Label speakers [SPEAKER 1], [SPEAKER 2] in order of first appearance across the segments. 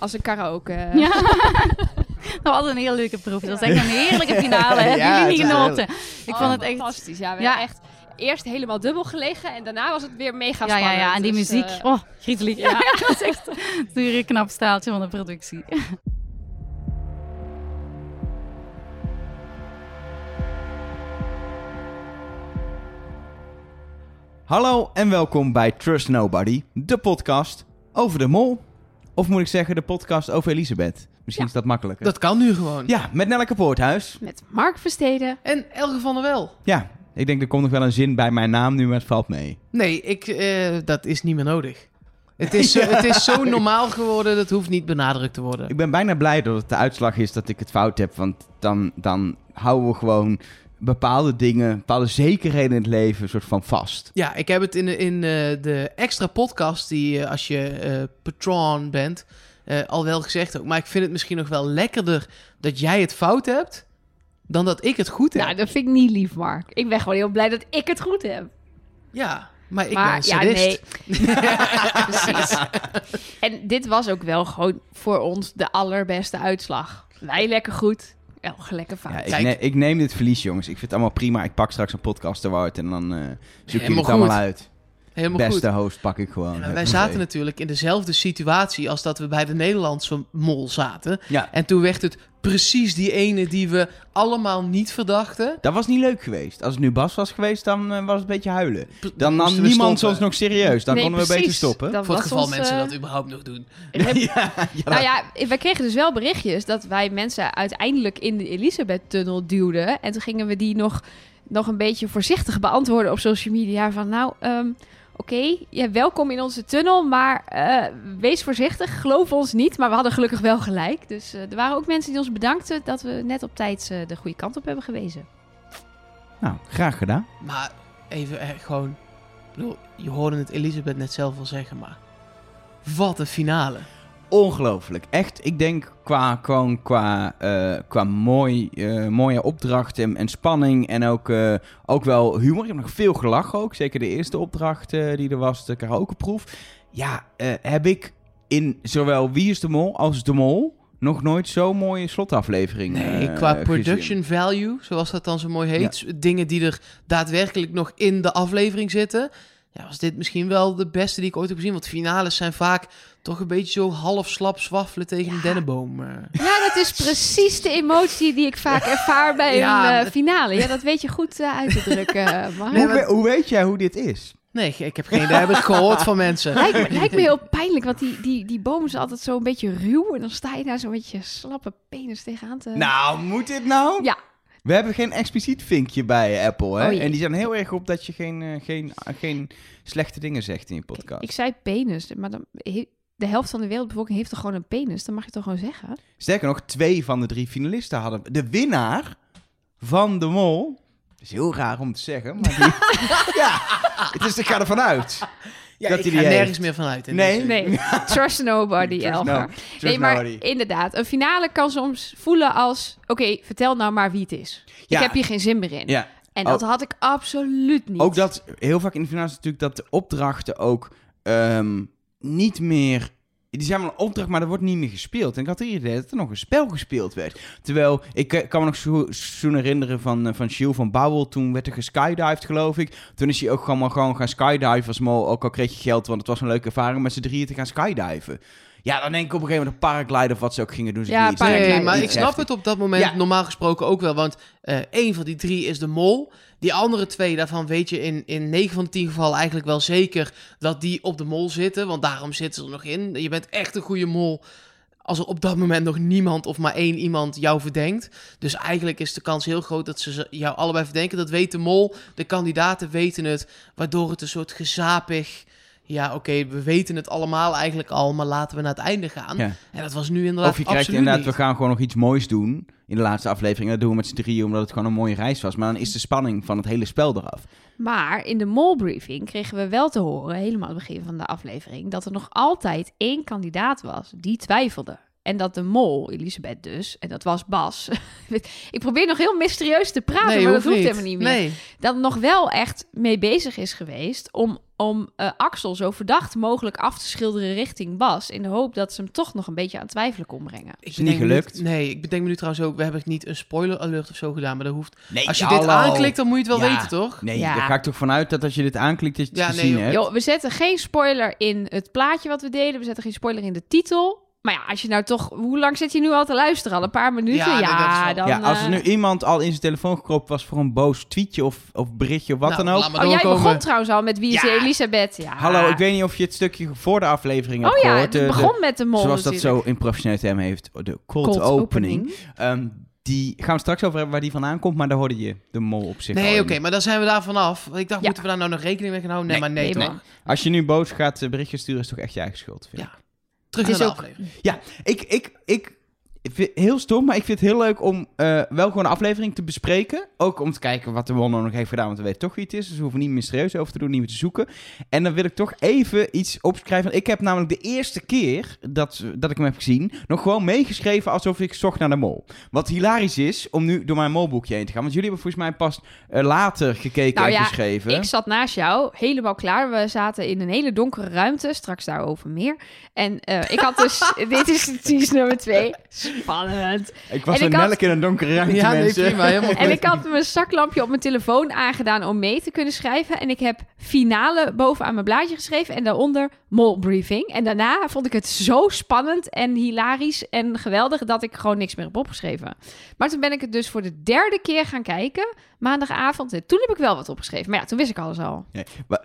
[SPEAKER 1] Als een karaoke.
[SPEAKER 2] Ja. Dat was een hele leuke proef. Dat was echt een heerlijke finale. Hebben
[SPEAKER 3] Ja,
[SPEAKER 2] jullie genoten? Ik
[SPEAKER 1] Oh,
[SPEAKER 2] vond het echt...
[SPEAKER 1] fantastisch. Ja, we
[SPEAKER 2] Ja.
[SPEAKER 1] hebben echt eerst helemaal dubbel gelegen en daarna was het weer mega
[SPEAKER 2] Ja, ja,
[SPEAKER 1] spannend.
[SPEAKER 2] ja. En die
[SPEAKER 1] Dus,
[SPEAKER 2] muziek.
[SPEAKER 1] eh,
[SPEAKER 2] Oh, griezelig. Ja. dat was echt een knap staaltje van de productie.
[SPEAKER 3] Hallo en welkom bij Trust Nobody, de podcast over de mol. Of moet ik zeggen, de podcast over Elisabeth. Misschien
[SPEAKER 1] Ja.
[SPEAKER 3] is dat makkelijker.
[SPEAKER 4] Dat kan nu gewoon.
[SPEAKER 3] Ja, met Nelleke Poorthuis.
[SPEAKER 1] met Mark Versteden.
[SPEAKER 4] En Elge van der Wel.
[SPEAKER 3] Ja, ik denk er komt nog wel een zin bij mijn naam nu, maar het valt mee.
[SPEAKER 4] Nee, ik, eh, dat is niet meer nodig. Het is, zo, het is zo normaal geworden, dat hoeft niet benadrukt te worden.
[SPEAKER 3] Ik ben bijna blij dat het de uitslag is dat ik het fout heb, want dan, dan houden we gewoon bepaalde dingen, bepaalde zekerheden in het leven een soort van vast.
[SPEAKER 4] Ja, ik heb het in, de- in eh, de extra podcast die eh, als je eh, patron bent eh, al wel gezegd ook. Maar ik vind het misschien nog wel lekkerder dat jij het fout hebt dan dat ik het goed heb.
[SPEAKER 1] Nou, dat vind ik niet lief, Mark. Ik ben gewoon heel blij dat ik het goed heb.
[SPEAKER 4] Ja, maar ik
[SPEAKER 1] maar
[SPEAKER 4] ben
[SPEAKER 1] ja,
[SPEAKER 4] sadist.
[SPEAKER 1] nee. Precies. En dit was ook wel gewoon voor ons de allerbeste uitslag. Wij lekker goed, Elge lekker fout.
[SPEAKER 3] Ja, ik,
[SPEAKER 4] Kijk.
[SPEAKER 3] ne- ik neem dit verlies, jongens. Ik vind het allemaal prima. Ik pak straks een podcast award en dan eh zoek je het allemaal
[SPEAKER 4] goed.
[SPEAKER 3] uit.
[SPEAKER 4] Helemaal
[SPEAKER 3] Beste
[SPEAKER 4] goed.
[SPEAKER 3] host pak ik gewoon.
[SPEAKER 4] Ja, wij zaten natuurlijk in dezelfde situatie als dat we bij de Nederlandse mol zaten.
[SPEAKER 3] Ja,
[SPEAKER 4] En toen werd het precies die ene die we allemaal niet verdachten.
[SPEAKER 3] dat was niet leuk geweest. Als het nu Bas was geweest, dan eh, was het een beetje huilen. Dan nam
[SPEAKER 4] we
[SPEAKER 3] niemand
[SPEAKER 4] stoppen.
[SPEAKER 3] ons nog serieus. Dan
[SPEAKER 1] Nee,
[SPEAKER 3] konden we
[SPEAKER 1] precies.
[SPEAKER 3] beter stoppen.
[SPEAKER 1] Dat
[SPEAKER 4] Voor het geval
[SPEAKER 1] ons,
[SPEAKER 4] mensen
[SPEAKER 1] eh,
[SPEAKER 4] dat überhaupt nog doen.
[SPEAKER 3] ja, ja,
[SPEAKER 1] Nou ja, wij kregen dus wel berichtjes dat wij mensen uiteindelijk in de Elisabeth-tunnel duwden. En toen gingen we die nog, nog een beetje voorzichtig beantwoorden op social media. Van nou, ehm, oké, ja, welkom in onze tunnel, maar eh, wees voorzichtig, geloof ons niet. Maar we hadden gelukkig wel gelijk. Dus eh, er waren ook mensen die ons bedankten dat we net op tijd eh, de goede kant op hebben gewezen.
[SPEAKER 3] Nou, graag gedaan.
[SPEAKER 4] Maar even eh, gewoon... Bedoel, je hoorde het Elisabeth net zelf al zeggen, maar... Wat een finale.
[SPEAKER 3] Ongelooflijk. Echt, ik denk qua, gewoon qua, eh, qua mooi, eh, mooie opdracht en, en spanning en ook, eh, ook wel humor. Ik heb nog veel gelachen ook. Zeker de eerste opdracht die er was, de karaokeproef. Ja, heb ik in zowel Wie is de Mol als De Mol nog nooit zo'n mooie slotaflevering
[SPEAKER 4] Nee, qua
[SPEAKER 3] gezien.
[SPEAKER 4] production value, zoals dat dan zo mooi heet. Dingen die er daadwerkelijk nog in de aflevering zitten. Ja, was dit misschien wel de beste die ik ooit heb gezien. Want finales zijn vaak toch een beetje zo half slap zwaffelen tegen een
[SPEAKER 1] Ja.
[SPEAKER 4] dennenboom. eh.
[SPEAKER 1] Ja, dat is precies de emotie die ik vaak ervaar bij
[SPEAKER 4] Ja,
[SPEAKER 1] een eh, finale. Ja, dat weet je goed eh, uit te drukken.
[SPEAKER 4] Nee, maar-
[SPEAKER 3] hoe weet jij hoe dit is?
[SPEAKER 4] Nee, ik heb geen idee. heb ik gehoord van mensen.
[SPEAKER 1] Lijkt me, lijkt me heel pijnlijk, want die, die, die boom is altijd zo een beetje ruw. En dan sta je daar zo'n beetje slappe penis tegenaan te...
[SPEAKER 3] Nou, moet dit nou?
[SPEAKER 1] Ja.
[SPEAKER 3] We hebben geen expliciet vinkje bij Apple, hè?
[SPEAKER 1] Oh
[SPEAKER 3] en die zijn heel erg op dat je geen, eh, geen, geen slechte dingen zegt in je podcast.
[SPEAKER 1] Ik zei penis, maar dan, de helft van de wereldbevolking heeft toch gewoon een penis? Dan mag je toch gewoon zeggen?
[SPEAKER 3] Sterker nog, twee van de drie finalisten hadden... De winnaar van de mol... Dat is heel raar om te zeggen, maar die... ja, het is, ik ga ervan uit.
[SPEAKER 4] Ja,
[SPEAKER 3] dat
[SPEAKER 4] ik
[SPEAKER 3] hij
[SPEAKER 4] ga
[SPEAKER 3] die
[SPEAKER 4] nergens
[SPEAKER 3] heeft.
[SPEAKER 4] meer vanuit. in
[SPEAKER 3] Nee?
[SPEAKER 4] deze.
[SPEAKER 1] Nee, trust nobody,
[SPEAKER 3] Trust
[SPEAKER 1] Elger.
[SPEAKER 3] no- trust
[SPEAKER 1] nee, maar
[SPEAKER 3] nobody.
[SPEAKER 1] inderdaad, een finale kan soms voelen als... Oké, vertel nou maar wie het is.
[SPEAKER 3] Ja.
[SPEAKER 1] Ik heb hier geen zin meer in.
[SPEAKER 3] Ja,
[SPEAKER 1] En dat
[SPEAKER 3] Oh.
[SPEAKER 1] had ik absoluut niet.
[SPEAKER 3] ook dat... Heel vaak in de finale is natuurlijk dat de opdrachten ook ehm, niet meer... Die zijn wel een opdracht, maar er wordt niet meer gespeeld. En ik had het idee dat er nog een spel gespeeld werd. Terwijl, ik eh, kan me nog zo, zo herinneren van, eh, van Gilles van Bouwel. Toen werd er geskydived, geloof ik. Toen is hij ook gewoon, gewoon gaan skydiven als mol. Ook al kreeg je geld, want het was een leuke ervaring met z'n drieën te gaan skydiven. Ja, dan denk ik op een gegeven moment een paraglider of wat ze ook gingen doen. Ze
[SPEAKER 1] Ja,
[SPEAKER 3] iets-.
[SPEAKER 4] Nee, maar ik snap het op dat moment
[SPEAKER 3] Ja.
[SPEAKER 4] normaal gesproken ook wel. Want eh één van die drie is de mol. Die andere twee, daarvan weet je in, in 9 van de 10 gevallen eigenlijk wel zeker dat die op de mol zitten. Want daarom zitten ze er nog in. Je bent echt een goede mol als er op dat moment nog niemand of maar één iemand jou verdenkt. Dus eigenlijk is de kans heel groot dat ze- jou allebei verdenken. Dat weet de mol. De kandidaten weten het. Waardoor het een soort gezapig... Ja, oké, we weten het allemaal eigenlijk al, maar laten we naar het einde gaan.
[SPEAKER 3] Ja.
[SPEAKER 4] En dat was nu inderdaad
[SPEAKER 3] Of je krijgt
[SPEAKER 4] absoluut
[SPEAKER 3] inderdaad,
[SPEAKER 4] niet.
[SPEAKER 3] we gaan gewoon nog iets moois doen in de laatste aflevering. Dat doen we met z'n drieën omdat het gewoon een mooie reis was. Maar dan is de spanning van het hele spel eraf.
[SPEAKER 1] Maar in de molbriefing kregen we wel te horen, helemaal aan het begin van de aflevering, dat er nog altijd één kandidaat was die twijfelde. En dat de mol, Elisabeth dus, en dat was Bas. ik probeer nog heel mysterieus te praten, maar dat
[SPEAKER 4] hoeft
[SPEAKER 1] helemaal niet meer.
[SPEAKER 4] Nee.
[SPEAKER 1] Dat nog wel echt mee bezig is geweest om, om eh, Axel zo verdacht mogelijk af te schilderen richting Bas. In de hoop dat ze hem toch nog een beetje aan twijfelen kon brengen.
[SPEAKER 4] Ik
[SPEAKER 3] niet gelukt?
[SPEAKER 4] Nee, ik bedenk me nu trouwens ook, we hebben niet een spoiler alert of zo gedaan, maar dat hoeft...
[SPEAKER 3] Nee,
[SPEAKER 4] Als je
[SPEAKER 3] hallo.
[SPEAKER 4] dit aanklikt, dan moet je het wel
[SPEAKER 3] Ja.
[SPEAKER 4] weten, toch?
[SPEAKER 3] Nee,
[SPEAKER 1] Ja.
[SPEAKER 3] daar ga ik toch vanuit dat als je dit aanklikt, dat je het
[SPEAKER 4] Ja, nee,
[SPEAKER 3] gezien
[SPEAKER 4] joh.
[SPEAKER 3] hebt.
[SPEAKER 1] Joh, we zetten geen spoiler in het plaatje wat we deden. We zetten geen spoiler in de titel. Maar ja, als je nou toch... Hoe lang zit je nu al te luisteren? Al een paar minuten?
[SPEAKER 4] Ja,
[SPEAKER 1] Ja,
[SPEAKER 4] nee, wel-
[SPEAKER 1] dan...
[SPEAKER 3] ja, als er
[SPEAKER 1] eh,
[SPEAKER 3] nu iemand al in zijn telefoon gekropen was voor een boos tweetje of, of berichtje of wat
[SPEAKER 4] Nou,
[SPEAKER 3] dan ook.
[SPEAKER 1] Oh, jij begon trouwens al met wie is
[SPEAKER 3] Ja.
[SPEAKER 1] Elisabeth? Ja.
[SPEAKER 3] Hallo, ik weet niet of je het stukje voor de aflevering hebt
[SPEAKER 1] Oh ja,
[SPEAKER 3] gehoord.
[SPEAKER 1] het
[SPEAKER 3] de-
[SPEAKER 1] begon met de mol
[SPEAKER 3] Zoals dat
[SPEAKER 1] natuurlijk.
[SPEAKER 3] zo in professionele termen heeft, de cold,
[SPEAKER 1] Cold
[SPEAKER 3] opening. Ehm, die gaan we straks over hebben waar die vandaan komt, maar daar hoorde je de mol op zich al
[SPEAKER 4] Nee, oké, maar dan zijn we daar vanaf. Ik dacht,
[SPEAKER 1] Ja.
[SPEAKER 4] moeten we daar nou nog rekening mee gaan houden? Nee,
[SPEAKER 3] Nee,
[SPEAKER 4] maar nee,
[SPEAKER 1] nee,
[SPEAKER 4] toch?
[SPEAKER 3] Als je nu boos gaat eh, berichtjes sturen, is het toch echt je eigen schuld. vind ik.
[SPEAKER 4] Ja. Terug naar
[SPEAKER 1] is
[SPEAKER 4] de
[SPEAKER 1] ook-
[SPEAKER 4] aflevering.
[SPEAKER 3] Ik, ik, ik, ik vind het heel stom, maar ik vind het heel leuk om eh, wel gewoon een aflevering te bespreken. Ook om te kijken wat de Wonder nog heeft gedaan, want we weten toch wie het is. Dus we hoeven niet mysterieus over te doen, niet meer te zoeken. En dan wil ik toch even iets opschrijven. Ik heb namelijk de eerste keer dat, dat ik hem heb gezien, nog gewoon meegeschreven alsof ik zocht naar de mol. Wat hilarisch is, om nu door mijn molboekje heen te gaan. Want jullie hebben volgens mij pas eh, later gekeken
[SPEAKER 1] Nou
[SPEAKER 3] en
[SPEAKER 1] ja,
[SPEAKER 3] geschreven.
[SPEAKER 1] Ik zat naast jou, helemaal klaar. We zaten in een hele donkere ruimte, straks daarover meer. En eh, ik had dus, dit is tease nummer twee, spannend.
[SPEAKER 3] Ik was
[SPEAKER 1] en
[SPEAKER 3] een
[SPEAKER 1] had-
[SPEAKER 3] melk in een donkere ruimte,
[SPEAKER 4] Ja, nee,
[SPEAKER 3] mensen.
[SPEAKER 4] prima, helemaal
[SPEAKER 1] En ik had mijn zaklampje op mijn telefoon aangedaan om mee te kunnen schrijven. En ik heb finale bovenaan mijn blaadje geschreven en daaronder molbriefing. En daarna vond ik het zo spannend en hilarisch en geweldig dat ik gewoon niks meer heb opgeschreven. Maar toen ben ik het dus voor de derde keer gaan kijken, maandagavond. En toen heb ik wel wat opgeschreven. Maar ja, toen wist ik alles al.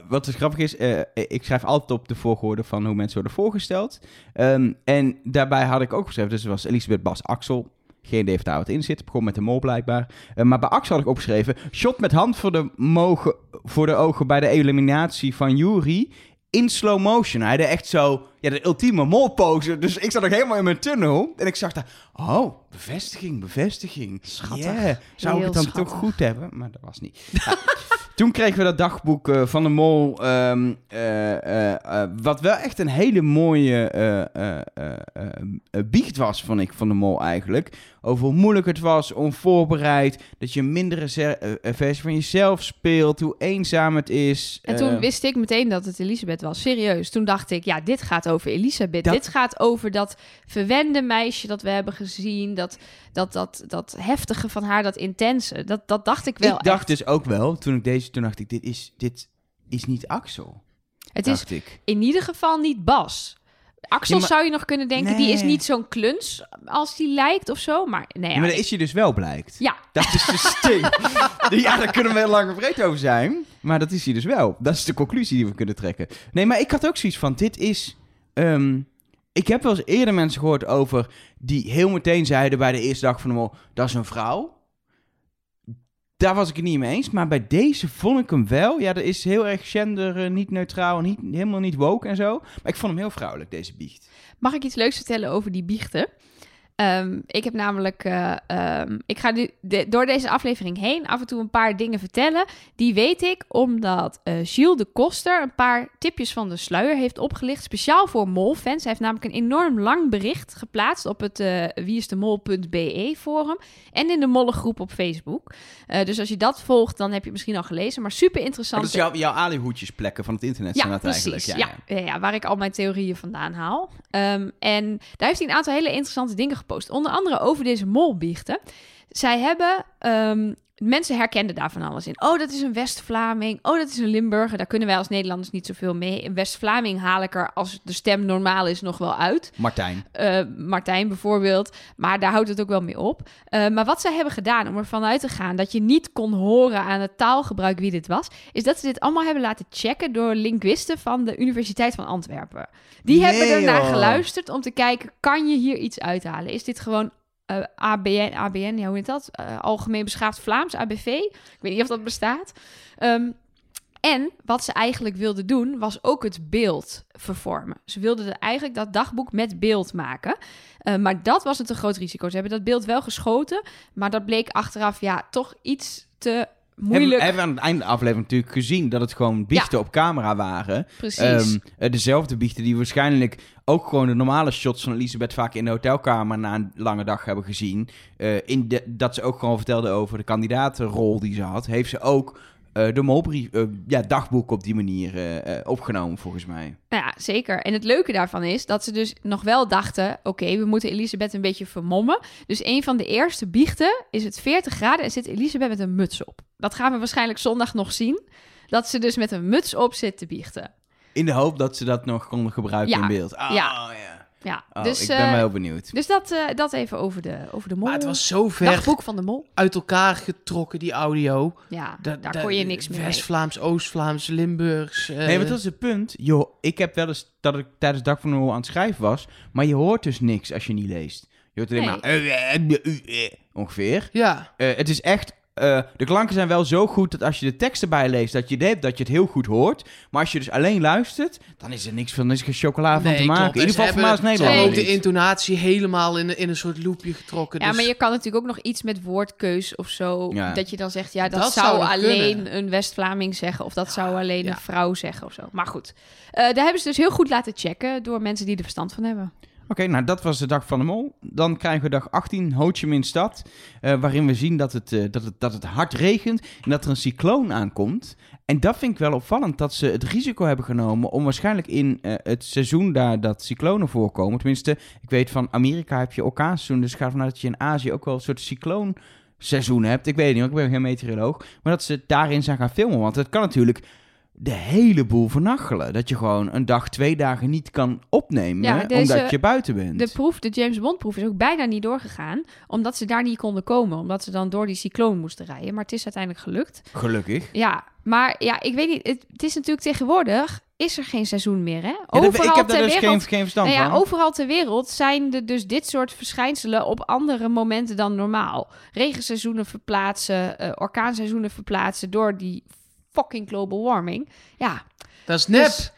[SPEAKER 3] Wat dus grappig is, eh, ik schrijf altijd op de volgorde van hoe mensen worden voorgesteld. Ehm, en daarbij had ik ook geschreven, dus was Elisabeth Bas Axel. Geen idee of daar wat in zit. Begon met de mol blijkbaar. Eh, maar bij Axel had ik opgeschreven. Shot met hand voor de, mogen, voor de ogen bij de eliminatie van Jury. In slow motion. Hij deed echt zo. Ja, de ultieme molpose. Dus ik zat nog helemaal in mijn tunnel. En ik zag daar. Oh, bevestiging, bevestiging.
[SPEAKER 1] Schattig.
[SPEAKER 3] Yeah. Zou ik het dan
[SPEAKER 1] schattig.
[SPEAKER 3] toch goed hebben? Maar dat was niet. Ja. Toen kregen we dat dagboek eh, van de Mol. ehm, eh, eh, wat wel echt een hele mooie biecht was, vond ik, van de Mol eigenlijk. Over hoe moeilijk het was, onvoorbereid. Dat je een mindere eh, eh, versie van jezelf speelt. Hoe eenzaam het is.
[SPEAKER 1] En
[SPEAKER 3] eh,
[SPEAKER 1] toen wist ik meteen dat het Elisabeth was. Serieus. Toen dacht ik, ja, dit gaat over Elisabeth.
[SPEAKER 3] Dat-
[SPEAKER 1] Dit gaat over dat verwende meisje dat we hebben gezien. Dat, dat, dat, dat heftige van haar, dat intense. Dat, dat dacht ik wel
[SPEAKER 3] ik dacht
[SPEAKER 1] echt.
[SPEAKER 3] dus ook wel, toen ik deze, toen dacht ik, dit is, dit is niet Axel.
[SPEAKER 1] Het is
[SPEAKER 3] ik.
[SPEAKER 1] in ieder geval niet Bas. Axel
[SPEAKER 3] Ja, maar-
[SPEAKER 1] zou je nog kunnen denken, die is niet zo'n kluns als die lijkt of zo. Maar nee,
[SPEAKER 3] Ja, maar dat is je dus wel blijkt.
[SPEAKER 1] ja,
[SPEAKER 3] Dat is de sting. ja, daar kunnen we heel lang breed over zijn. Maar dat is hij dus wel. Dat is de conclusie die we kunnen trekken. Nee, maar ik had ook zoiets van, dit is... ehm, ik heb wel eens eerder mensen gehoord over... die heel meteen zeiden bij de eerste dag van de mol... dat is een vrouw. Daar was ik het niet mee eens. Maar bij deze vond ik hem wel. Ja, dat is heel erg gender, eh, niet neutraal... Niet, helemaal niet woke en zo. Maar ik vond hem heel vrouwelijk, deze biecht.
[SPEAKER 1] Mag ik iets leuks vertellen over die biechten? Ehm, ik heb namelijk, eh, ehm, ik ga nu de- door deze aflevering heen af en toe een paar dingen vertellen. Die weet ik omdat eh Gilles de Koster een paar tipjes van de sluier heeft opgelicht. Speciaal voor Mol-fans. Hij heeft namelijk een enorm lang bericht geplaatst op het eh wieisdemol.be forum. En in de Mollengroep op Facebook. Dus als je dat volgt, dan heb je het misschien al gelezen. Maar super interessant.
[SPEAKER 3] dat is jouw, jouw alihoedjesplekken van het internet zijn
[SPEAKER 1] Ja,
[SPEAKER 3] dat
[SPEAKER 1] precies.
[SPEAKER 3] eigenlijk.
[SPEAKER 1] Ja, ja. ja, waar ik al mijn theorieën vandaan haal. Ehm, en daar heeft hij een aantal hele interessante dingen gepost. Onder andere over deze molbiechten. Zij hebben... ehm, mensen herkenden daar van alles in. Oh, dat is een West-Vlaming. Oh, dat is een Limburger. Daar kunnen wij als Nederlanders niet zoveel mee. Een West-Vlaming haal ik er, als de stem normaal is, nog wel uit.
[SPEAKER 3] Martijn.
[SPEAKER 1] Eh, Martijn bijvoorbeeld. Maar daar houdt het ook wel mee op. Eh, maar wat zij hebben gedaan om ervan uit te gaan dat je niet kon horen aan het taalgebruik wie dit was, is dat ze dit allemaal hebben laten checken door linguisten van de Universiteit van Antwerpen. Die
[SPEAKER 3] Nee,
[SPEAKER 1] hebben ernaar
[SPEAKER 3] joh.
[SPEAKER 1] geluisterd om te kijken, kan je hier iets uithalen? Is dit gewoon eh, ABN, ABN, ja, hoe heet dat? Eh, Algemeen Beschaafd Vlaams, ABV? Ik weet niet of dat bestaat. Ehm, en wat ze eigenlijk wilden doen, was ook het beeld vervormen. Ze wilden eigenlijk dat dagboek met beeld maken. Uh, maar dat was een te groot risico. Ze hebben dat beeld wel geschoten, maar dat bleek achteraf ja, toch iets te moeilijk...
[SPEAKER 3] Hebben, we aan het einde de aflevering natuurlijk gezien dat het gewoon biechten op camera waren.
[SPEAKER 1] Precies.
[SPEAKER 3] Ehm, eh, dezelfde biechten die waarschijnlijk ook gewoon de normale shots van Elisabeth vaak in de hotelkamer na een lange dag hebben gezien. Eh, in de, dat ze ook gewoon vertelde over de kandidatenrol die ze had. Heeft ze ook eh, de molbrief, ja, dagboek op die manier opgenomen volgens mij.
[SPEAKER 1] Nou ja, zeker. En het leuke daarvan is dat ze dus nog wel dachten... oké, we moeten Elisabeth een beetje vermommen. Dus een van de eerste biechten is het 40 graden... en zit Elisabeth met een muts op. Dat gaan we waarschijnlijk zondag nog zien. Dat ze dus met een muts op zit te biechten.
[SPEAKER 3] In de hoop dat ze dat nog konden gebruiken
[SPEAKER 1] Ja.
[SPEAKER 3] in beeld. Ah,
[SPEAKER 1] Ja.
[SPEAKER 3] ja.
[SPEAKER 1] Ja,
[SPEAKER 3] Oh,
[SPEAKER 1] dus,
[SPEAKER 3] ik ben
[SPEAKER 1] eh,
[SPEAKER 3] wel heel benieuwd.
[SPEAKER 1] dus dat, eh, dat even over de, over de mol.
[SPEAKER 4] Maar het was zo ver
[SPEAKER 1] Dagboek van de mol.
[SPEAKER 4] uit elkaar getrokken, die audio.
[SPEAKER 1] Ja,
[SPEAKER 4] Da-
[SPEAKER 1] daar
[SPEAKER 4] da-
[SPEAKER 1] kon je niks meer mee.
[SPEAKER 4] West-Vlaams, Oost-Vlaams, Limburgs. eh,
[SPEAKER 3] Nee, maar dat is het punt. Joh, ik heb wel eens dat ik tijdens Dag van de Mol aan het schrijven was, maar je hoort dus niks als je niet leest. Je hoort alleen
[SPEAKER 1] Nee.
[SPEAKER 3] maar eh, eh, eh, eh, eh, ongeveer.
[SPEAKER 4] Ja,
[SPEAKER 3] Eh, het is echt. Eh, de klanken zijn wel zo goed dat als je de tekst erbij leest, dat je denkt dat je het heel goed hoort. Maar als je dus alleen luistert, dan is er niks van, dan is er geen chocola van
[SPEAKER 4] nee,
[SPEAKER 3] te maken.
[SPEAKER 4] klopt.
[SPEAKER 3] In ieder geval
[SPEAKER 4] ze
[SPEAKER 3] voor Nederland.
[SPEAKER 4] hebben ook de intonatie helemaal in, in een soort loopje getrokken.
[SPEAKER 1] Ja,
[SPEAKER 4] dus-
[SPEAKER 1] maar je kan natuurlijk ook nog iets met woordkeus of zo.
[SPEAKER 3] Ja.
[SPEAKER 1] Dat je dan zegt, ja, dat,
[SPEAKER 4] Dat
[SPEAKER 1] zou, alleen
[SPEAKER 4] kunnen.
[SPEAKER 1] een West-Vlaming zeggen. Of dat zou alleen
[SPEAKER 4] ja.
[SPEAKER 1] een vrouw zeggen of zo. Maar goed, Eh, daar hebben ze dus heel goed laten checken door mensen die er verstand van hebben.
[SPEAKER 3] Oké, nou dat was de dag van de mol. Dan krijgen we dag 18, Ho Chi Minh stad. eh, waarin we zien dat het, eh, dat, het, dat het hard regent en dat er een cycloon aankomt. En dat vind ik wel opvallend, dat ze het risico hebben genomen om waarschijnlijk in eh, het seizoen daar dat cyclonen voorkomen. Tenminste, ik weet van Amerika heb je orkaanseizoen, dus ik ga ervan uit dat je in Azië ook wel een soort cycloonseizoen hebt. Ik weet het niet, ik ben geen meteoroloog. Maar dat ze daarin zijn gaan filmen, want het kan natuurlijk de hele boel vernachelen. Dat je gewoon een dag, twee dagen niet kan opnemen,
[SPEAKER 1] Ja, deze-
[SPEAKER 3] omdat je buiten bent.
[SPEAKER 1] De proef, de James Bond proef, is ook bijna niet doorgegaan. Omdat ze daar niet konden komen. Omdat ze dan door die cycloon moesten rijden. Maar het is uiteindelijk gelukt.
[SPEAKER 3] Gelukkig.
[SPEAKER 1] Ja, maar ja, ik weet niet. Het, het is natuurlijk tegenwoordig, is er geen seizoen meer, hè?
[SPEAKER 3] Ja,
[SPEAKER 1] Overal
[SPEAKER 3] ik heb daar
[SPEAKER 1] ter
[SPEAKER 3] dus
[SPEAKER 1] wereld
[SPEAKER 3] geen, geen verstand
[SPEAKER 1] Nou ja,
[SPEAKER 3] van.
[SPEAKER 1] overal ter wereld zijn er dus dit soort verschijnselen op andere momenten dan normaal. Regenseizoenen verplaatsen, eh, orkaanseizoenen verplaatsen door die fucking global warming. Ja,
[SPEAKER 4] dat is nep.
[SPEAKER 1] Dus-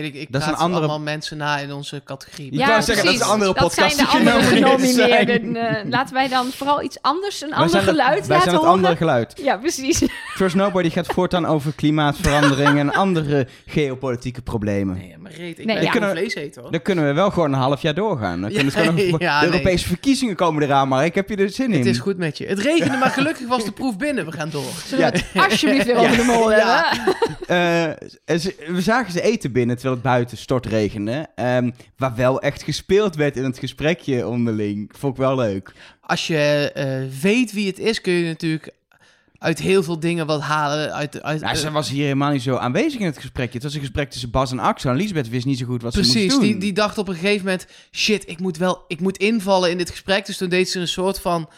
[SPEAKER 4] Weet ik, ik
[SPEAKER 3] Dat een andere-
[SPEAKER 4] allemaal mensen na in onze categorie.
[SPEAKER 3] Kan zeggen, dat is een andere
[SPEAKER 1] dat
[SPEAKER 3] podcast
[SPEAKER 1] zijn de andere genomineerden. Laten wij dan vooral iets anders, een
[SPEAKER 3] Wij
[SPEAKER 1] ander
[SPEAKER 3] zijn het-
[SPEAKER 1] geluid
[SPEAKER 3] wij
[SPEAKER 1] laten
[SPEAKER 3] zijn het
[SPEAKER 1] horen.
[SPEAKER 3] andere geluid.
[SPEAKER 1] Ja, precies.
[SPEAKER 3] First Nobody gaat voortaan over klimaatverandering en andere geopolitieke problemen.
[SPEAKER 4] Nee, maar reet, ik
[SPEAKER 1] Nee,
[SPEAKER 4] ben
[SPEAKER 1] ja.
[SPEAKER 4] geen vlees eten hoor.
[SPEAKER 3] Dan kunnen we wel gewoon een half jaar doorgaan. Dan
[SPEAKER 4] Ja,
[SPEAKER 3] kunnen we gewoon nog-
[SPEAKER 4] ja,
[SPEAKER 3] de
[SPEAKER 4] nee.
[SPEAKER 3] Europese verkiezingen komen eraan, maar ik heb je er zin in.
[SPEAKER 4] Het is goed met je. Het regende, maar gelukkig was de proef binnen. We gaan door.
[SPEAKER 1] Zullen we het alsjeblieft weer over de mol
[SPEAKER 4] Ja.
[SPEAKER 1] hebben?
[SPEAKER 3] Eh, ze- we zagen ze eten binnen terwijl het buiten stortregende. Ehm waar wel echt gespeeld werd in het gesprekje onderling. Vond ik wel leuk.
[SPEAKER 4] Als je eh, weet wie het is, kun je natuurlijk uit heel veel dingen wat halen. Uit, uit,
[SPEAKER 3] Ja, ze
[SPEAKER 4] eh,
[SPEAKER 3] was hier helemaal niet zo aanwezig in het gesprekje. Het was een gesprek tussen Bas en Axel. En Lisbeth wist niet zo goed wat ze
[SPEAKER 4] Precies,
[SPEAKER 3] moest doen.
[SPEAKER 4] die, die dacht op een gegeven moment... shit, ik moet wel ik moet invallen in dit gesprek. Dus toen deed ze een soort van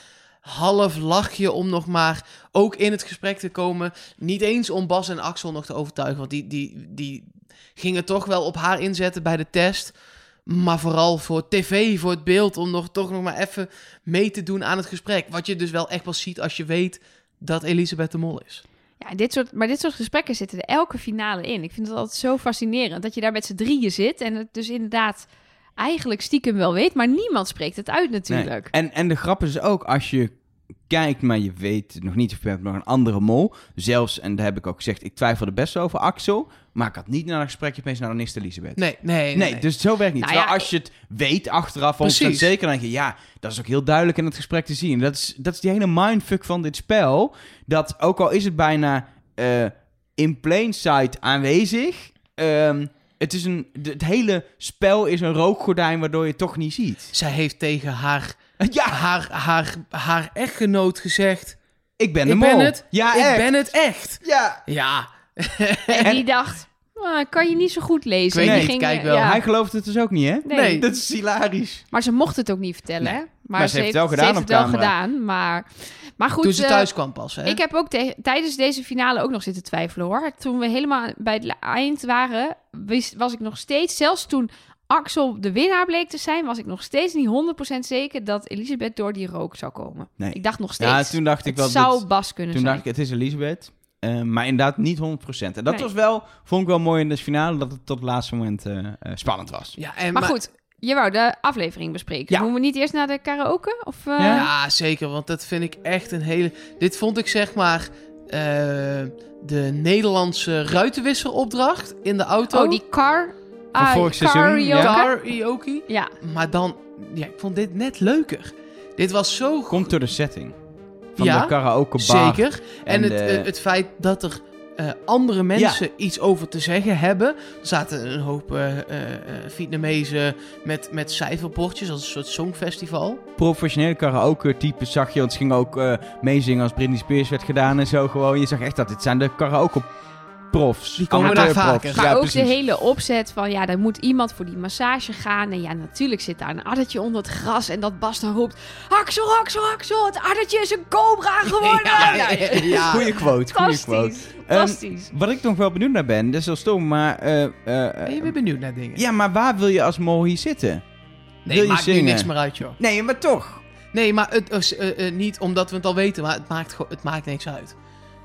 [SPEAKER 4] half lachje om nog maar ook in het gesprek te komen. Niet eens om Bas en Axel nog te overtuigen. Want die, die, die gingen toch wel op haar inzetten bij de test. Maar vooral voor tv, voor het beeld... om nog, toch nog maar even mee te doen aan het gesprek. Wat je dus wel echt pas ziet als je weet dat Elisabeth de Mol is.
[SPEAKER 1] Ja, dit soort, maar dit soort gesprekken zitten er elke finale in. Ik vind het altijd zo fascinerend dat je daar met z'n drieën zit en het dus inderdaad eigenlijk stiekem wel weet, maar niemand spreekt het uit natuurlijk.
[SPEAKER 3] Nee. En, en de grap is ook, als je kijkt, maar je weet nog niet of je hebt nog een andere mol. Zelfs, en daar heb ik ook gezegd, ik twijfelde best over Axel. Maar ik had niet naar een gesprekje opeens naar dan is het Elisabeth.
[SPEAKER 4] Nee, nee,
[SPEAKER 3] Nee,
[SPEAKER 4] nee.
[SPEAKER 3] dus zo werkt niet.
[SPEAKER 1] Nou
[SPEAKER 3] Terwijl
[SPEAKER 1] ja,
[SPEAKER 3] als je het weet achteraf, want zeker dan denk je, ja, dat is ook heel duidelijk in het gesprek te zien. Dat is, dat is die hele mindfuck van dit spel. Dat ook al is het bijna eh, in plain sight aanwezig, ehm, het, is een, het hele spel is een rookgordijn waardoor je het toch niet ziet.
[SPEAKER 4] Zij heeft tegen haar,
[SPEAKER 3] Ja,
[SPEAKER 4] haar, haar, haar echtgenoot gezegd...
[SPEAKER 3] ik ben de
[SPEAKER 4] ik
[SPEAKER 3] mol.
[SPEAKER 4] ben het,
[SPEAKER 3] Ja,
[SPEAKER 4] ik
[SPEAKER 3] echt.
[SPEAKER 4] ben het echt.
[SPEAKER 3] Ja.
[SPEAKER 4] Ja,
[SPEAKER 1] En die dacht, "Ah, kan je niet zo goed lezen.
[SPEAKER 4] Ik weet niet,
[SPEAKER 1] ging,
[SPEAKER 4] kijk wel.
[SPEAKER 1] ja.
[SPEAKER 3] Hij gelooft het dus ook niet, hè?
[SPEAKER 1] Nee.
[SPEAKER 4] Nee.
[SPEAKER 3] Dat is hilarisch.
[SPEAKER 1] Maar ze mocht het ook niet vertellen.
[SPEAKER 3] Nee.
[SPEAKER 1] hè? Maar,
[SPEAKER 3] Maar ze heeft het wel gedaan
[SPEAKER 1] ze heeft
[SPEAKER 3] op
[SPEAKER 1] het wel
[SPEAKER 3] camera.
[SPEAKER 1] gedaan. Maar, maar goed,
[SPEAKER 4] toen ze
[SPEAKER 1] eh,
[SPEAKER 4] thuis kwam pas. Hè?
[SPEAKER 1] Ik heb ook tijdens deze finale ook nog zitten twijfelen hoor. Toen we helemaal bij het eind waren, wist, was ik nog steeds, zelfs toen Axel de winnaar bleek te zijn, was ik nog steeds niet 100% zeker dat Elisabeth door die rook zou komen.
[SPEAKER 3] Nee.
[SPEAKER 1] Ik dacht nog steeds.
[SPEAKER 3] Ja, toen dacht ik
[SPEAKER 1] het
[SPEAKER 3] wel...
[SPEAKER 1] zou
[SPEAKER 3] dit-
[SPEAKER 1] Bas kunnen
[SPEAKER 3] Toen
[SPEAKER 1] zijn.
[SPEAKER 3] dacht ik, het is Elisabeth. Eh, maar inderdaad niet 100%. En dat
[SPEAKER 1] Nee.
[SPEAKER 3] was wel, vond ik wel mooi in de finale, dat het tot het laatste moment eh, eh, spannend was.
[SPEAKER 4] ja, en,
[SPEAKER 1] maar, goed, je wou de aflevering bespreken.
[SPEAKER 3] Ja.
[SPEAKER 1] Moeten we niet eerst naar de karaoke? Of, eh,
[SPEAKER 3] Ja.
[SPEAKER 4] Ja, zeker, want dat vind ik echt een hele... Dit vond ik zeg maar eh, de Nederlandse ruitenwisseropdracht in de auto.
[SPEAKER 1] Oh, die car...
[SPEAKER 3] Van
[SPEAKER 1] ah,
[SPEAKER 3] vorig seizoen,
[SPEAKER 1] karaoke.
[SPEAKER 3] ja.
[SPEAKER 4] karaoke.
[SPEAKER 1] Ja,
[SPEAKER 4] Maar dan, ja, ik vond dit net leuker. Dit was zo goed.
[SPEAKER 3] Komt door de setting. Van
[SPEAKER 4] Ja,
[SPEAKER 3] de karaoke bar.
[SPEAKER 4] Zeker. En,
[SPEAKER 3] En
[SPEAKER 4] het,
[SPEAKER 3] de-
[SPEAKER 4] eh, het feit dat er eh, andere mensen iets over te zeggen hebben. Er zaten een hoop eh eh, eh, Vietnamezen met, met cijferbordjes als een soort songfestival.
[SPEAKER 3] Professionele karaoke type zag je. Want ze gingen ook eh, meezingen als Britney Spears werd gedaan en zo gewoon. Je zag echt dat dit zijn de karaoke profs.
[SPEAKER 4] Die komen daar vaker.
[SPEAKER 1] maar
[SPEAKER 3] Ja,
[SPEAKER 1] ook
[SPEAKER 3] precies.
[SPEAKER 1] de hele opzet van... Ja, er moet iemand voor die massage gaan. En ja, natuurlijk zit daar een addertje onder het gras. En dat Bas dan roept... Axel, Axel, Axel, het addertje is een cobra geworden.
[SPEAKER 4] Ja, ja, ja, ja.
[SPEAKER 3] Goeie quote, goeie quote.
[SPEAKER 1] Fantastisch. Fantastisch.
[SPEAKER 3] Wat ik nog wel benieuwd naar ben, dat is wel stom, maar... eh, eh,
[SPEAKER 4] Ben je weer benieuwd naar dingen?
[SPEAKER 3] ja, maar waar wil je als mol hier zitten?
[SPEAKER 4] nee,
[SPEAKER 3] wil je
[SPEAKER 4] maakt nu niks meer uit, joh.
[SPEAKER 3] Nee, maar toch.
[SPEAKER 4] Nee, maar het, is, eh, niet omdat we het al weten, maar het maakt, het maakt niks uit.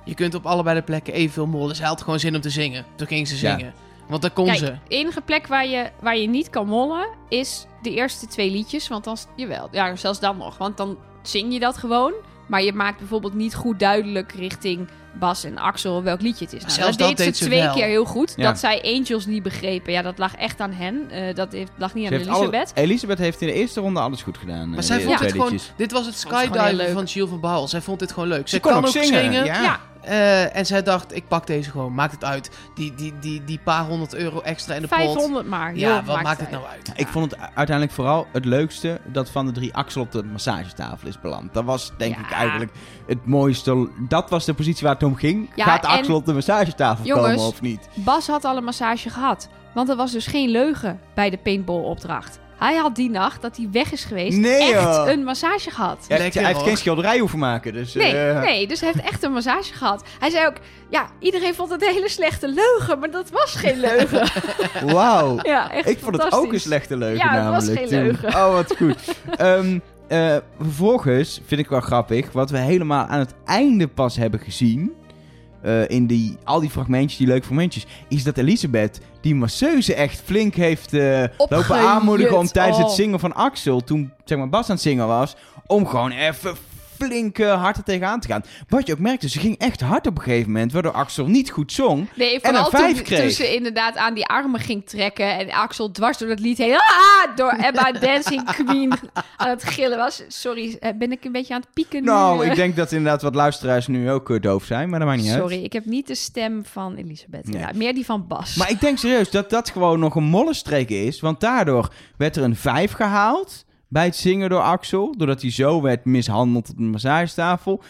[SPEAKER 4] Je kunt op allebei de plekken evenveel mollen. Ze had gewoon zin om te zingen. Toen ging ze
[SPEAKER 3] Ja.
[SPEAKER 4] zingen. Want daar kon
[SPEAKER 1] Kijk,
[SPEAKER 4] ze.
[SPEAKER 1] de enige plek waar je, waar je niet kan mollen is de eerste twee liedjes. Want dan, jawel, ja, zelfs dan nog. Want dan zing je dat gewoon. Maar je maakt bijvoorbeeld niet goed duidelijk richting Bas en Axel welk liedje het is. Nou,
[SPEAKER 4] Zelfs
[SPEAKER 1] dat
[SPEAKER 4] dat
[SPEAKER 1] deed
[SPEAKER 4] deed
[SPEAKER 1] ze twee
[SPEAKER 4] wel.
[SPEAKER 1] keer heel goed.
[SPEAKER 3] Ja.
[SPEAKER 1] Dat zij Angels niet begrepen. Ja, dat lag echt aan hen. Eh, dat heeft, lag niet
[SPEAKER 3] Ze
[SPEAKER 1] aan
[SPEAKER 3] heeft alle-
[SPEAKER 1] Elisabeth.
[SPEAKER 3] Elisabeth heeft in de eerste ronde alles goed gedaan.
[SPEAKER 4] Maar
[SPEAKER 3] eh,
[SPEAKER 4] zij vond het gewoon... Dit was het skydiven van Gilles van Baal. Zij vond dit gewoon leuk. Zij
[SPEAKER 3] Ze kon
[SPEAKER 4] kan
[SPEAKER 3] ook
[SPEAKER 4] ook
[SPEAKER 3] zingen,
[SPEAKER 4] zingen.
[SPEAKER 3] ja.
[SPEAKER 4] Eh, en zij dacht, ik pak deze gewoon. Maakt het uit. Die, die, die, die paar honderd euro extra in de pot.
[SPEAKER 1] 500 maar.
[SPEAKER 4] Ja, wat maakt het nou uit?
[SPEAKER 3] Ik vond het uiteindelijk vooral het leukste dat van de drie Axel op de massagetafel is beland. Dat was denk
[SPEAKER 1] Ja.
[SPEAKER 3] ik eigenlijk het mooiste. Dat was de positie waar het om ging.
[SPEAKER 1] Ja,
[SPEAKER 3] Gaat Axel op de massagetafel
[SPEAKER 1] Jongens,
[SPEAKER 3] komen of niet?
[SPEAKER 1] Bas had al een massage gehad. Want er was dus geen leugen bij de paintball-opdracht. Hij had die nacht dat hij weg is geweest
[SPEAKER 3] Nee,
[SPEAKER 1] echt
[SPEAKER 3] joh.
[SPEAKER 1] een massage gehad.
[SPEAKER 3] Ja,
[SPEAKER 4] Lekker,
[SPEAKER 3] hij heeft geen schilderij hoeven maken. Dus,
[SPEAKER 1] Nee,
[SPEAKER 3] eh,
[SPEAKER 1] nee, dus hij heeft echt een massage gehad. Hij zei ook, ja, iedereen vond het een hele slechte leugen, maar dat was geen leugen.
[SPEAKER 3] Wauw.
[SPEAKER 1] ja, echt
[SPEAKER 3] Ik vond het ook een slechte leugen
[SPEAKER 1] Ja, het was
[SPEAKER 3] namelijk.
[SPEAKER 1] geen
[SPEAKER 3] toen.
[SPEAKER 1] leugen.
[SPEAKER 3] Oh, wat goed. Ehm, eh, vervolgens vind ik wel grappig, wat we helemaal aan het einde pas hebben gezien... eh, in die, al die fragmentjes, die leuke fragmentjes... is dat Elisabeth die masseuse echt flink heeft eh, lopen aanmoedigen... om tijdens het
[SPEAKER 1] Oh.
[SPEAKER 3] zingen van Axel, toen zeg maar, Bas aan het zingen was... om gewoon even flink eh, hard er tegenaan te gaan. Wat je ook merkte, ze ging echt hard op een gegeven moment... waardoor Axel niet goed zong.
[SPEAKER 1] Nee,
[SPEAKER 3] En een vijf
[SPEAKER 1] toen,
[SPEAKER 3] kreeg.
[SPEAKER 1] toen ze inderdaad aan die armen ging trekken en Axel dwars door dat lied heen, ah, door Emma Dancing Queen aan het gillen was. Sorry, eh, ben ik een beetje aan het pieken nu?
[SPEAKER 3] Nou, ik denk dat inderdaad wat luisteraars nu ook eh, doof zijn, maar dat maakt niet uit.
[SPEAKER 1] Sorry, ik heb niet de stem van Elisabeth.
[SPEAKER 3] Nee.
[SPEAKER 1] Ja, meer die van Bas.
[SPEAKER 3] Maar ik denk serieus dat dat gewoon nog een mollenstreek is. Want daardoor werd er een 5 gehaald bij het zingen door Axel. Doordat hij zo werd mishandeld op de massagetafel.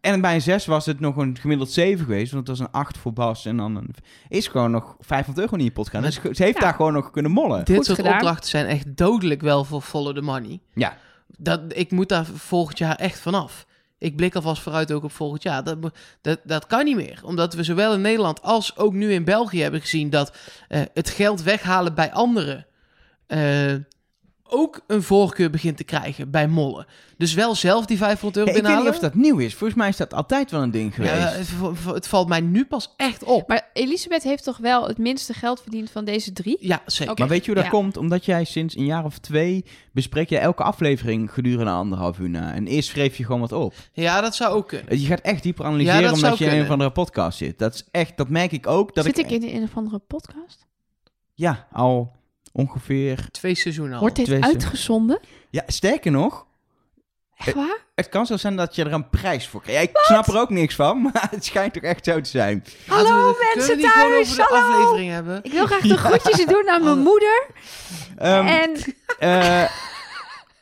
[SPEAKER 3] En bij een 6 was het nog een gemiddeld 7 geweest. Want het was een 8 voor Bas. En dan een, is gewoon nog 500 euro in je pot gaan. Dus ze heeft
[SPEAKER 1] Ja.
[SPEAKER 3] daar gewoon nog kunnen mollen.
[SPEAKER 4] Dit
[SPEAKER 1] Goed
[SPEAKER 4] soort
[SPEAKER 1] gedaan.
[SPEAKER 4] opdrachten zijn echt dodelijk wel voor follow the money.
[SPEAKER 3] Ja.
[SPEAKER 4] Dat, ik moet daar volgend jaar echt vanaf. Ik blik alvast vooruit ook op volgend jaar. Dat, dat, dat kan niet meer. Omdat we zowel in Nederland als ook nu in België hebben gezien dat eh, het geld weghalen bij anderen eh, ook een voorkeur begint te krijgen bij mollen. Dus wel zelf die 500 euro
[SPEAKER 3] Ja, ik weet niet of dat nieuw is. Volgens mij is dat altijd wel een ding geweest.
[SPEAKER 4] Ja, het, valt mij nu pas echt op.
[SPEAKER 1] Maar Elisabeth heeft toch wel het minste geld verdiend van deze drie?
[SPEAKER 4] Ja, zeker.
[SPEAKER 3] Maar weet je hoe dat
[SPEAKER 1] Ja.
[SPEAKER 3] komt? Omdat jij sinds een jaar of twee bespreek je elke aflevering gedurende anderhalf uur na. En eerst schreef je gewoon wat op.
[SPEAKER 4] Ja, dat zou ook kunnen.
[SPEAKER 3] Je gaat echt dieper
[SPEAKER 4] Ja,
[SPEAKER 3] analyseren
[SPEAKER 4] dat
[SPEAKER 3] omdat je in een of andere podcast zit. Dat is echt, dat merk ik ook. Dat
[SPEAKER 1] Zit ik
[SPEAKER 3] ik,
[SPEAKER 1] in een of andere podcast?
[SPEAKER 3] Ja, al ongeveer...
[SPEAKER 4] Twee seizoenen al.
[SPEAKER 1] Wordt dit
[SPEAKER 3] twee
[SPEAKER 1] uitgezonden?
[SPEAKER 3] Ja, sterker nog,
[SPEAKER 1] Echt waar?
[SPEAKER 3] het kan zo zijn dat je er een prijs voor krijgt. Ik snap er ook niks van, maar het schijnt toch echt zo te zijn.
[SPEAKER 1] Hallo,
[SPEAKER 4] we,
[SPEAKER 1] mensen thuis,
[SPEAKER 4] over de
[SPEAKER 1] hallo.
[SPEAKER 4] aflevering hebben?
[SPEAKER 1] Ik wil graag de groetjes doen aan mijn moeder.
[SPEAKER 3] Ehm,
[SPEAKER 1] en
[SPEAKER 3] eh,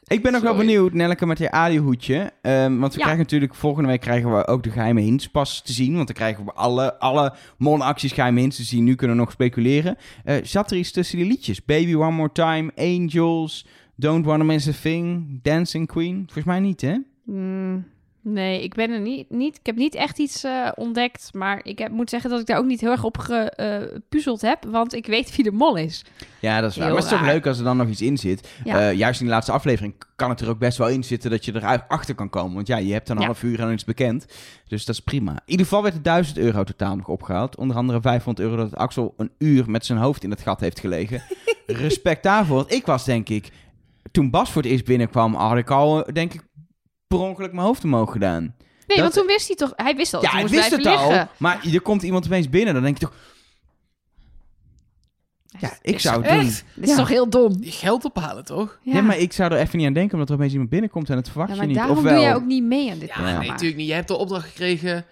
[SPEAKER 3] ik ben ook wel benieuwd, Nelleke, met je adiohoedje. Ehm want we
[SPEAKER 1] Ja.
[SPEAKER 3] krijgen natuurlijk, volgende week krijgen we ook de geheime hints pas te zien. Want dan krijgen we alle, alle monacties geheime hints te zien. Nu kunnen we nog speculeren. Eh, zat er iets tussen die liedjes? Baby One More Time, Angels, Don't Wanna Miss a Thing, Dancing Queen? Volgens mij niet, hè?
[SPEAKER 1] Mm, nee, ik ben er niet, niet. Ik heb niet echt iets eh, ontdekt. Maar ik heb, moet zeggen dat ik daar ook niet heel erg op gepuzzeld heb. Want ik weet wie de mol is.
[SPEAKER 3] Ja, dat is waar.
[SPEAKER 1] Heel
[SPEAKER 3] maar het is toch
[SPEAKER 1] raar.
[SPEAKER 3] leuk als er dan nog iets in zit.
[SPEAKER 1] Ja.
[SPEAKER 3] Eh, juist in de laatste aflevering kan het er ook best wel in zitten dat je eruit achter kan komen. Want ja, je hebt een
[SPEAKER 1] Ja.
[SPEAKER 3] half uur en het bekend. Dus dat is prima. In ieder geval werd er 1000 euro totaal nog opgehaald. Onder andere 500 euro dat Axel een uur met zijn hoofd in het gat heeft gelegen. Respect daarvoor. Want ik was denk ik, toen Bas voor het eerst binnenkwam, had ik al, denk ik, per ongeluk mijn hoofd omhoog gedaan.
[SPEAKER 1] Nee,
[SPEAKER 3] Dat-
[SPEAKER 1] want toen wist hij toch... Hij wist al
[SPEAKER 3] Ja,
[SPEAKER 1] hij moest
[SPEAKER 3] wist het
[SPEAKER 1] liggen.
[SPEAKER 3] al. Maar er komt iemand opeens binnen, dan denk je toch... Ja, ik zou het doen.
[SPEAKER 4] Echt?
[SPEAKER 1] Dit is
[SPEAKER 3] Ja.
[SPEAKER 1] toch heel dom?
[SPEAKER 4] Je geld ophalen, toch?
[SPEAKER 3] Ja. maar ik zou er even niet aan denken, omdat er opeens iemand binnenkomt en het verwacht
[SPEAKER 1] Ja,
[SPEAKER 3] je
[SPEAKER 1] maar
[SPEAKER 3] niet.
[SPEAKER 1] daarom
[SPEAKER 3] Ofwel,
[SPEAKER 1] doe jij ook niet mee aan dit
[SPEAKER 4] Ja,
[SPEAKER 1] programma.
[SPEAKER 4] nee, natuurlijk niet. Je hebt de opdracht gekregen.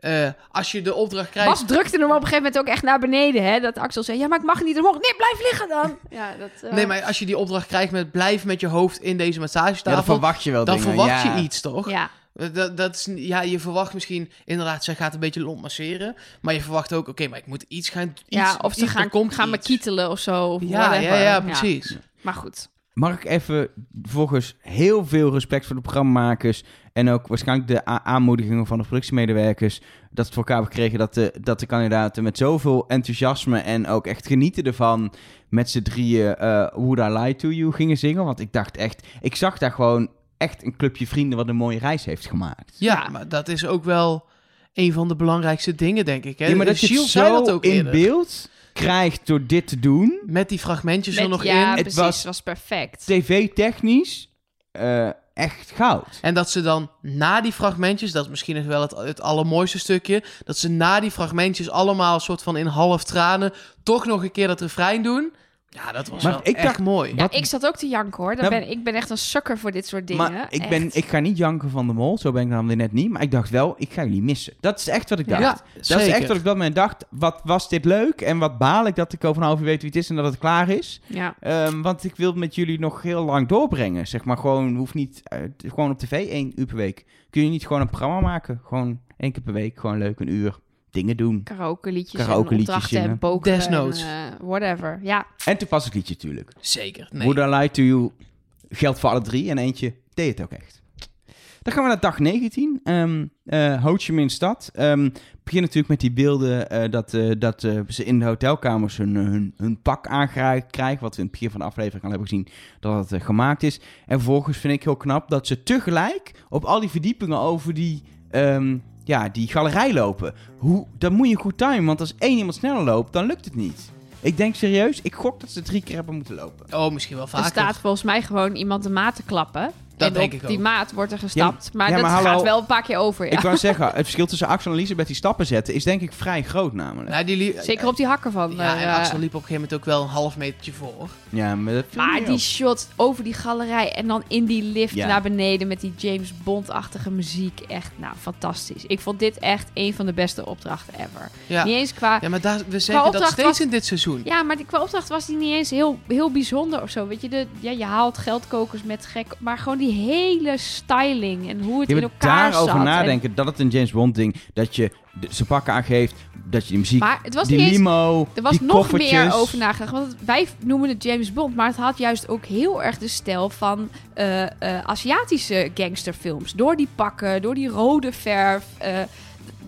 [SPEAKER 4] Eh, als je de opdracht krijgt...
[SPEAKER 1] Bas drukte hem op een gegeven moment ook echt naar beneden, hè? Dat Axel zei, ja, maar ik mag niet omhoog. Nee, blijf liggen dan. Ja, dat... eh,
[SPEAKER 4] Nee, maar als je die opdracht krijgt met blijf met je hoofd in deze
[SPEAKER 3] ja,
[SPEAKER 4] massagetafel...
[SPEAKER 3] dan verwacht je wel
[SPEAKER 4] dan
[SPEAKER 3] dingen.
[SPEAKER 4] verwacht
[SPEAKER 3] ja.
[SPEAKER 4] je iets, toch?
[SPEAKER 1] Ja,
[SPEAKER 4] Eh, Dat, dat is, ja, je verwacht misschien inderdaad, zij gaat een beetje lont masseren. Maar je verwacht ook, oké, maar ik moet iets gaan... Iets,
[SPEAKER 1] ja of ze
[SPEAKER 4] iets, er
[SPEAKER 1] gaan,
[SPEAKER 4] komt
[SPEAKER 1] gaan me kietelen of zo. Of
[SPEAKER 4] Ja, ja, ja, precies.
[SPEAKER 1] Maar goed.
[SPEAKER 3] Mag ik even volgens heel veel respect voor de programmamakers en ook waarschijnlijk de aanmoedigingen van de productiemedewerkers dat het voor elkaar hebben gekregen dat de, dat de kandidaten met zoveel enthousiasme en ook echt genieten ervan met z'n drieën eh Would I Lie To You gingen zingen. Want ik dacht echt, ik zag daar gewoon echt een clubje vrienden wat een mooie reis heeft gemaakt.
[SPEAKER 4] Ja, maar dat is ook wel een van de belangrijkste dingen, denk ik. Hè?
[SPEAKER 3] Ja, maar dat je
[SPEAKER 4] Gilles zei
[SPEAKER 3] zo
[SPEAKER 4] dat ook
[SPEAKER 3] in
[SPEAKER 4] eerder.
[SPEAKER 3] beeld krijgt door dit te doen,
[SPEAKER 4] Met die fragmentjes er nog
[SPEAKER 1] ja,
[SPEAKER 4] in.
[SPEAKER 3] Het
[SPEAKER 1] precies.
[SPEAKER 3] was-
[SPEAKER 1] Het was perfect.
[SPEAKER 3] tv-technisch, eh, echt goud.
[SPEAKER 4] En dat ze dan na die fragmentjes, dat is misschien nog wel het, het allermooiste stukje, dat ze na die fragmentjes allemaal een soort van in half tranen toch nog een keer dat refrein doen. Ja, dat was
[SPEAKER 3] Maar
[SPEAKER 4] wel
[SPEAKER 3] ik
[SPEAKER 4] echt
[SPEAKER 3] dacht-
[SPEAKER 4] mooi.
[SPEAKER 1] Ja,
[SPEAKER 3] Wat-
[SPEAKER 1] ik zat ook te janken hoor. Dan
[SPEAKER 3] Nou,
[SPEAKER 1] ben, ik ben echt een sukker voor dit soort dingen.
[SPEAKER 3] Maar ik, ben, ik ga niet janken van de mol, zo ben ik namelijk net niet. Maar ik dacht wel, ik ga jullie missen. Dat is echt wat ik dacht.
[SPEAKER 4] Ja,
[SPEAKER 3] dat is echt wat ik op dat moment dacht. Wat was dit leuk en wat baal ik dat ik over een half uur weet wie het is en dat het klaar is.
[SPEAKER 1] Ja.
[SPEAKER 3] Ehm, want ik wil met jullie nog heel lang doorbrengen. Zeg maar gewoon, hoeft niet, eh, gewoon op tv één uur per week. Kun je niet gewoon een programma maken? Gewoon één keer per week, gewoon leuk een uur. Dingen doen.
[SPEAKER 1] Karaoke liedjes
[SPEAKER 3] Karaoke
[SPEAKER 1] en
[SPEAKER 3] liedjes
[SPEAKER 1] opdrachten en pokeren
[SPEAKER 4] Desnoods.
[SPEAKER 1] en, eh, whatever. Ja,
[SPEAKER 3] En toepasselijk liedje natuurlijk.
[SPEAKER 4] Zeker. Nee.
[SPEAKER 3] Would I Lie To You geldt voor alle drie. En eentje deed het ook echt. Dan gaan we naar dag 19. Ehm eh Ho Chi Minh stad. Ehm begin natuurlijk met die beelden eh, dat, eh, dat ze in de hotelkamers hun, hun, hun pak aangereikt krijgen. Wat we in het begin van de aflevering al hebben gezien dat het gemaakt is. En vervolgens vind ik heel knap dat ze tegelijk op al die verdiepingen over die, ehm, ja, die galerij lopen. Hoe, dat moet je goed timen, want als één iemand sneller loopt, dan lukt het niet. Ik denk serieus, ik gok dat ze drie keer hebben moeten lopen.
[SPEAKER 4] Oh, misschien wel
[SPEAKER 1] er
[SPEAKER 4] vaker.
[SPEAKER 1] staat volgens mij gewoon iemand de maat te klappen.
[SPEAKER 4] Dat
[SPEAKER 1] en
[SPEAKER 4] denk
[SPEAKER 1] op
[SPEAKER 4] ik
[SPEAKER 1] die
[SPEAKER 4] ook.
[SPEAKER 1] maat wordt er gestapt. maar
[SPEAKER 3] ja,
[SPEAKER 1] dat
[SPEAKER 3] maar hallo.
[SPEAKER 1] gaat wel een paar keer over, ja.
[SPEAKER 3] Ik wou zeggen, het verschil tussen Axel en Elisabeth die stappen zetten is denk ik vrij groot namelijk.
[SPEAKER 4] Nou, die liep-
[SPEAKER 1] Zeker op die hakken van...
[SPEAKER 4] Ja,
[SPEAKER 1] eh,
[SPEAKER 4] en Axel liep op een gegeven moment ook wel een half metertje voor.
[SPEAKER 3] Ja, maar dat
[SPEAKER 1] Maar die
[SPEAKER 3] op.
[SPEAKER 1] shot over die galerij en dan in die lift
[SPEAKER 3] Ja.
[SPEAKER 1] naar beneden met die James Bond-achtige muziek. Echt, nou, fantastisch. Ik vond dit echt een van de beste opdrachten ever.
[SPEAKER 4] Ja,
[SPEAKER 1] Niet eens qua...
[SPEAKER 4] ja maar daar, we zeggen dat
[SPEAKER 1] opdracht
[SPEAKER 4] steeds
[SPEAKER 1] was-
[SPEAKER 4] in dit seizoen.
[SPEAKER 1] Ja, maar die, qua opdracht was die niet eens heel, heel bijzonder of zo. Weet je, de, ja, je haalt geldkokers met gek... Maar gewoon die hele styling en hoe het
[SPEAKER 3] Je
[SPEAKER 1] in elkaar
[SPEAKER 3] daarover
[SPEAKER 1] zat.
[SPEAKER 3] nadenken dat het een James Bond ding, dat je de, ze pakken aangeeft, dat je de muziek,
[SPEAKER 1] maar het was
[SPEAKER 3] die
[SPEAKER 1] niet eens...
[SPEAKER 3] limo,
[SPEAKER 1] Er was
[SPEAKER 3] die
[SPEAKER 1] nog
[SPEAKER 3] koffertjes.
[SPEAKER 1] meer over nagedacht. Want wij noemen het James Bond, maar het had juist ook heel erg de stijl van eh, eh, Aziatische gangsterfilms. Door die pakken, door die rode verf. eh,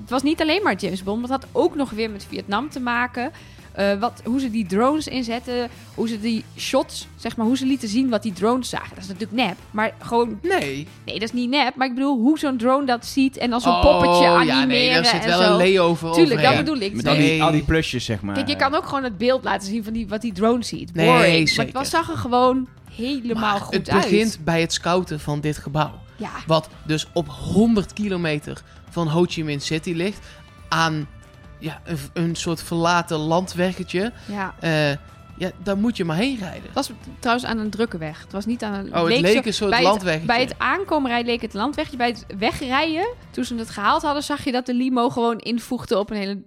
[SPEAKER 1] het was niet alleen maar James Bond, maar het had ook nog weer met Vietnam te maken. Eh, wat, hoe ze die drones inzetten, hoe ze die shots, zeg maar, hoe ze lieten zien wat die drones zagen. Dat is natuurlijk nep, maar gewoon,
[SPEAKER 4] Nee.
[SPEAKER 1] nee, dat is niet nep. Maar ik bedoel, hoe zo'n drone dat ziet en dan zo'n
[SPEAKER 4] Oh,
[SPEAKER 1] poppetje animeren
[SPEAKER 4] ja, nee, daar zit wel
[SPEAKER 1] zo.
[SPEAKER 4] een layover
[SPEAKER 1] Tuurlijk, dat bedoel ik.
[SPEAKER 3] Met
[SPEAKER 1] Nee.
[SPEAKER 3] al die,
[SPEAKER 4] Nee.
[SPEAKER 3] al die plusjes, zeg maar.
[SPEAKER 1] Kijk, je kan ook gewoon het beeld laten zien van die, wat die drone ziet.
[SPEAKER 4] Nee,
[SPEAKER 1] Boring. Maar
[SPEAKER 4] zeker.
[SPEAKER 1] het was, zag er gewoon helemaal
[SPEAKER 4] Maar
[SPEAKER 1] goed
[SPEAKER 4] het
[SPEAKER 1] uit.
[SPEAKER 4] begint bij het scouten van dit gebouw.
[SPEAKER 1] Ja,
[SPEAKER 4] Wat dus op 100 kilometer van Ho Chi Minh City ligt. Aan ja, een, een soort verlaten landweggetje.
[SPEAKER 1] ja.
[SPEAKER 4] Eh, ja, daar moet je maar heen rijden.
[SPEAKER 1] Het was trouwens aan een drukke weg. Het was niet aan een...
[SPEAKER 4] Oh, het leek
[SPEAKER 1] zo-
[SPEAKER 4] een soort
[SPEAKER 1] bij het-
[SPEAKER 4] landweggetje.
[SPEAKER 1] Bij het aankomen rijden leek het landwegje. Bij het wegrijden, toen ze het gehaald hadden, zag je dat de limo gewoon invoegde op een hele...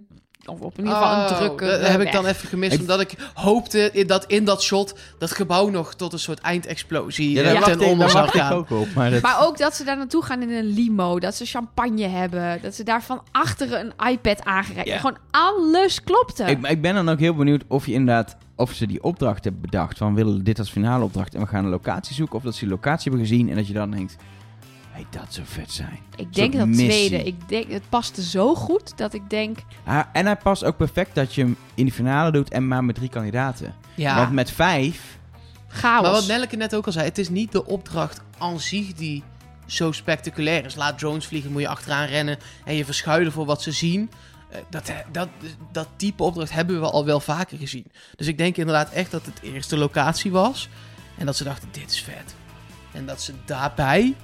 [SPEAKER 1] Of op in ieder geval een
[SPEAKER 4] Oh,
[SPEAKER 1] drukke
[SPEAKER 4] Dat heb ik dan even gemist,
[SPEAKER 3] Ik-
[SPEAKER 4] omdat ik hoopte in dat in dat shot dat gebouw nog tot een soort eindexplosie
[SPEAKER 3] Ja,
[SPEAKER 4] eh,
[SPEAKER 3] daar
[SPEAKER 1] Ja.
[SPEAKER 3] wacht
[SPEAKER 4] ten onder zou gaan.
[SPEAKER 3] ook op. Maar dat,
[SPEAKER 1] Maar ook dat ze daar naartoe gaan in een limo. Dat ze champagne hebben. Dat ze daar van achteren een iPad aangereikt.
[SPEAKER 3] Ja.
[SPEAKER 1] Gewoon alles klopte.
[SPEAKER 3] ik, ik ben dan ook heel benieuwd of je inderdaad, of ze die opdracht hebben bedacht, van willen dit als finale opdracht en we gaan een locatie zoeken, of dat ze die locatie hebben gezien en dat je dan denkt, hey, dat zou vet zijn.
[SPEAKER 1] Ik denk dat
[SPEAKER 3] missie.
[SPEAKER 1] tweede. Ik denk, het paste zo goed dat ik denk...
[SPEAKER 3] Ah, en hij past ook perfect dat je hem in de finale doet en maar met drie kandidaten.
[SPEAKER 4] Ja,
[SPEAKER 3] Want met vijf,
[SPEAKER 1] Chaos.
[SPEAKER 4] maar wat Nelleke net ook al zei, het is niet de opdracht aan zich die zo spectaculair is. Laat drones vliegen, moet je achteraan rennen en je verschuilen voor wat ze zien. Eh, Dat, dat, dat type opdracht hebben we al wel vaker gezien. Dus ik denk inderdaad echt dat het eerste locatie was. En dat ze dachten, dit is vet. En dat ze daarbij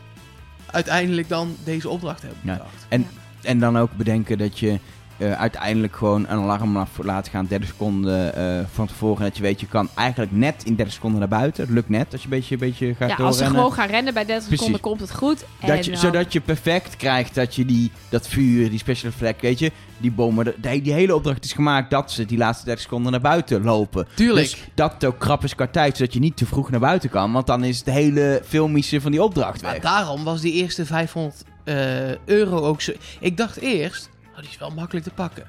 [SPEAKER 4] uiteindelijk dan deze opdracht hebben
[SPEAKER 3] Ja.
[SPEAKER 4] bedacht.
[SPEAKER 3] En, en dan ook bedenken dat je eh, uiteindelijk gewoon een alarm af laat gaan 30 seconden eh, van tevoren. Dat je weet, je kan eigenlijk net in 30 seconden naar buiten. Het lukt net als je een beetje, een beetje gaat
[SPEAKER 1] Ja, als ze gewoon gaan rennen bij 30
[SPEAKER 3] Precies.
[SPEAKER 1] seconden komt het goed. En
[SPEAKER 3] Dat je,
[SPEAKER 1] dan-
[SPEAKER 3] zodat je perfect krijgt dat je die, dat vuur, die special effect, weet je, die bomen, de- die, die hele opdracht is gemaakt dat ze die laatste 30 seconden naar buiten lopen.
[SPEAKER 4] Tuurlijk.
[SPEAKER 3] Dus dat het ook krap is qua tijd, zodat je niet te vroeg naar buiten kan, want dan is de hele filmische van die opdracht
[SPEAKER 4] Maar
[SPEAKER 3] weg.
[SPEAKER 4] daarom was die eerste 500 eh, euro ook zo... Ik dacht eerst, oh, die is wel makkelijk te pakken.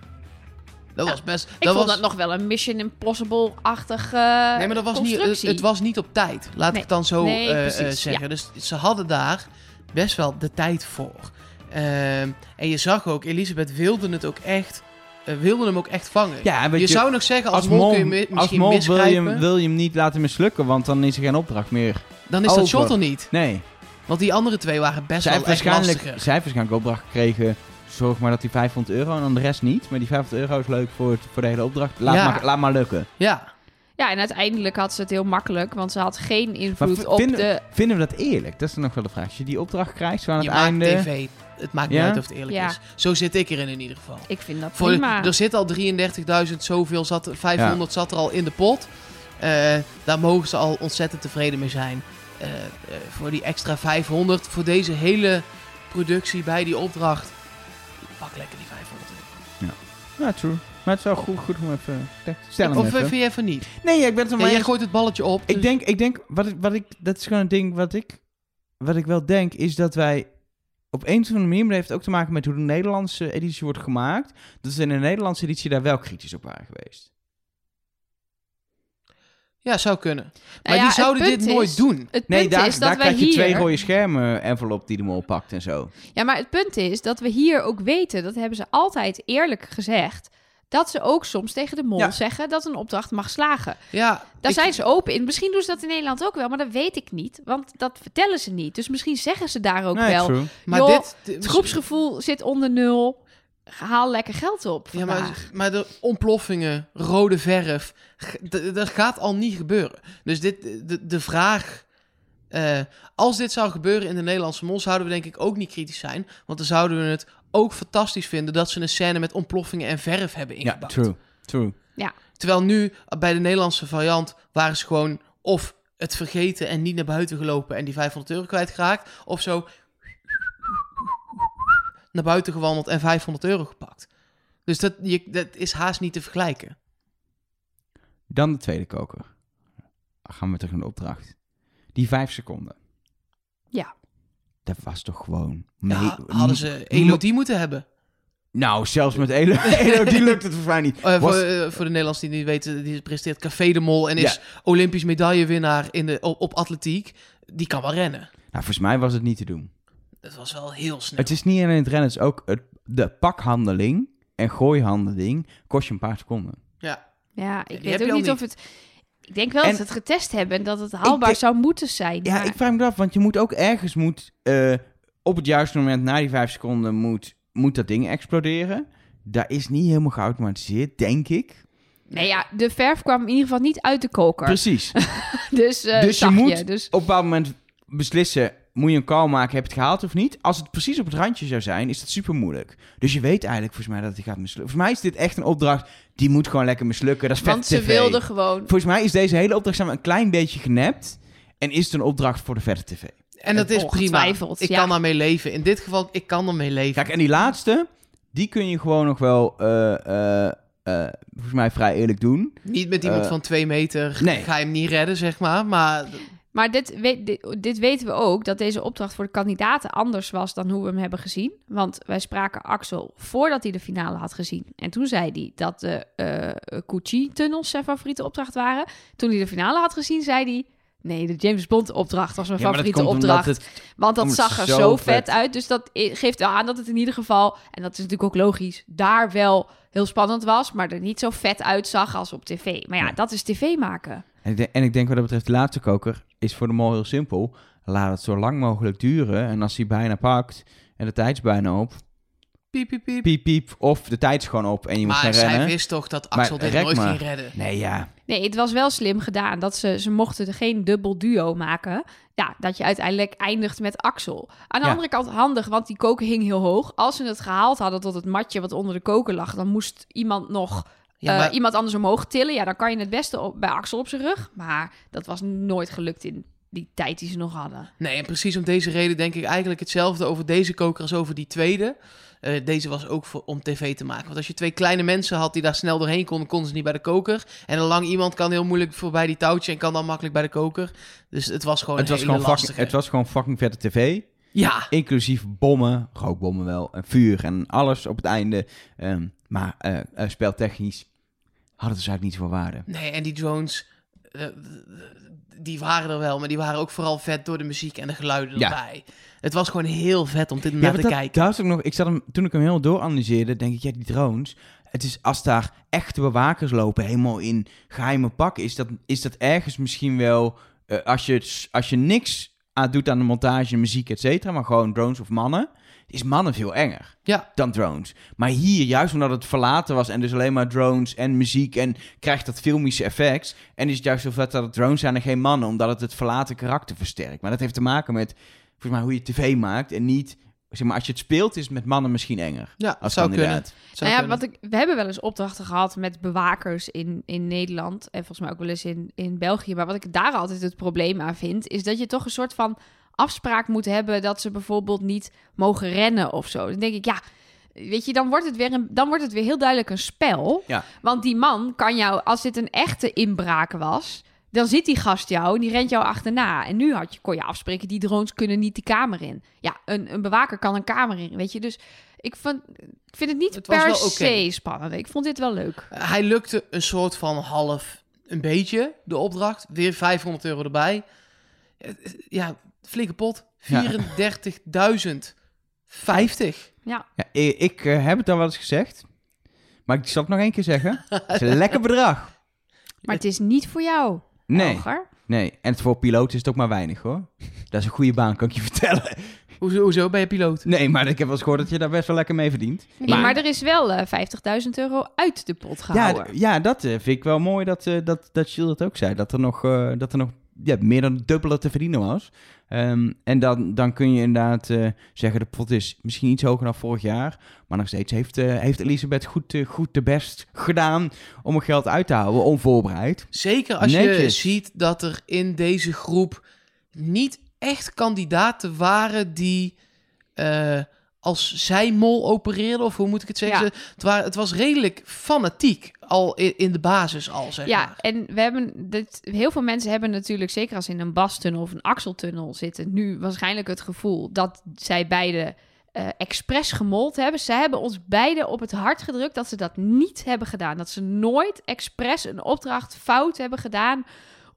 [SPEAKER 4] Dat was best...
[SPEAKER 1] Ik
[SPEAKER 4] dat
[SPEAKER 1] vond
[SPEAKER 4] was,
[SPEAKER 1] dat nog wel een Mission Impossible-achtige
[SPEAKER 4] Nee, maar dat was niet, het, was niet op tijd. Laat
[SPEAKER 1] Nee.
[SPEAKER 4] ik het dan zo
[SPEAKER 1] Nee,
[SPEAKER 4] eh,
[SPEAKER 1] precies,
[SPEAKER 4] eh, zeggen. Dus ze hadden daar best wel de tijd voor. Ehm, en je zag ook, Elisabeth wilde het ook echt... eh, wilde hem ook echt vangen.
[SPEAKER 3] Ja,
[SPEAKER 4] je,
[SPEAKER 3] je,
[SPEAKER 4] zou nog zeggen, als,
[SPEAKER 3] als
[SPEAKER 4] mol,
[SPEAKER 3] mol,
[SPEAKER 4] kun je mi-
[SPEAKER 3] als
[SPEAKER 4] misschien
[SPEAKER 3] mol wil je, hem, wil je hem niet laten mislukken, want dan is er geen opdracht meer.
[SPEAKER 4] dan is dat shot er niet.
[SPEAKER 3] Nee,
[SPEAKER 4] Want die andere twee waren best
[SPEAKER 3] zij
[SPEAKER 4] wel echt
[SPEAKER 3] waarschijnlijk,
[SPEAKER 4] lastiger.
[SPEAKER 3] zij heeft waarschijnlijk opdracht gekregen, zorg maar dat die 500 euro en dan de rest niet. Maar die 500 euro is leuk voor, het- voor de hele opdracht. Laat,
[SPEAKER 4] Ja.
[SPEAKER 3] maar, laat maar lukken.
[SPEAKER 4] Ja.
[SPEAKER 1] Ja, en uiteindelijk had ze het heel makkelijk, want ze had geen invloed op
[SPEAKER 3] vinden-
[SPEAKER 1] de...
[SPEAKER 3] Vinden we dat eerlijk? Dat is dan nog wel de vraag. Als je die opdracht krijgt, zo aan
[SPEAKER 4] je
[SPEAKER 3] het
[SPEAKER 4] maakt
[SPEAKER 3] einde...
[SPEAKER 4] tv. Het maakt
[SPEAKER 3] Ja?
[SPEAKER 4] niet uit of het eerlijk
[SPEAKER 1] Ja.
[SPEAKER 4] is. Zo zit ik erin in ieder geval.
[SPEAKER 1] Ik vind dat
[SPEAKER 4] Voor,
[SPEAKER 1] prima.
[SPEAKER 4] er zit al 33.000, zoveel zat, er- 500 zat er al in de pot. Eh, daar mogen ze al ontzettend tevreden mee zijn. Eh, eh, voor die extra 500, voor deze hele productie bij die opdracht. Pak lekker die 500 euro.
[SPEAKER 3] Ja, true. Maar het is wel goed, goed om even... Stel hem
[SPEAKER 4] Of
[SPEAKER 3] even.
[SPEAKER 4] vind je even niet?
[SPEAKER 3] Nee, ja, ik ben het er
[SPEAKER 4] Ja,
[SPEAKER 3] maar
[SPEAKER 4] jij gooit het balletje op.
[SPEAKER 3] Ik
[SPEAKER 4] dus-
[SPEAKER 3] denk, ik denk wat, ik- wat ik, dat is gewoon een ding wat ik, wat ik wel denk, is dat wij op een of andere manier, maar dat heeft ook te maken met hoe de Nederlandse editie wordt gemaakt, dat ze in de Nederlandse editie daar wel kritisch op waren geweest.
[SPEAKER 4] Ja, zou kunnen. Maar
[SPEAKER 1] Nou ja,
[SPEAKER 4] die zouden dit
[SPEAKER 1] punt
[SPEAKER 4] nooit
[SPEAKER 1] is-
[SPEAKER 4] doen.
[SPEAKER 1] Het
[SPEAKER 3] Nee,
[SPEAKER 1] punt
[SPEAKER 3] daar,
[SPEAKER 1] is
[SPEAKER 3] daar
[SPEAKER 1] dat wij
[SPEAKER 3] krijg je
[SPEAKER 1] hier...
[SPEAKER 3] twee rode schermen envelop die de mol pakt en zo.
[SPEAKER 1] Ja, maar het punt is dat we hier ook weten, dat hebben ze altijd eerlijk gezegd, dat ze ook soms tegen de mol
[SPEAKER 3] Ja.
[SPEAKER 1] zeggen dat een opdracht mag slagen.
[SPEAKER 4] Ja,
[SPEAKER 1] Daar
[SPEAKER 4] ik-
[SPEAKER 1] zijn ze open in. Misschien doen ze dat in Nederland ook wel, maar dat weet ik niet. Want dat vertellen ze niet. Dus misschien zeggen ze daar ook
[SPEAKER 3] Nee,
[SPEAKER 1] wel.
[SPEAKER 3] true.
[SPEAKER 4] Maar dit-
[SPEAKER 1] Het groepsgevoel zit onder nul. Haal lekker geld op
[SPEAKER 4] Ja, maar, maar de ontploffingen, rode verf, dat gaat al niet gebeuren. Dus dit, de, de vraag, eh, als dit zou gebeuren in de Nederlandse mol, zouden we denk ik ook niet kritisch zijn. Want dan zouden we het ook fantastisch vinden dat ze een scène met ontploffingen en verf hebben
[SPEAKER 3] Ja,
[SPEAKER 4] ingebouwd.
[SPEAKER 3] true. True.
[SPEAKER 4] Terwijl nu, bij de Nederlandse variant, waren ze gewoon of het vergeten en niet naar buiten gelopen en die 500 euro kwijtgeraakt, of zo naar buiten gewandeld en 500 euro gepakt. Dus dat, je, dat is haast niet te vergelijken.
[SPEAKER 3] Dan de tweede koker. Dan gaan we terug naar de opdracht. Die vijf seconden.
[SPEAKER 1] Ja.
[SPEAKER 3] Dat was toch gewoon...
[SPEAKER 4] Ja, hadden ze Elodie moeten hebben.
[SPEAKER 3] Nou, zelfs met Elo, Elo die lukt het volgens mij niet. Was-
[SPEAKER 4] voor, eh, voor de Nederlanders die het niet weten, die presenteert Café de Mol en is Olympisch medaillewinnaar in de, op, op atletiek. Die kan wel rennen.
[SPEAKER 3] Nou, volgens mij was het niet te doen.
[SPEAKER 4] Dat was wel heel snel.
[SPEAKER 3] Het is niet alleen het rennen, het is ook het, de pakhandeling en gooihandeling kost je een paar seconden.
[SPEAKER 4] Ja.
[SPEAKER 1] Ja, ik weet
[SPEAKER 4] je
[SPEAKER 1] ook
[SPEAKER 4] al
[SPEAKER 1] niet
[SPEAKER 4] niet.
[SPEAKER 1] of het... Ik denk wel
[SPEAKER 3] En-
[SPEAKER 1] dat ze het getest hebben en dat het haalbaar
[SPEAKER 3] denk-
[SPEAKER 1] zou moeten zijn.
[SPEAKER 3] Ja,
[SPEAKER 1] maar-
[SPEAKER 3] ik vraag me af, want je moet ook ergens moet, eh, op het juiste moment, na die vijf seconden, moet, moet dat ding exploderen. Dat is niet helemaal geautomatiseerd, denk ik.
[SPEAKER 1] Nee, ja, de verf kwam in ieder geval niet uit de koker.
[SPEAKER 3] Precies.
[SPEAKER 1] Dus, eh
[SPEAKER 3] Dus je moet-
[SPEAKER 1] Dus,
[SPEAKER 3] op een bepaald moment beslissen, moet je een call maken, heb je het gehaald of niet? Als het precies op het randje zou zijn, is dat super moeilijk. Dus je weet eigenlijk volgens mij dat hij gaat mislukken. Volgens mij is dit echt een opdracht, die moet gewoon lekker mislukken. Dat is vet
[SPEAKER 1] want ze
[SPEAKER 3] tv.
[SPEAKER 1] wilden gewoon...
[SPEAKER 3] Volgens mij is deze hele opdracht samen een klein beetje genept. En is het een opdracht voor de vette tv.
[SPEAKER 4] En dat is prima. Ik
[SPEAKER 1] ja.
[SPEAKER 4] kan daarmee leven. In dit geval, ik kan ermee leven.
[SPEAKER 3] Kijk, en die laatste, die kun je gewoon nog wel, eh, eh, eh, volgens mij vrij eerlijk doen.
[SPEAKER 4] Niet met iemand van twee meter
[SPEAKER 3] nee.
[SPEAKER 4] ga je hem niet redden, zeg maar. Maar
[SPEAKER 1] Maar dit, weet, dit, dit weten we ook, dat deze opdracht voor de kandidaten anders was dan hoe we hem hebben gezien. Want wij spraken Axel voordat hij de finale had gezien. En toen zei hij dat de eh Cucci-tunnels zijn favoriete opdracht waren. Toen hij de finale had gezien, zei hij... Nee, de James Bond-opdracht was mijn
[SPEAKER 3] Ja,
[SPEAKER 1] favoriete opdracht.
[SPEAKER 3] het...
[SPEAKER 1] Want dat zag er zo,
[SPEAKER 3] zo
[SPEAKER 1] vet.
[SPEAKER 3] vet-
[SPEAKER 1] uit. Dus dat geeft wel aan dat het in ieder geval... En dat is natuurlijk ook logisch. Daar wel heel spannend was. Maar er niet zo vet uitzag als op tv. Maar ja,
[SPEAKER 3] Ja.
[SPEAKER 1] dat is tv maken.
[SPEAKER 3] En ik, denk, en ik denk wat dat betreft de laatste koker is voor de mol heel simpel. Laat het zo lang mogelijk duren. En als hij bijna pakt en de tijd is bijna op,
[SPEAKER 4] Piep, piep, piep.
[SPEAKER 3] piep, piep. Of de tijd is gewoon op en je moet
[SPEAKER 4] maar
[SPEAKER 3] gaan
[SPEAKER 4] zij
[SPEAKER 3] rennen.
[SPEAKER 4] wist toch dat
[SPEAKER 3] Maar
[SPEAKER 4] Axel dit
[SPEAKER 3] rek
[SPEAKER 4] nooit
[SPEAKER 3] maar.
[SPEAKER 4] ging redden.
[SPEAKER 3] Nee, ja.
[SPEAKER 1] Nee, het was wel slim gedaan. Dat ze, ze mochten er geen dubbel duo maken. Ja, dat je uiteindelijk eindigt met Axel. Aan de
[SPEAKER 3] Ja.
[SPEAKER 1] andere kant handig, want die koker hing heel hoog. Als ze het gehaald hadden tot het matje wat onder de koker lag... dan moest iemand nog
[SPEAKER 4] Ja,
[SPEAKER 1] eh, iemand anders omhoog tillen. Ja, dan kan je het beste op, bij Axel op zijn rug. Maar dat was nooit gelukt in die tijd die ze nog hadden.
[SPEAKER 4] Nee, en precies om deze reden denk ik eigenlijk hetzelfde over deze koker als over die tweede. Eh, deze was ook voor, om tv te maken. Want als je twee kleine mensen had die daar snel doorheen konden, konden ze niet bij de koker. En een lang iemand kan heel moeilijk voorbij die touwtje en kan dan makkelijk bij de koker. Dus het was gewoon
[SPEAKER 3] Het was, gewoon fucking,
[SPEAKER 4] lastige.
[SPEAKER 3] het was gewoon fucking vette tv.
[SPEAKER 4] Ja,
[SPEAKER 3] Inclusief bommen, rookbommen wel, en vuur en alles op het einde. Ehm, maar eh, speltechnisch hadden het dus eigenlijk niet zoveel waarde.
[SPEAKER 4] nee, en die drones, eh, die waren er wel, maar die waren ook vooral vet door de muziek en de geluiden
[SPEAKER 3] Ja.
[SPEAKER 4] erbij. Het was gewoon heel vet om dit
[SPEAKER 3] Ja,
[SPEAKER 4] naar te
[SPEAKER 3] dat,
[SPEAKER 4] kijken.
[SPEAKER 3] ook nog, ik zat hem, toen ik hem heel dooranalyseerde, denk ik, ja, die drones. Het is als daar echte bewakers lopen, helemaal in geheime pakken, is dat, is dat ergens misschien wel, eh, als, je, als je niks aan doet aan de montage, muziek, et cetera, maar gewoon drones of mannen, is mannen veel enger
[SPEAKER 4] Ja,
[SPEAKER 3] dan drones. Maar hier, juist omdat het verlaten was en dus alleen maar drones en muziek en krijgt dat filmische effect. En is het juist zo vet dat het drones zijn en geen mannen, omdat het het verlaten karakter versterkt. Maar dat heeft te maken met, volgens mij, hoe je tv maakt en niet... Zeg maar, als je het speelt, is het met mannen misschien enger.
[SPEAKER 4] ja
[SPEAKER 3] Als
[SPEAKER 4] zou kunnen.
[SPEAKER 3] kandidaat.
[SPEAKER 4] Zou
[SPEAKER 1] nou ja,
[SPEAKER 4] kunnen.
[SPEAKER 1] wat ik, we hebben wel eens opdrachten gehad met bewakers in, in Nederland. En volgens mij ook wel eens in, in België. Maar wat ik daar altijd het probleem aan vind, is dat je toch een soort van afspraak moet hebben dat ze bijvoorbeeld niet mogen rennen of zo. Dan denk ik, ja, weet je, dan wordt het weer, een, dan wordt het weer heel duidelijk een spel.
[SPEAKER 3] Ja.
[SPEAKER 1] Want die man kan jou, als dit een echte inbraak was, dan zit die gast jou en die rent jou achterna. En nu had je, kon je afspreken, die drones kunnen niet de kamer in. Ja, een, een bewaker kan een kamer in, weet je. Dus ik, vond, ik vind het niet
[SPEAKER 4] Het
[SPEAKER 1] per se spannend. Ik vond dit wel leuk.
[SPEAKER 4] Hij lukte een soort van half een beetje, de opdracht. Weer 500 euro erbij. Ja, flinke pot.
[SPEAKER 3] Ja.
[SPEAKER 4] 34.050.
[SPEAKER 1] Ja,
[SPEAKER 3] Ja, ik ik, eh, heb het al wel eens gezegd, maar ik zal het nog één keer zeggen. Het is een lekker bedrag.
[SPEAKER 1] maar het is niet voor jou,
[SPEAKER 3] Nee,
[SPEAKER 1] Elger.
[SPEAKER 3] nee. En voor piloot is het ook maar weinig, hoor. Dat is een goede baan, kan ik je vertellen.
[SPEAKER 4] Hoezo, hoezo ben je piloot?
[SPEAKER 3] Nee, maar ik heb wel eens gehoord dat je daar best wel lekker mee verdient.
[SPEAKER 1] Nee, maar, er is wel eh 50.000 euro uit de pot
[SPEAKER 3] Ja,
[SPEAKER 1] gehouden.
[SPEAKER 3] d- ja, dat eh, vind ik wel mooi dat, eh dat, dat Gilles dat ook zei. Dat er nog, eh, dat er nog ja, meer dan het dubbele te verdienen was. Ehm, en dan, dan kun je inderdaad eh, zeggen, de pot is misschien iets hoger dan vorig jaar. Maar nog steeds heeft, eh, heeft Elisabeth goed, eh, goed de best gedaan om er geld uit te houden, onvoorbereid.
[SPEAKER 4] Zeker als je ziet dat er in deze groep niet echt kandidaten waren die eh, als zij mol opereerden, of hoe moet ik het zeggen?
[SPEAKER 1] Ja.
[SPEAKER 4] Het, waren, het was redelijk fanatiek, al in, de basis al, zeg
[SPEAKER 1] Ja,
[SPEAKER 4] maar.
[SPEAKER 1] en we hebben dit, heel veel mensen hebben natuurlijk, zeker als ze in een bastunnel of een axeltunnel zitten, nu waarschijnlijk het gevoel dat zij beide eh expres gemold hebben. Zij hebben ons beiden op het hart gedrukt dat ze dat niet hebben gedaan. Dat ze nooit expres een opdracht fout hebben gedaan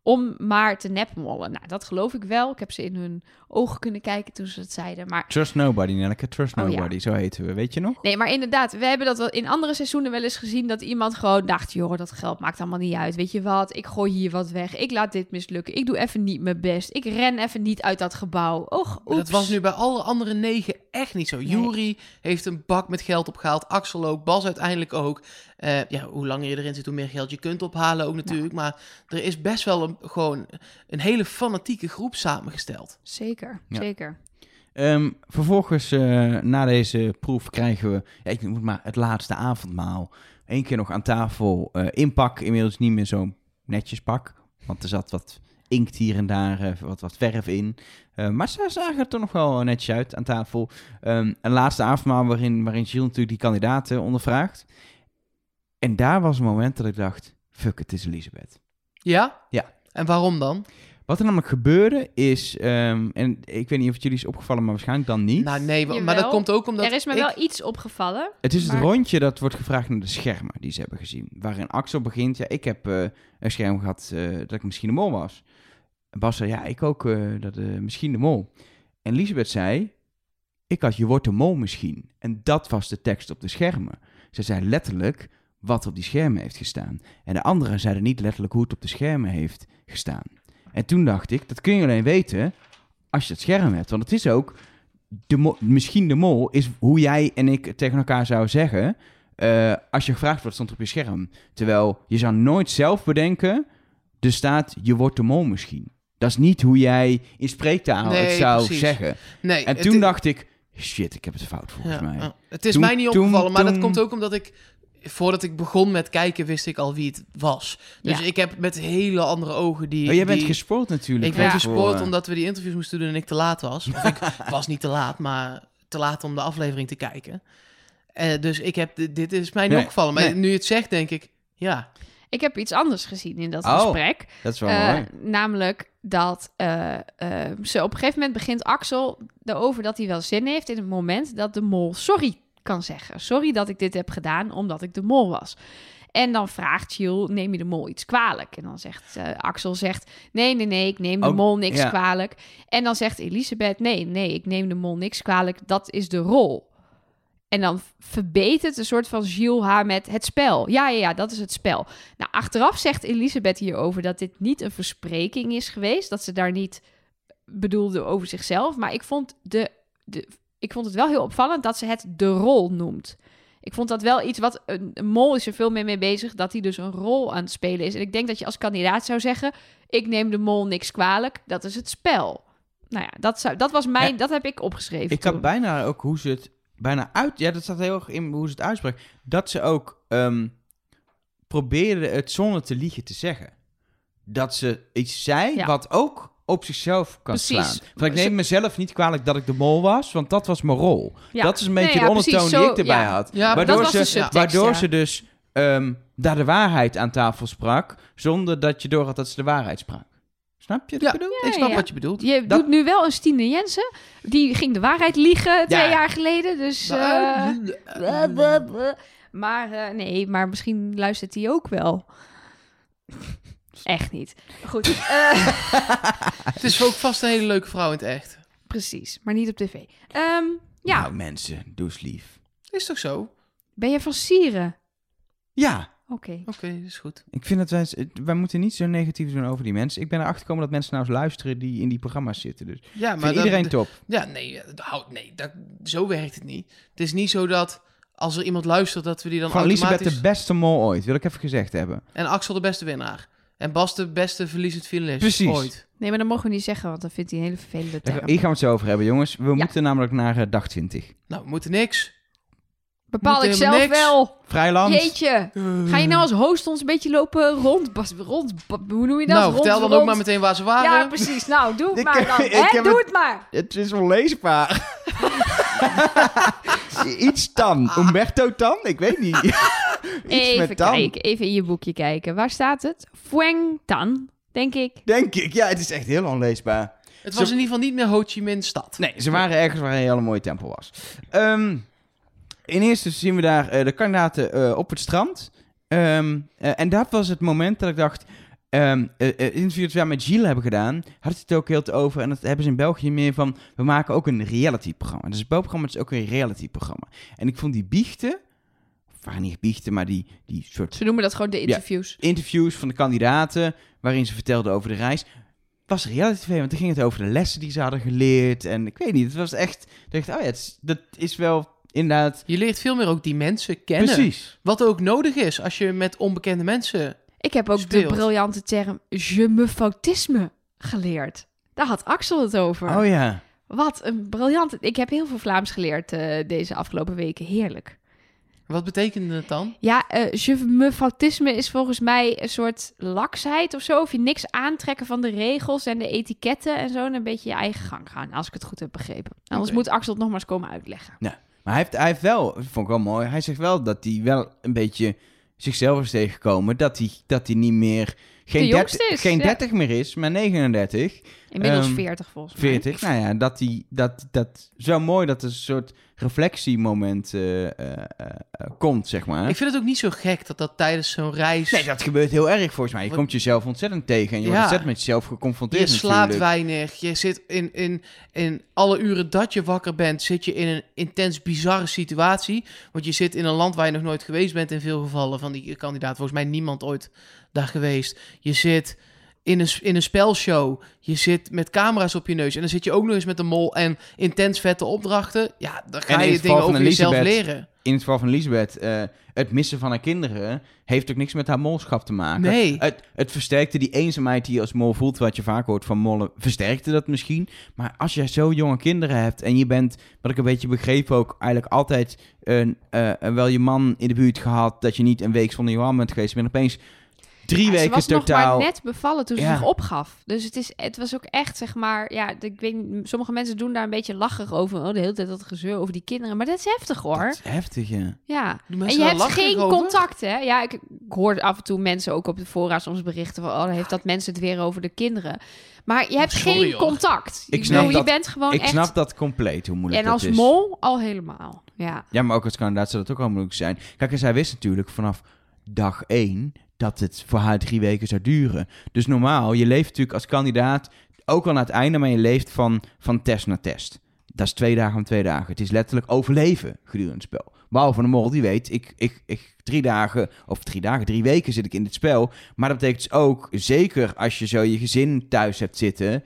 [SPEAKER 1] om maar te nepmollen. Nou, dat geloof ik wel. Ik heb ze in hun ogen kunnen kijken toen ze het zeiden. Maar
[SPEAKER 3] Trust nobody, Nelleke, trust
[SPEAKER 1] Oh, ja.
[SPEAKER 3] nobody, zo heten we. Weet je nog?
[SPEAKER 1] Nee, maar inderdaad, we hebben dat wel in andere seizoenen wel eens gezien dat iemand gewoon dacht, joh, dat geld maakt allemaal niet uit. Weet je wat? Ik gooi hier wat weg. Ik laat dit mislukken. Ik doe even niet mijn best. Ik ren even niet uit dat gebouw. Och,
[SPEAKER 4] Maar dat
[SPEAKER 1] oeps.
[SPEAKER 4] was nu bij alle andere negen echt niet zo.
[SPEAKER 1] Nee.
[SPEAKER 4] Jury heeft een bak met geld opgehaald. Axel ook. Bas uiteindelijk ook. Eh, ja, hoe langer je erin zit, hoe meer geld je kunt ophalen ook natuurlijk. Maar er is best wel een, gewoon een hele fanatieke groep samengesteld.
[SPEAKER 1] Zeker,
[SPEAKER 3] Ja.
[SPEAKER 1] zeker.
[SPEAKER 3] Ehm, vervolgens, eh, na deze proef, krijgen we ja, ik moet maar het laatste avondmaal. Eén keer nog aan tafel eh inpak, inmiddels niet meer zo'n netjes pak. Want er zat wat inkt hier en daar, eh, wat, wat verf in. Eh, maar ze zagen er toch nog wel netjes uit aan tafel. Ehm, een laatste avondmaal waarin, waarin Gilles natuurlijk die kandidaten ondervraagt. En daar was een moment dat ik dacht, fuck, het is Elisabeth.
[SPEAKER 4] Ja?
[SPEAKER 3] Ja.
[SPEAKER 4] En waarom dan?
[SPEAKER 3] Wat er namelijk gebeurde is, ehm, en ik weet niet of het jullie is opgevallen, maar waarschijnlijk dan niet.
[SPEAKER 4] Nou nee, maar dat komt ook omdat
[SPEAKER 1] er is me
[SPEAKER 4] ik-
[SPEAKER 1] wel iets opgevallen.
[SPEAKER 3] Het is het rondje dat wordt gevraagd naar de schermen die ze hebben gezien. Waarin Axel begint, ja, ik heb eh, een scherm gehad eh, dat ik misschien de mol was. En Bas zei, ja, ik ook eh, dat, eh, misschien de mol. En Elisabeth zei, ik had je wordt de mol misschien. En dat was de tekst op de schermen. Ze zei letterlijk wat op die schermen heeft gestaan. En de anderen zeiden niet letterlijk hoe het op de schermen heeft gestaan. En toen dacht ik, dat kun je alleen weten als je het scherm hebt. Want het is ook de mo- misschien de mol is hoe jij en ik tegen elkaar zouden zeggen. eh, als je gevraagd wordt, stond op je scherm. Terwijl je zou nooit zelf bedenken. Er staat, je wordt de mol misschien. Dat is niet hoe jij in spreektaal
[SPEAKER 4] Nee,
[SPEAKER 3] het zou
[SPEAKER 4] precies.
[SPEAKER 3] zeggen.
[SPEAKER 4] Nee,
[SPEAKER 3] En toen dacht ik, shit, ik heb het fout volgens
[SPEAKER 4] ja,
[SPEAKER 3] mij.
[SPEAKER 4] Het is
[SPEAKER 3] Toen-
[SPEAKER 4] mij niet
[SPEAKER 3] toen-
[SPEAKER 4] opgevallen, maar dat komt ook omdat ik... Voordat ik begon met kijken, wist ik al wie het was. Dus
[SPEAKER 1] Ja.
[SPEAKER 4] ik heb met hele andere ogen die...
[SPEAKER 3] Oh, jij bent
[SPEAKER 4] die-
[SPEAKER 3] gespoord natuurlijk.
[SPEAKER 4] Ik ben
[SPEAKER 1] Ja.
[SPEAKER 4] gespoord
[SPEAKER 3] eh,
[SPEAKER 4] omdat we die interviews moesten doen en ik te laat was. Of ik was niet te laat, maar te laat om de aflevering te kijken. Eh, dus ik heb, dit- dit is mij niet
[SPEAKER 3] Nee,
[SPEAKER 4] opgevallen. Maar
[SPEAKER 3] nee.
[SPEAKER 4] nu je het zegt, denk ik, ja.
[SPEAKER 1] Ik heb iets anders gezien in dat
[SPEAKER 3] Oh.
[SPEAKER 1] gesprek.
[SPEAKER 3] Dat is wel mooi.
[SPEAKER 1] namelijk dat ze op een gegeven moment begint Axel erover dat hij wel zin heeft in het moment dat de mol sorry kan zeggen. Sorry dat ik dit heb gedaan omdat ik de mol was. En dan vraagt Jill, neem je de mol iets kwalijk? En dan zegt eh, Axel, zegt, nee, nee, nee, ik neem de
[SPEAKER 3] Oh,
[SPEAKER 1] mol niks
[SPEAKER 3] ja.
[SPEAKER 1] kwalijk. En dan zegt Elisabeth, nee, nee, ik neem de mol niks kwalijk. Dat is de rol. En dan verbetert een soort van Gilles haar met het spel. Ja, ja, ja, dat is het spel. Nou, achteraf zegt Elisabeth hierover dat dit niet een verspreking is geweest. Dat ze daar niet bedoelde over zichzelf. Maar ik vond, de, de, ik vond het wel heel opvallend dat ze het de rol noemt. Ik vond dat wel iets wat... Een, een mol is er veel meer mee bezig dat hij dus een rol aan het spelen is. En ik denk dat je als kandidaat zou zeggen... ik neem de mol niks kwalijk, dat is het spel. Nou ja, dat, zou, dat was mijn...
[SPEAKER 3] Ja.
[SPEAKER 1] dat heb ik opgeschreven
[SPEAKER 3] Ik had bijna ook hoe ze het bijna uit... Ja, dat staat heel erg in hoe ze het uitspreken. Dat ze ook ehm probeerde het zonder te liegen te zeggen. Dat ze iets zei
[SPEAKER 1] Ja.
[SPEAKER 3] wat ook op zichzelf kan
[SPEAKER 1] Precies.
[SPEAKER 3] slaan. Van, ik
[SPEAKER 1] Ze-
[SPEAKER 3] neem mezelf niet kwalijk dat ik de mol was, want dat was mijn rol.
[SPEAKER 1] Ja.
[SPEAKER 3] Dat is een beetje
[SPEAKER 1] Nee,
[SPEAKER 3] de ondertoon
[SPEAKER 1] precies,
[SPEAKER 3] die ik erbij
[SPEAKER 1] ja.
[SPEAKER 3] had.
[SPEAKER 4] Ja,
[SPEAKER 3] waardoor
[SPEAKER 1] dat was
[SPEAKER 3] ze, waardoor
[SPEAKER 1] ja.
[SPEAKER 3] ze dus ehm, daar de waarheid aan tafel sprak, zonder dat je door had dat ze de waarheid sprak. Snap je wat
[SPEAKER 4] Ja.
[SPEAKER 3] ik bedoel?
[SPEAKER 4] ik snap
[SPEAKER 1] ja.
[SPEAKER 4] wat je bedoelt.
[SPEAKER 1] Je
[SPEAKER 3] Dat-
[SPEAKER 1] doet nu wel een Stine Jensen. Die ging de waarheid liegen twee
[SPEAKER 3] Ja.
[SPEAKER 1] jaar geleden. Dus. eh, blah, blah, blah. Maar eh, nee, maar misschien luistert hij ook wel. Echt niet. Goed, eh,
[SPEAKER 4] Het is ook vast een hele leuke vrouw in het echt.
[SPEAKER 1] precies. Maar niet op tv. Ehm, ja,
[SPEAKER 3] Nou mensen, doe eens lief.
[SPEAKER 4] Is toch zo? Oké,
[SPEAKER 1] ben je van Sieren?
[SPEAKER 3] Ja,
[SPEAKER 1] Oké.
[SPEAKER 4] is goed.
[SPEAKER 3] Ik vind dat wij, wij moeten niet zo negatief doen over die mensen. Ik ben erachter gekomen dat mensen nou eens luisteren die in die programma's zitten. Dus
[SPEAKER 4] Ja, maar
[SPEAKER 3] vind
[SPEAKER 4] dat-
[SPEAKER 3] iedereen top.
[SPEAKER 4] Ja, nee, hou- nee dat, zo werkt het niet. Het is niet zo dat als er iemand luistert, dat we die dan
[SPEAKER 3] Van Elisabeth
[SPEAKER 4] automatisch...
[SPEAKER 3] de beste mol ooit, wil ik even gezegd hebben.
[SPEAKER 4] En Axel de beste winnaar. En Bas de beste verliezend finalist
[SPEAKER 3] Precies.
[SPEAKER 4] ooit.
[SPEAKER 1] Nee, maar dat mogen we niet zeggen, want dan vindt hij een hele vervelende
[SPEAKER 3] Daar-
[SPEAKER 1] term.
[SPEAKER 3] Hier gaan we het zo over hebben, jongens. We moeten namelijk naar eh, dag 20.
[SPEAKER 4] Nou, we moeten niks.
[SPEAKER 1] Bepaal
[SPEAKER 4] moet
[SPEAKER 1] ik
[SPEAKER 4] helemaal
[SPEAKER 1] zelf
[SPEAKER 4] niks.
[SPEAKER 1] wel.
[SPEAKER 3] Vrijland.
[SPEAKER 1] Jeetje. Ga je nou als host ons een beetje lopen rond? Bas, rond ba- hoe noem je dat?
[SPEAKER 4] nou,
[SPEAKER 1] Rond-
[SPEAKER 4] vertel dan
[SPEAKER 1] rond-
[SPEAKER 4] ook maar meteen waar ze waren.
[SPEAKER 1] Ja, precies. Nou, doe het
[SPEAKER 3] Ik-
[SPEAKER 1] maar dan.
[SPEAKER 3] ik
[SPEAKER 1] Hè?
[SPEAKER 3] heb
[SPEAKER 1] Doe
[SPEAKER 3] het-
[SPEAKER 1] het maar.
[SPEAKER 3] Het is onleesbaar. Iets tan. Umberto tan? Ik weet niet. Iets
[SPEAKER 1] Even
[SPEAKER 3] met tan.
[SPEAKER 1] kijken, even in je boekje kijken. Waar staat het? Fueng Tan, denk ik.
[SPEAKER 3] Denk ik. Ja, het is echt heel onleesbaar.
[SPEAKER 4] Het was in ieder geval niet meer Ho Chi Minh stad.
[SPEAKER 3] Nee, ze waren ergens waar een hele mooie tempel was. Ehm, in eerste zien we daar eh, de kandidaten eh, op het strand. Ehm, eh, en dat was het moment dat ik dacht... ehm eh, eh, het interview dat we met Gilles hebben gedaan, had het ook heel te over. En dat hebben ze in België meer van... We maken ook een reality-programma. Dus het belprogramma is ook een reality-programma. En ik vond die biechten... Of waren niet biechten, maar die, die soort
[SPEAKER 1] Ze noemen dat gewoon de interviews.
[SPEAKER 3] interviews van de kandidaten, waarin ze vertelden over de reis. Was reality tv, want toen ging het over de lessen die ze hadden geleerd. En ik weet niet, het was echt... Ik dacht, oh ja, het is- dat is wel inderdaad...
[SPEAKER 4] Je leert veel meer ook die mensen kennen.
[SPEAKER 3] Precies.
[SPEAKER 4] Wat ook nodig is als je met onbekende mensen...
[SPEAKER 1] Ik heb ook
[SPEAKER 4] Speelt.
[SPEAKER 1] de briljante term je me fautisme geleerd. Daar had Axel het over.
[SPEAKER 3] Oh ja.
[SPEAKER 1] Wat een briljante... Ik heb heel veel Vlaams geleerd eh, deze afgelopen weken. Heerlijk.
[SPEAKER 4] Wat betekende het dan?
[SPEAKER 1] Ja, eh je me fautisme is volgens mij een soort laksheid of zo. Of je niks aantrekken van de regels en de etiketten en zo. En een beetje je eigen gang gaan, als ik het goed heb begrepen. Anders moet Axel het nog maar eens komen uitleggen.
[SPEAKER 3] Maar hij heeft, hij heeft wel, dat vond ik wel mooi, hij zegt wel dat hij wel een beetje zichzelf is tegengekomen. Dat hij, dat hij niet meer, geen,
[SPEAKER 1] jongste
[SPEAKER 3] 30,
[SPEAKER 1] is,
[SPEAKER 3] geen
[SPEAKER 1] ja.
[SPEAKER 3] 30 meer is, maar 39,
[SPEAKER 1] Inmiddels
[SPEAKER 3] Ehm,
[SPEAKER 1] 40 volgens mij.
[SPEAKER 3] 40. Nou ja, dat hij, dat, dat, zo mooi dat er een soort reflectiemoment eh, eh, eh, komt, zeg maar.
[SPEAKER 4] Ik vind het ook niet zo gek dat dat tijdens zo'n reis...
[SPEAKER 3] Nee, dat gebeurt heel erg volgens mij. Je
[SPEAKER 4] Wat-
[SPEAKER 3] komt jezelf ontzettend tegen en je wordt ontzettend met jezelf geconfronteerd
[SPEAKER 4] Je slaapt
[SPEAKER 3] natuurlijk.
[SPEAKER 4] weinig. Je zit in, in, in alle uren dat je wakker bent, zit je in een intens bizarre situatie. Want je zit in een land waar je nog nooit geweest bent in veel gevallen van die kandidaat. Volgens mij niemand ooit daar geweest. Je zit in een, in een spelshow, je zit met camera's op je neus en dan zit je ook nog eens met een mol en intens vette opdrachten. Ja, dan ga je dingen over jezelf leren.
[SPEAKER 3] In het geval van Elisabeth, eh, het missen van haar kinderen heeft ook niks met haar molschap te maken.
[SPEAKER 4] Nee.
[SPEAKER 3] Het, het versterkte die eenzaamheid die je als mol voelt, wat je vaak hoort van mollen, versterkte dat misschien. Maar als je zo jonge kinderen hebt en je bent, wat ik een beetje begreep ook, eigenlijk altijd een, eh, wel je man in de buurt gehad, dat je niet een week zonder je man bent geweest, maar opeens drie
[SPEAKER 1] Ja,
[SPEAKER 3] weken
[SPEAKER 1] ze was nog
[SPEAKER 3] totaal.
[SPEAKER 1] maar net bevallen toen ze
[SPEAKER 3] Ja.
[SPEAKER 1] zich opgaf. Dus het, is, het was ook echt, zeg maar... Ja, ik weet niet, sommige mensen doen daar een beetje lacherig over. Oh, de hele tijd dat gezeur over die kinderen. Maar dat is heftig, hoor.
[SPEAKER 3] Dat is heftig, ja.
[SPEAKER 1] Ja. En je hebt geen
[SPEAKER 4] over?
[SPEAKER 1] contact, hè? Ja, ik, ik hoor af en toe mensen ook op de fora soms berichten van... Oh, dan heeft dat mensen het weer over de kinderen. Maar je hebt
[SPEAKER 4] Sorry,
[SPEAKER 1] geen
[SPEAKER 4] hoor.
[SPEAKER 1] contact.
[SPEAKER 3] Ik snap
[SPEAKER 1] bedoel, je
[SPEAKER 3] dat-
[SPEAKER 1] bent gewoon
[SPEAKER 3] Ik
[SPEAKER 1] echt...
[SPEAKER 3] snap dat compleet, hoe moeilijk
[SPEAKER 1] en
[SPEAKER 3] dat
[SPEAKER 1] als
[SPEAKER 3] is.
[SPEAKER 1] mol al helemaal. Ja.
[SPEAKER 3] Ja, maar ook als kandidaat zou dat ook al moeilijk zijn. Kijk, en zij wist natuurlijk vanaf dag één dat het voor haar drie weken zou duren. Dus normaal, je leeft natuurlijk als kandidaat ook al naar het einde, maar je leeft van, van test naar test. Dat is twee dagen om twee dagen. Het is letterlijk overleven gedurende het spel. Behalve een mol die weet, ik, ik, ik, drie dagen, of drie dagen, drie weken zit ik in dit spel. Maar dat betekent dus ook, zeker als je zo je gezin thuis hebt zitten,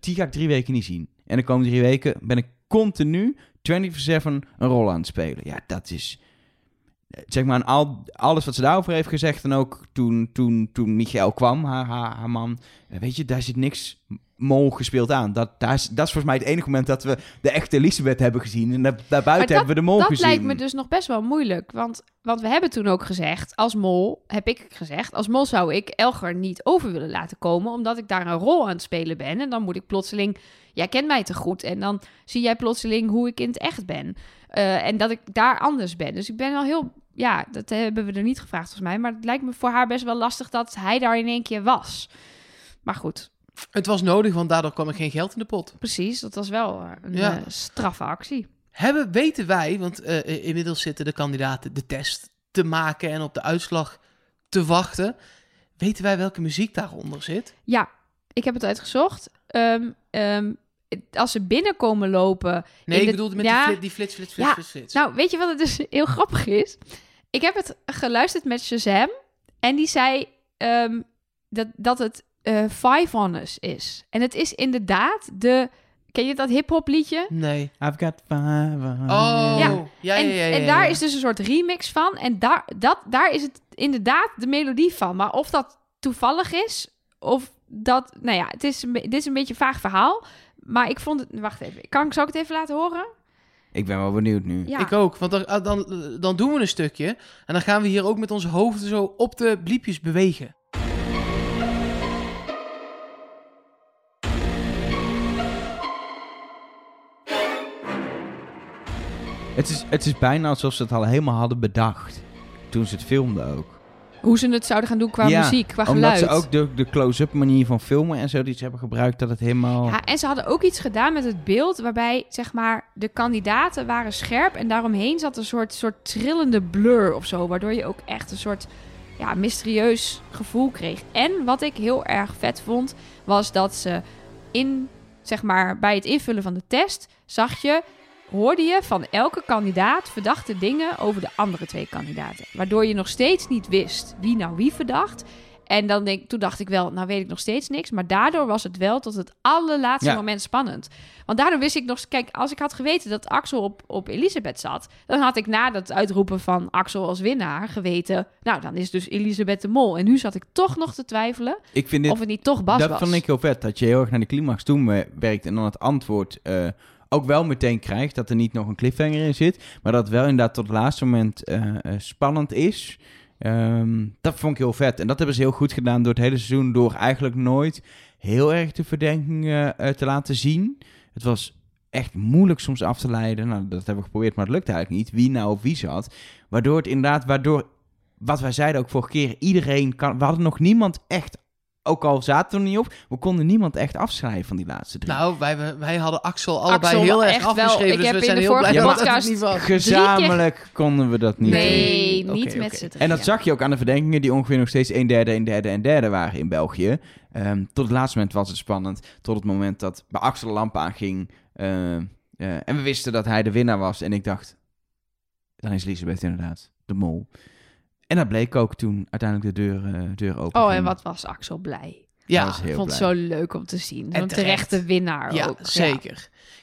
[SPEAKER 3] die ga ik drie weken niet zien. En de komende drie weken ben ik continu 24-7 een rol aan het spelen. Ja, dat is... Zeg maar, al, alles wat ze daarover heeft gezegd... en ook toen, toen, toen Michael kwam, haar, haar, haar man... eh, Weet je, daar zit niks mol gespeeld aan. Dat, daar is, dat is volgens mij het enige moment dat we de echte Elisabeth hebben gezien. En daar, daarbuiten
[SPEAKER 1] dat-
[SPEAKER 3] hebben we de mol
[SPEAKER 1] Dat
[SPEAKER 3] gezien.
[SPEAKER 1] lijkt me dus nog best wel moeilijk. Want, want we hebben toen ook gezegd, als mol, heb ik gezegd, als mol zou ik Elger niet over willen laten komen, omdat ik daar een rol aan het spelen ben. En dan moet ik plotseling, jij kent mij te goed, en dan zie jij plotseling hoe ik in het echt ben. Eh, en dat ik daar anders ben. Dus ik ben wel heel, ja, dat hebben we er niet gevraagd volgens mij, maar het lijkt me voor haar best wel lastig dat hij daar in één keer was. Maar goed,
[SPEAKER 4] Het was nodig, want daardoor kwam er geen geld in de pot.
[SPEAKER 1] precies, dat was wel eh, een
[SPEAKER 4] Ja.
[SPEAKER 1] eh, straffe actie.
[SPEAKER 4] Hebben, weten wij, want eh, inmiddels zitten de kandidaten de test te maken en op de uitslag te wachten. Weten wij welke muziek daaronder zit?
[SPEAKER 1] Ja, ik heb het uitgezocht. Ehm, als ze binnenkomen lopen.
[SPEAKER 4] Nee, ik
[SPEAKER 1] de-
[SPEAKER 4] bedoelde met
[SPEAKER 1] ja.
[SPEAKER 4] die, flit, die flits, flits, flits,
[SPEAKER 1] Ja,
[SPEAKER 4] flits, flits.
[SPEAKER 1] Nou, weet je wat het dus heel grappig is? Ik heb het geluisterd met Shazam. En die zei ehm, dat, dat het eh Five on Us is. En het is inderdaad de... Ken je dat hip-hop liedje?
[SPEAKER 4] Nee.
[SPEAKER 3] I've got five...
[SPEAKER 4] Oh, ja,
[SPEAKER 1] Ja.
[SPEAKER 4] ja, ja.
[SPEAKER 1] en,
[SPEAKER 4] ja, ja,
[SPEAKER 1] en daar is dus een soort remix van. En daar, dat, daar is het inderdaad de melodie van. Maar of dat toevallig is, of dat... Nou ja, het is dit is een beetje een vaag verhaal. Maar ik vond het... Wacht even. Kan, zal ik het even laten horen?
[SPEAKER 3] Ik ben wel benieuwd nu.
[SPEAKER 1] Ja.
[SPEAKER 4] Ik ook, want dan, ah, dan, dan doen we een stukje. En dan gaan we hier ook met onze hoofden zo op de bliepjes bewegen.
[SPEAKER 3] Het, is, het is bijna alsof ze het al helemaal hadden bedacht. Toen ze het filmden ook.
[SPEAKER 1] Hoe ze het zouden gaan doen qua
[SPEAKER 3] Ja,
[SPEAKER 1] muziek, qua
[SPEAKER 3] Omdat
[SPEAKER 1] geluid.
[SPEAKER 3] ze ook de, de close-up manier van filmen en zo die ze hebben gebruikt, dat het helemaal...
[SPEAKER 1] Ja, en ze hadden ook iets gedaan met het beeld waarbij zeg maar de kandidaten waren scherp en daaromheen zat een soort, soort trillende blur of zo, waardoor je ook echt een soort ja, mysterieus gevoel kreeg. En wat ik heel erg vet vond, was dat ze in zeg maar bij het invullen van de test zag je hoorde je van elke kandidaat verdachte dingen over de andere twee kandidaten, waardoor je nog steeds niet wist wie nou wie verdacht. En dan denk, toen dacht ik wel, nou weet ik nog steeds niks. Maar daardoor was het wel tot het allerlaatste
[SPEAKER 3] Ja.
[SPEAKER 1] moment spannend. Want daardoor wist ik nog... Kijk, als ik had geweten dat Axel op, op Elisabeth zat... dan had ik na dat uitroepen van Axel als winnaar geweten... nou, dan is dus Elisabeth de mol. En nu zat ik toch nog te twijfelen
[SPEAKER 3] ik vind dit
[SPEAKER 1] of het niet toch Bas
[SPEAKER 3] dat
[SPEAKER 1] was.
[SPEAKER 3] vond ik heel vet. Dat je heel erg naar de climax toe werkt en dan het antwoord eh, ook wel meteen krijgt. Dat er niet nog een cliffhanger in zit. Maar dat wel inderdaad tot het laatste moment eh, eh, spannend is. Ehm, dat vond ik heel vet. En dat hebben ze heel goed gedaan door het hele seizoen. Door eigenlijk nooit heel erg de verdenkingen eh, te laten zien. Het was echt moeilijk soms af te leiden. Nou, dat hebben we geprobeerd, maar het lukte eigenlijk niet. Wie nou op wie zat. Waardoor het inderdaad, waardoor, wat wij zeiden ook vorige keer, iedereen kan. We hadden nog niemand echt, ook al zaten we er niet op, we konden niemand echt afschrijven van die laatste drie.
[SPEAKER 4] Nou, wij, wij hadden Axel allebei
[SPEAKER 1] Axel
[SPEAKER 4] heel erg
[SPEAKER 1] echt wel.
[SPEAKER 4] afgeschreven.
[SPEAKER 1] Ik
[SPEAKER 4] dus
[SPEAKER 1] heb
[SPEAKER 4] we
[SPEAKER 1] in
[SPEAKER 4] zijn
[SPEAKER 1] de
[SPEAKER 4] heel blij
[SPEAKER 1] vorige
[SPEAKER 4] dat het niet was.
[SPEAKER 3] Gezamenlijk konden we dat niet.
[SPEAKER 1] Nee,
[SPEAKER 4] Oké,
[SPEAKER 1] niet met z'n drieën.
[SPEAKER 3] En dat zag je ook aan de verdenkingen, die ongeveer nog steeds een derde, een derde en derde waren in België. Ehm, tot het laatste moment was het spannend. Tot het moment dat bij Axel de lamp aanging. eh, eh, en we wisten dat hij de winnaar was. En ik dacht, dan is Elisabeth inderdaad de mol. En dat bleek ook toen uiteindelijk de deur, eh, deur open
[SPEAKER 1] Oh,
[SPEAKER 3] ging.
[SPEAKER 1] en wat was Axel blij.
[SPEAKER 4] Ja,
[SPEAKER 3] was heel
[SPEAKER 1] Ik vond het
[SPEAKER 3] blij.
[SPEAKER 1] zo leuk om te zien.
[SPEAKER 4] En
[SPEAKER 1] Zo'n
[SPEAKER 4] terecht.
[SPEAKER 1] terechte winnaar
[SPEAKER 4] Ja,
[SPEAKER 1] ook.
[SPEAKER 4] zeker.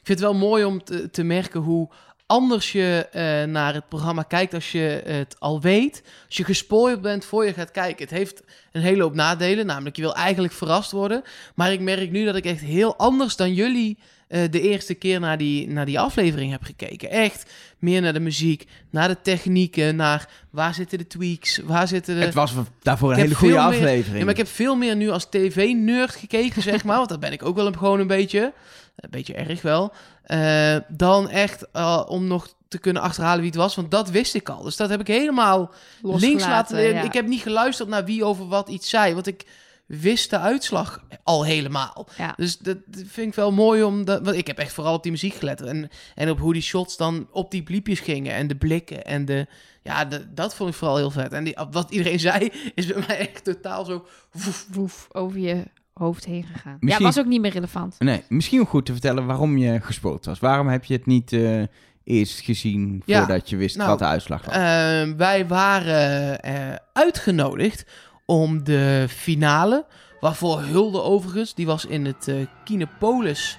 [SPEAKER 4] Ik vind het wel mooi om te, te merken hoe anders je eh, naar het programma kijkt als je het al weet. Als je gespoord bent voor je gaat kijken. Het heeft een hele hoop nadelen, namelijk je wil eigenlijk verrast worden. Maar ik merk nu dat ik echt heel anders dan jullie eh, de eerste keer naar die, naar die aflevering heb gekeken. Echt meer naar de muziek, naar de technieken, naar waar zitten de tweaks, waar zitten de...
[SPEAKER 3] Het was daarvoor een hele goede
[SPEAKER 4] meer-
[SPEAKER 3] aflevering.
[SPEAKER 4] Ja, maar ik heb veel meer nu als tv-nerd gekeken, zeg maar. Want dat ben ik ook wel een- gewoon een beetje. Een beetje erg wel. eh, dan echt eh, om nog te kunnen achterhalen wie het was. Want dat wist ik al. Dus dat heb ik helemaal links laten...
[SPEAKER 1] ja.
[SPEAKER 4] Ik heb niet geluisterd naar wie over wat iets zei. Want ik wist de uitslag al helemaal.
[SPEAKER 1] Ja.
[SPEAKER 4] Dus dat vind ik wel mooi om... Dat, want ik heb echt vooral op die muziek gelet. En, en op hoe die shots dan op die bliepjes gingen. En de blikken en de... Ja, de- dat vond ik vooral heel vet. En die, wat iedereen zei, is bij mij echt totaal zo... woef,
[SPEAKER 1] Woef, over je hoofd heen gegaan.
[SPEAKER 3] Misschien-
[SPEAKER 1] Ja, was ook niet meer relevant.
[SPEAKER 3] Nee, misschien goed te vertellen waarom je gespoord was. Waarom heb je het niet eh, eerst gezien
[SPEAKER 4] Ja,
[SPEAKER 3] voordat je wist
[SPEAKER 4] nou,
[SPEAKER 3] wat de uitslag was?
[SPEAKER 4] Ehm, wij waren eh, uitgenodigd om de finale, waarvoor Hulde overigens, die was in het eh Kinepolis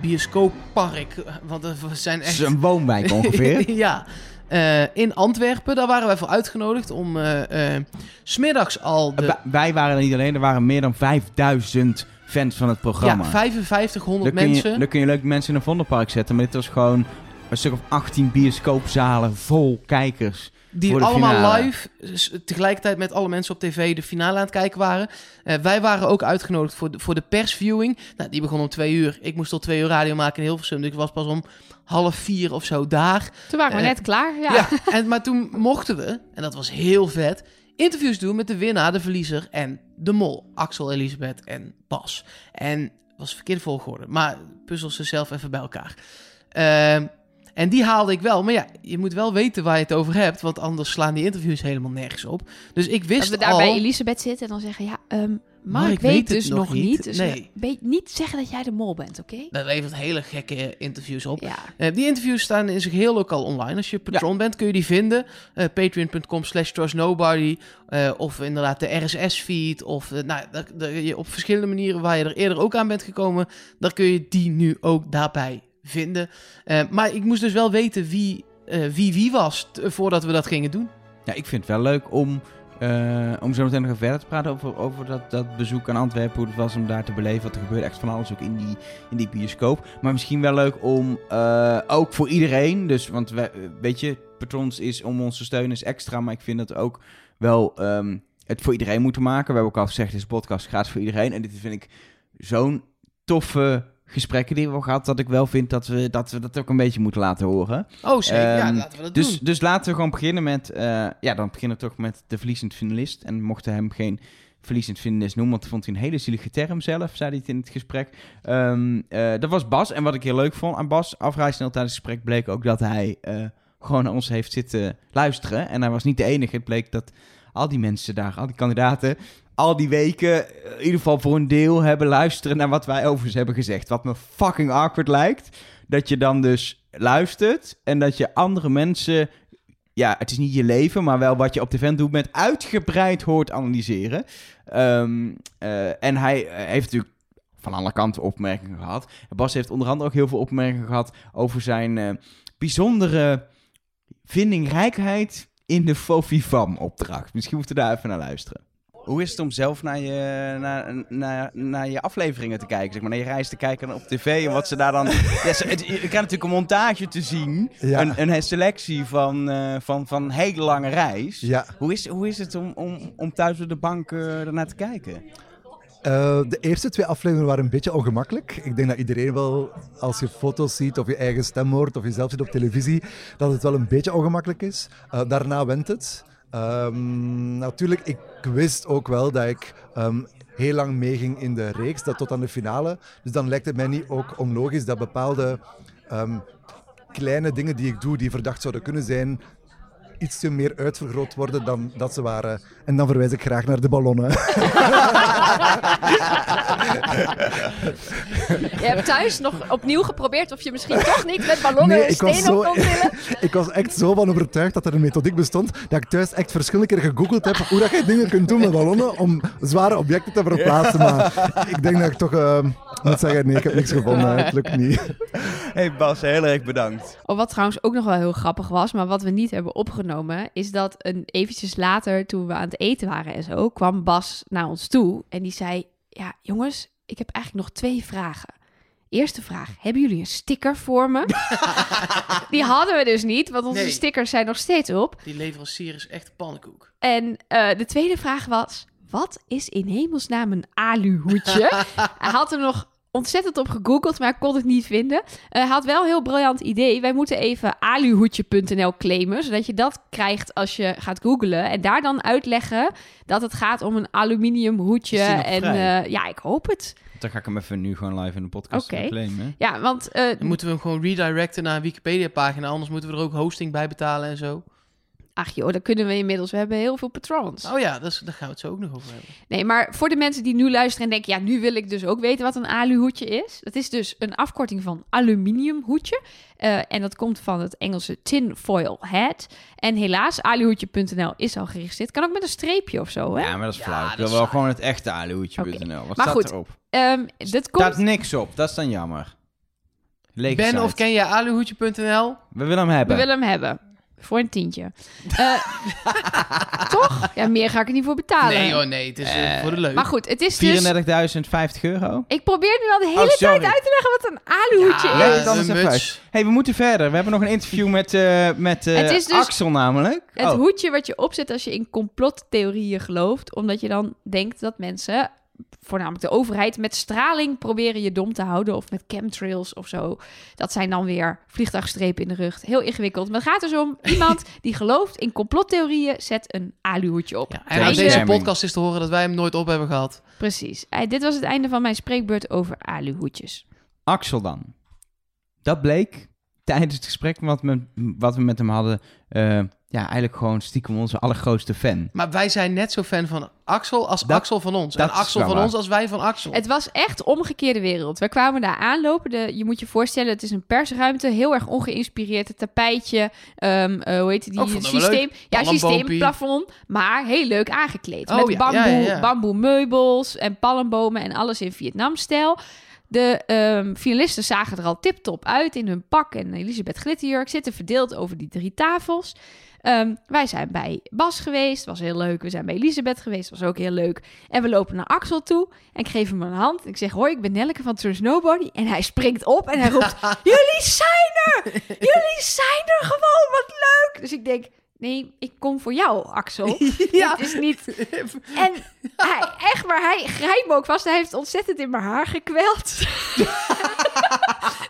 [SPEAKER 4] bioscooppark, eh, want er zijn
[SPEAKER 3] Het is
[SPEAKER 4] echt...
[SPEAKER 3] een woonwijk ongeveer.
[SPEAKER 4] ja, eh, in Antwerpen, daar waren wij voor uitgenodigd om eh, smiddags al de...
[SPEAKER 3] Wij- waren er niet alleen, er waren meer dan 5000 fans van het programma.
[SPEAKER 4] ja, 5500
[SPEAKER 3] dan, kun
[SPEAKER 4] mensen.
[SPEAKER 3] je, dan kun je leuk mensen in een Vondelpark zetten, maar dit was gewoon een stuk of 18 bioscoopzalen vol kijkers.
[SPEAKER 4] Die allemaal
[SPEAKER 3] finale.
[SPEAKER 4] live, tegelijkertijd met alle mensen op tv de finale aan het kijken waren. Eh, wij waren ook uitgenodigd voor de, voor de persviewing. Nou, die begon om twee uur. Ik moest al twee uur radio maken in Hilversum. Dus ik was pas om half vier of zo daar.
[SPEAKER 1] Toen waren we
[SPEAKER 4] Eh,
[SPEAKER 1] net klaar. Ja.
[SPEAKER 4] Ja. en, maar toen mochten we, en dat was heel vet, interviews doen met de winnaar, de verliezer en de mol. Axel, Elisabeth en Bas. En was verkeerde volgorde, maar puzzel ze zelf even bij elkaar. Ehm, en die haalde ik wel. Maar ja, je moet wel weten waar je het over hebt, want anders slaan die interviews helemaal nergens op. Dus ik
[SPEAKER 1] Dat
[SPEAKER 4] wist
[SPEAKER 1] we daar
[SPEAKER 4] al...
[SPEAKER 1] bij Elisabeth zitten en dan zeggen, ja, ehm Mark,
[SPEAKER 4] Mark
[SPEAKER 1] weet, dus
[SPEAKER 4] nog
[SPEAKER 1] nog
[SPEAKER 4] niet.
[SPEAKER 1] Dus
[SPEAKER 4] Nee.
[SPEAKER 1] niet zeggen dat jij de mol bent, oké?
[SPEAKER 4] Dat levert hele gekke interviews op.
[SPEAKER 1] Ja.
[SPEAKER 4] Eh, die interviews staan in zijn geheel ook al online. Als je patron bent, kun je die vinden. Eh, Patreon.com slash trustnobody. Eh, of inderdaad de RSS-feed. Of nou, dat, dat je op verschillende manieren waar je er eerder ook aan bent gekomen. Daar kun je die nu ook daarbij vinden. Eh, maar ik moest dus wel weten wie eh, wie, wie was t- voordat we dat gingen doen.
[SPEAKER 3] Ja, ik vind het wel leuk om, eh, om zo meteen nog even verder te praten over, over dat, dat bezoek aan Antwerpen. Hoe het was om daar te beleven. Want er gebeurde echt van alles ook in die, in die bioscoop. Maar misschien wel leuk om, eh, ook voor iedereen. Dus, want we, weet je, patrons is om ons te steunen is extra. Maar ik vind dat ook wel ehm, het voor iedereen moeten maken. We hebben ook al gezegd, deze podcast gaat voor iedereen. En dit vind ik zo'n toffe gesprekken die we hebben gehad. Dat ik wel vind dat we dat, we dat ook een beetje moeten laten horen.
[SPEAKER 4] Oh, zeker. ja,
[SPEAKER 3] Ehm,
[SPEAKER 4] laten we dat
[SPEAKER 3] Dus,
[SPEAKER 4] doen.
[SPEAKER 3] dus laten we gewoon beginnen met... eh, ja, dan beginnen we toch met de verliezend finalist. En mochten hem geen verliezend finalist noemen... want dat vond hij een hele zielige term zelf, zei hij het in het gesprek. Ehm, eh, dat was Bas. En wat ik heel leuk vond aan Bas... afrijsnel tijdens het gesprek bleek ook dat hij... eh, gewoon naar ons heeft zitten luisteren. En hij was niet de enige. Het bleek dat al die mensen daar, al die kandidaten... al die weken, eh, in ieder geval voor een deel... hebben luisteren naar wat wij over ze hebben gezegd. Wat me fucking awkward lijkt. Dat je dan dus luistert... en dat je andere mensen ja, het is niet je leven, maar wel wat je op de vent doet met uitgebreid hoort analyseren. Ehm, eh, en hij eh, heeft natuurlijk van alle kanten opmerkingen gehad. Bas heeft onder andere ook heel veel opmerkingen gehad over zijn bijzondere vindingrijkheid in de Fofifam-opdracht. Misschien moeten we daar even naar luisteren. Hoe is het om zelf naar je, naar, naar, naar je afleveringen te kijken? Zeg maar, naar je reis te kijken op tv en wat ze daar dan... ja, ze- het- je krijgt natuurlijk een montage te zien.
[SPEAKER 5] Ja.
[SPEAKER 3] Een, een selectie van, eh, van, van een hele lange reis.
[SPEAKER 5] Ja,
[SPEAKER 3] Hoe, is, hoe is het om, om, om thuis op de bank eh ernaar te kijken?
[SPEAKER 5] eh, de eerste twee afleveringen waren een beetje ongemakkelijk. Ik denk dat iedereen wel, als je foto's ziet of je eigen stem hoort of jezelf ziet op televisie, dat het wel een beetje ongemakkelijk is. Daarna went het. Ehm, natuurlijk, ik wist ook wel dat ik ehm, heel lang meeging in de reeks, dat tot aan de finale. Dus dan lijkt het mij niet ook onlogisch dat bepaalde ehm, kleine dingen die ik doe, die verdacht zouden kunnen zijn, ietsje meer uitvergroot worden dan dat ze waren. En dan verwijs ik graag naar de ballonnen.
[SPEAKER 1] Je hebt thuis nog opnieuw geprobeerd of je misschien toch niet met ballonnen
[SPEAKER 5] Nee,
[SPEAKER 1] op kon tillen.
[SPEAKER 5] ik was echt zo van overtuigd dat er een methodiek bestond, dat ik thuis echt verschillende keer gegoogeld heb hoe dat je dingen kunt doen met ballonnen om zware objecten te verplaatsen. Maar ik denk dat ik toch eh, moet zeggen, nee, ik heb niks gevonden. Het lukt niet.
[SPEAKER 3] Hey Bas, heel erg bedankt.
[SPEAKER 1] Oh, wat trouwens ook nog wel heel grappig was, maar wat we niet hebben opgenomen, is dat een eventjes later, toen we aan het eten waren en zo, kwam Bas naar ons toe en die zei: Ja, jongens, ik heb eigenlijk nog twee vragen. Eerste vraag: Hebben jullie een sticker voor me? die hadden we dus niet, want onze
[SPEAKER 4] Nee.
[SPEAKER 1] stickers zijn nog steeds op.
[SPEAKER 4] Die leverancier is echt pannenkoek.
[SPEAKER 1] En eh, de tweede vraag was: Wat is in hemelsnaam een aluhoedje? hij had er nog ontzettend op gegoogeld, maar ik kon het niet vinden. Eh, hij had wel een heel briljant idee. Wij moeten even aluhoedje.nl claimen, zodat je dat krijgt als je gaat googlen. En daar dan uitleggen dat het gaat om een aluminium hoedje. En eh, ja, ik hoop het.
[SPEAKER 3] Dan ga ik hem even nu gewoon live in de podcast
[SPEAKER 1] Oké.
[SPEAKER 3] claimen.
[SPEAKER 1] Ja, want eh,
[SPEAKER 4] Dan moeten we hem gewoon redirecten naar een Wikipedia-pagina. Anders moeten we er ook hosting bij betalen en zo.
[SPEAKER 1] Ach joh, dat kunnen we inmiddels. We hebben heel veel patrons.
[SPEAKER 4] Oh ja, dat is, daar gaan we het zo ook nog over hebben.
[SPEAKER 1] Nee, maar voor de mensen die nu luisteren en denken... ja, nu wil ik dus ook weten wat een aluhoedje is. Dat is dus een afkorting van aluminiumhoedje. Eh, en dat komt van het Engelse tin foil hat. En helaas, aluhoedje.nl is al geregistreerd. Kan ook met een streepje of zo, hè?
[SPEAKER 3] Ja, maar dat is
[SPEAKER 4] Ja,
[SPEAKER 3] flauw.
[SPEAKER 4] dat
[SPEAKER 3] Ik wil wel gewoon het echte aluhoedje.nl. Wat
[SPEAKER 1] Maar
[SPEAKER 3] staat
[SPEAKER 1] goed,
[SPEAKER 3] erop?
[SPEAKER 1] Ehm, dat komt...
[SPEAKER 3] staat niks op. Dat is dan jammer. Lege
[SPEAKER 4] Ben
[SPEAKER 3] site.
[SPEAKER 4] of ken je aluhoedje.nl?
[SPEAKER 3] We willen hem
[SPEAKER 1] We
[SPEAKER 3] hebben.
[SPEAKER 1] willen hem hebben. Voor een tientje. Eh, toch? Ja, meer ga ik er niet voor betalen.
[SPEAKER 4] Nee hoor, nee. Het is eh,
[SPEAKER 3] Eh,
[SPEAKER 4] voor de leuk.
[SPEAKER 1] Maar goed, het is dus...
[SPEAKER 3] 34.050 euro.
[SPEAKER 1] Ik probeer nu al de hele
[SPEAKER 3] Oh, sorry.
[SPEAKER 1] tijd uit te leggen wat een aluhoedje
[SPEAKER 4] ja,
[SPEAKER 1] is.
[SPEAKER 4] Muts.
[SPEAKER 3] hey, we moeten verder. We hebben nog een interview met, eh, met eh,
[SPEAKER 1] Het is dus
[SPEAKER 3] Axel namelijk.
[SPEAKER 1] Het
[SPEAKER 3] Oh.
[SPEAKER 1] hoedje wat je opzet als je in complottheorieën gelooft, omdat je dan denkt dat mensen, voornamelijk de overheid, met straling proberen je dom te houden of met chemtrails of zo. Dat zijn dan weer vliegtuigstrepen in de rug. Heel ingewikkeld. Maar het gaat dus om iemand die gelooft in complottheorieën, zet een aluhoedje op.
[SPEAKER 4] Ja, en uit deze podcast is te horen dat wij hem nooit op hebben gehad.
[SPEAKER 1] Precies. Eh, dit was het einde van mijn spreekbeurt over aluhoedjes.
[SPEAKER 3] Axel dan. Dat bleek tijdens het gesprek wat, we- wat we met hem hadden. eh, ja, eigenlijk gewoon stiekem onze allergrootste fan.
[SPEAKER 4] Maar wij zijn net zo fan van Axel als
[SPEAKER 3] Dat-
[SPEAKER 4] Axel van ons. En Axel van
[SPEAKER 3] waar.
[SPEAKER 4] ons als wij van Axel.
[SPEAKER 1] Het was echt omgekeerde wereld. We kwamen daar aanlopen. De, je moet je voorstellen, het is een persruimte. Heel erg ongeïnspireerd. Het tapijtje. ehm, eh, hoe heet die?
[SPEAKER 4] Oh,
[SPEAKER 1] systeem. Ja, systeemplafond. Maar heel leuk aangekleed.
[SPEAKER 4] Oh,
[SPEAKER 1] met
[SPEAKER 4] ja,
[SPEAKER 1] bamboe,
[SPEAKER 4] ja, ja, ja.
[SPEAKER 1] bamboe meubels en palmbomen en alles in Vietnamstijl. De ehm, finalisten zagen er al tip-top uit in hun pak en Elisabeth Glitterjurk zitten verdeeld over die drie tafels. Ehm, wij zijn bij Bas geweest, was heel leuk. We zijn bij Elisabeth geweest, was ook heel leuk. En we lopen naar Axel toe en ik geef hem een hand. Ik zeg, hoi, ik ben Nelleke van Trust Nobody. En hij springt op en hij roept, jullie zijn er! Jullie zijn er gewoon, wat leuk! Dus ik denk, nee, ik kom voor jou, Axel.
[SPEAKER 4] Ja.
[SPEAKER 1] Dit is niet... En hij, echt, maar hij grijpt me ook vast. Hij heeft ontzettend in mijn haar gekweld.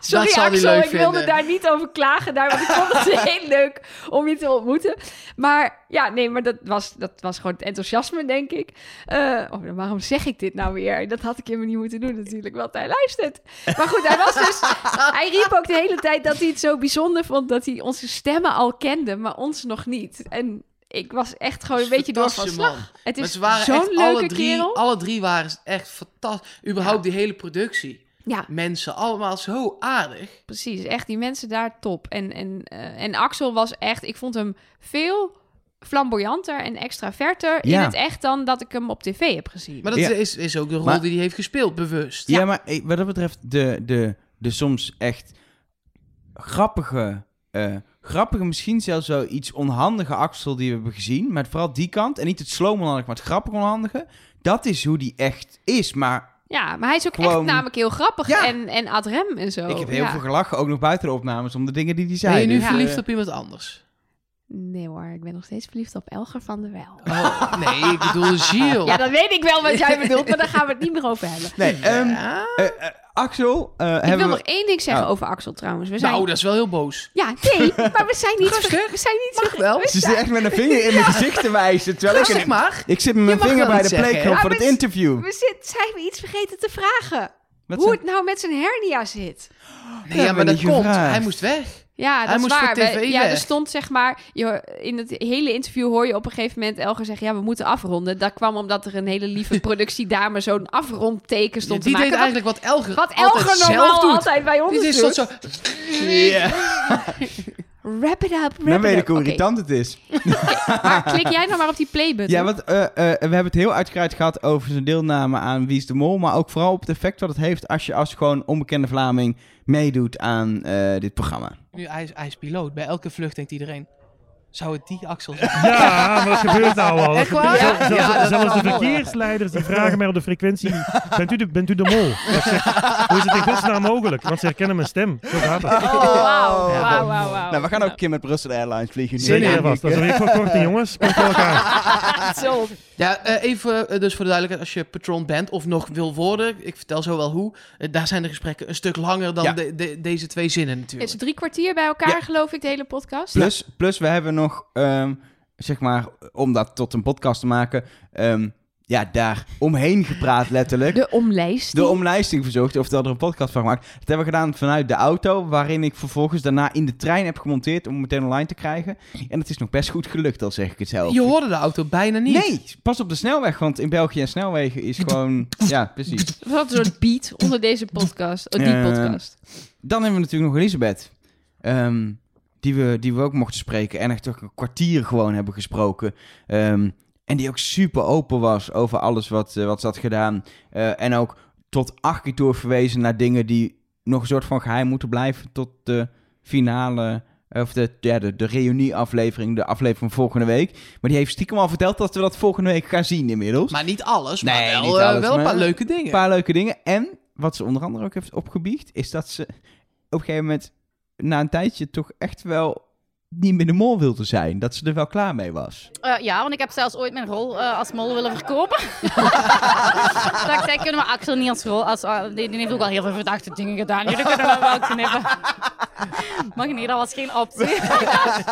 [SPEAKER 1] Sorry
[SPEAKER 4] zal hij
[SPEAKER 1] Axel,
[SPEAKER 4] leuk
[SPEAKER 1] ik wilde daar niet over klagen. Daar, want ik vond het heel leuk om je te ontmoeten. Maar ja, nee, maar dat was, dat was gewoon het enthousiasme, denk ik. Eh, oh, waarom zeg ik dit nou weer? Dat had ik helemaal niet moeten doen natuurlijk, want hij luistert. Maar goed, hij was dus... Hij riep ook de hele tijd dat hij het zo bijzonder vond... dat hij onze stemmen al kende, maar ons nog niet. En ik was echt gewoon een
[SPEAKER 4] Dat
[SPEAKER 1] beetje door van
[SPEAKER 4] man.
[SPEAKER 1] Het is zo'n leuke
[SPEAKER 4] alle drie,
[SPEAKER 1] kerel.
[SPEAKER 4] alle drie waren echt fantastisch. Überhaupt die hele productie.
[SPEAKER 1] Ja,
[SPEAKER 4] Mensen, allemaal zo aardig.
[SPEAKER 1] precies. Echt, die mensen daar top. En, en, eh, en Axel was echt... Ik vond hem veel flamboyanter en extraverter in het echt dan dat ik hem op tv heb gezien.
[SPEAKER 4] Maar dat
[SPEAKER 3] Ja.
[SPEAKER 4] is, is ook de rol
[SPEAKER 3] Maar-
[SPEAKER 4] die hij heeft gespeeld, bewust.
[SPEAKER 3] Ja, maar eh, wat dat betreft, de, de, de soms echt grappige, eh, grappige, misschien zelfs wel iets onhandige Axel die we hebben gezien. Maar vooral die kant. En niet het slow maar het grappige onhandige. Dat is hoe die echt is. Maar
[SPEAKER 1] Ja, maar hij is ook
[SPEAKER 3] Gewoon-
[SPEAKER 1] echt namelijk heel grappig
[SPEAKER 3] Ja.
[SPEAKER 1] en, en ad rem en zo.
[SPEAKER 3] ik heb heel
[SPEAKER 1] Ja.
[SPEAKER 3] veel gelachen, ook nog buiten de opnames, om de dingen die hij zei.
[SPEAKER 4] Ben je nu
[SPEAKER 3] Dus,
[SPEAKER 4] verliefd
[SPEAKER 3] eh,
[SPEAKER 4] op iemand anders?
[SPEAKER 1] Nee hoor, ik ben nog steeds verliefd op Elger van der Wel.
[SPEAKER 4] Oh, nee, ik bedoel Gilles.
[SPEAKER 1] Ja, dat weet ik wel wat jij bedoelt, maar daar gaan we het niet meer over hebben.
[SPEAKER 3] Nee,
[SPEAKER 4] Ja?
[SPEAKER 3] eh, Axel, eh,
[SPEAKER 1] Ik wil
[SPEAKER 3] we...
[SPEAKER 1] nog één ding zeggen
[SPEAKER 3] Oh.
[SPEAKER 1] over Axel trouwens. We zijn...
[SPEAKER 4] Nou, dat is wel heel boos.
[SPEAKER 1] Ja, nee, maar we zijn niet...
[SPEAKER 4] Rustig.
[SPEAKER 1] We zijn niet
[SPEAKER 4] Mag
[SPEAKER 1] zo-
[SPEAKER 4] wel.
[SPEAKER 1] we
[SPEAKER 3] Ze
[SPEAKER 1] zijn-
[SPEAKER 3] zit echt met een vinger in mijn gezicht te wijzen. Terwijl ik,
[SPEAKER 4] Rustig maar.
[SPEAKER 3] ik zit met mijn
[SPEAKER 4] mag
[SPEAKER 3] vinger bij de
[SPEAKER 1] Ja,
[SPEAKER 3] voor het interview.
[SPEAKER 1] We zit, zijn we iets vergeten te vragen?
[SPEAKER 3] Wat
[SPEAKER 1] Hoe het nou met zijn hernia zit?
[SPEAKER 4] Nee, ja, maar dat komt. Hij moest weg.
[SPEAKER 1] Ja, dat
[SPEAKER 4] Hij
[SPEAKER 1] is
[SPEAKER 4] moest voor
[SPEAKER 1] waar. Wij- ja, er stond zeg maar... Je, in het hele interview hoor je op een gegeven moment Elger zeggen... ja, we moeten afronden. Dat kwam omdat er een hele lieve productiedame... zo'n afrondteken stond
[SPEAKER 4] die
[SPEAKER 1] te maken.
[SPEAKER 4] deed eigenlijk wat Elger
[SPEAKER 1] Wat
[SPEAKER 4] altijd
[SPEAKER 1] Elger normaal altijd bij ons
[SPEAKER 4] Dit is
[SPEAKER 1] doet.
[SPEAKER 4] zo, zo...
[SPEAKER 1] Wrap it up, wrap
[SPEAKER 3] Dan
[SPEAKER 1] it
[SPEAKER 3] weet
[SPEAKER 1] up.
[SPEAKER 3] ik hoe irritant het is.
[SPEAKER 1] Maar klik jij nou maar op die playbutton.
[SPEAKER 3] Ja, want eh, eh, we hebben het heel uitgebreid gehad over zijn deelname aan Wie is de Mol. Maar ook vooral op het effect wat het heeft als je als gewoon onbekende Vlaming meedoet aan eh, dit programma.
[SPEAKER 4] Nu, hij, is, hij is piloot. Bij elke vlucht denkt iedereen... Zou het die Axel zijn?
[SPEAKER 6] Ja, maar dat gebeurt nou al.
[SPEAKER 4] Echt waar?
[SPEAKER 6] gebeurt-
[SPEAKER 4] Ja,
[SPEAKER 6] zelfs-
[SPEAKER 4] ja,
[SPEAKER 6] de verkeersleiders die vragen mij op de frequentie: bent u de, bent u de mol? Hoe is het in godsnaam mogelijk? Want ze herkennen mijn stem. Zo gaat het.
[SPEAKER 1] Oh, wauw.
[SPEAKER 3] Nou, we gaan ook een keer met Brussel Airlines vliegen. nu.
[SPEAKER 6] Zeker vast. Dat is weer voor kort, jongens. Komt voor elkaar.
[SPEAKER 1] Zo.
[SPEAKER 4] Ja, eh, even eh, dus voor de duidelijkheid. Als je patroon bent of nog wil worden... Ik vertel zo wel hoe. eh, daar zijn de gesprekken een stuk langer dan
[SPEAKER 3] Ja.
[SPEAKER 4] de, de- deze twee zinnen
[SPEAKER 1] Het
[SPEAKER 4] natuurlijk.
[SPEAKER 1] is drie kwartier bij elkaar,
[SPEAKER 3] Ja.
[SPEAKER 1] geloof ik, de hele podcast.
[SPEAKER 3] Plus, plus, we hebben nog, ehm, zeg maar, om dat tot een podcast te maken, ehm, ja, daar omheen gepraat letterlijk.
[SPEAKER 1] De omlijst.
[SPEAKER 3] De omlijsting verzorgd, oftewel er een podcast van gemaakt. Dat hebben we gedaan vanuit de auto, waarin ik vervolgens daarna in de trein heb gemonteerd om het meteen online te krijgen. En het is nog best goed gelukt, al zeg ik het zelf.
[SPEAKER 4] Je hoorde de auto bijna niet.
[SPEAKER 3] Nee, pas op de snelweg, want in België en snelwegen is gewoon... Ja, precies.
[SPEAKER 1] Wat een soort beat onder deze podcast. Oh, die
[SPEAKER 3] Eh,
[SPEAKER 1] podcast.
[SPEAKER 3] Dan hebben we natuurlijk nog Elisabeth. Ehm, die, we, die we ook mochten spreken. En echt toch een kwartier gewoon hebben gesproken. Ehm, en die ook super open was over alles wat, eh, wat ze had gedaan. Eh, en ook tot acht keer toe verwezen naar dingen die nog een soort van geheim moeten blijven. Tot de finale, of de, ja, de, de reunie-aflevering, de aflevering van volgende week. Maar die heeft stiekem al verteld dat we dat volgende week gaan zien inmiddels.
[SPEAKER 4] Maar niet alles, maar
[SPEAKER 3] Nee,
[SPEAKER 4] wel,
[SPEAKER 3] niet
[SPEAKER 4] eh,
[SPEAKER 3] alles,
[SPEAKER 4] wel een paar leuke dingen.
[SPEAKER 3] Een paar leuke dingen. En wat ze onder andere ook heeft opgebiecht, is dat ze op een gegeven moment na een tijdje toch echt wel niet meer de mol wilde zijn. Dat ze er wel klaar mee was.
[SPEAKER 2] Eh, ja, want ik heb zelfs ooit mijn rol eh, als mol willen verkopen. dat ik zei, kunnen we Axel niet als rol... Als, ah, die, die heeft ook al heel veel verdachte dingen gedaan. Jullie kunnen we wel knippen. maar nee, dat was geen optie.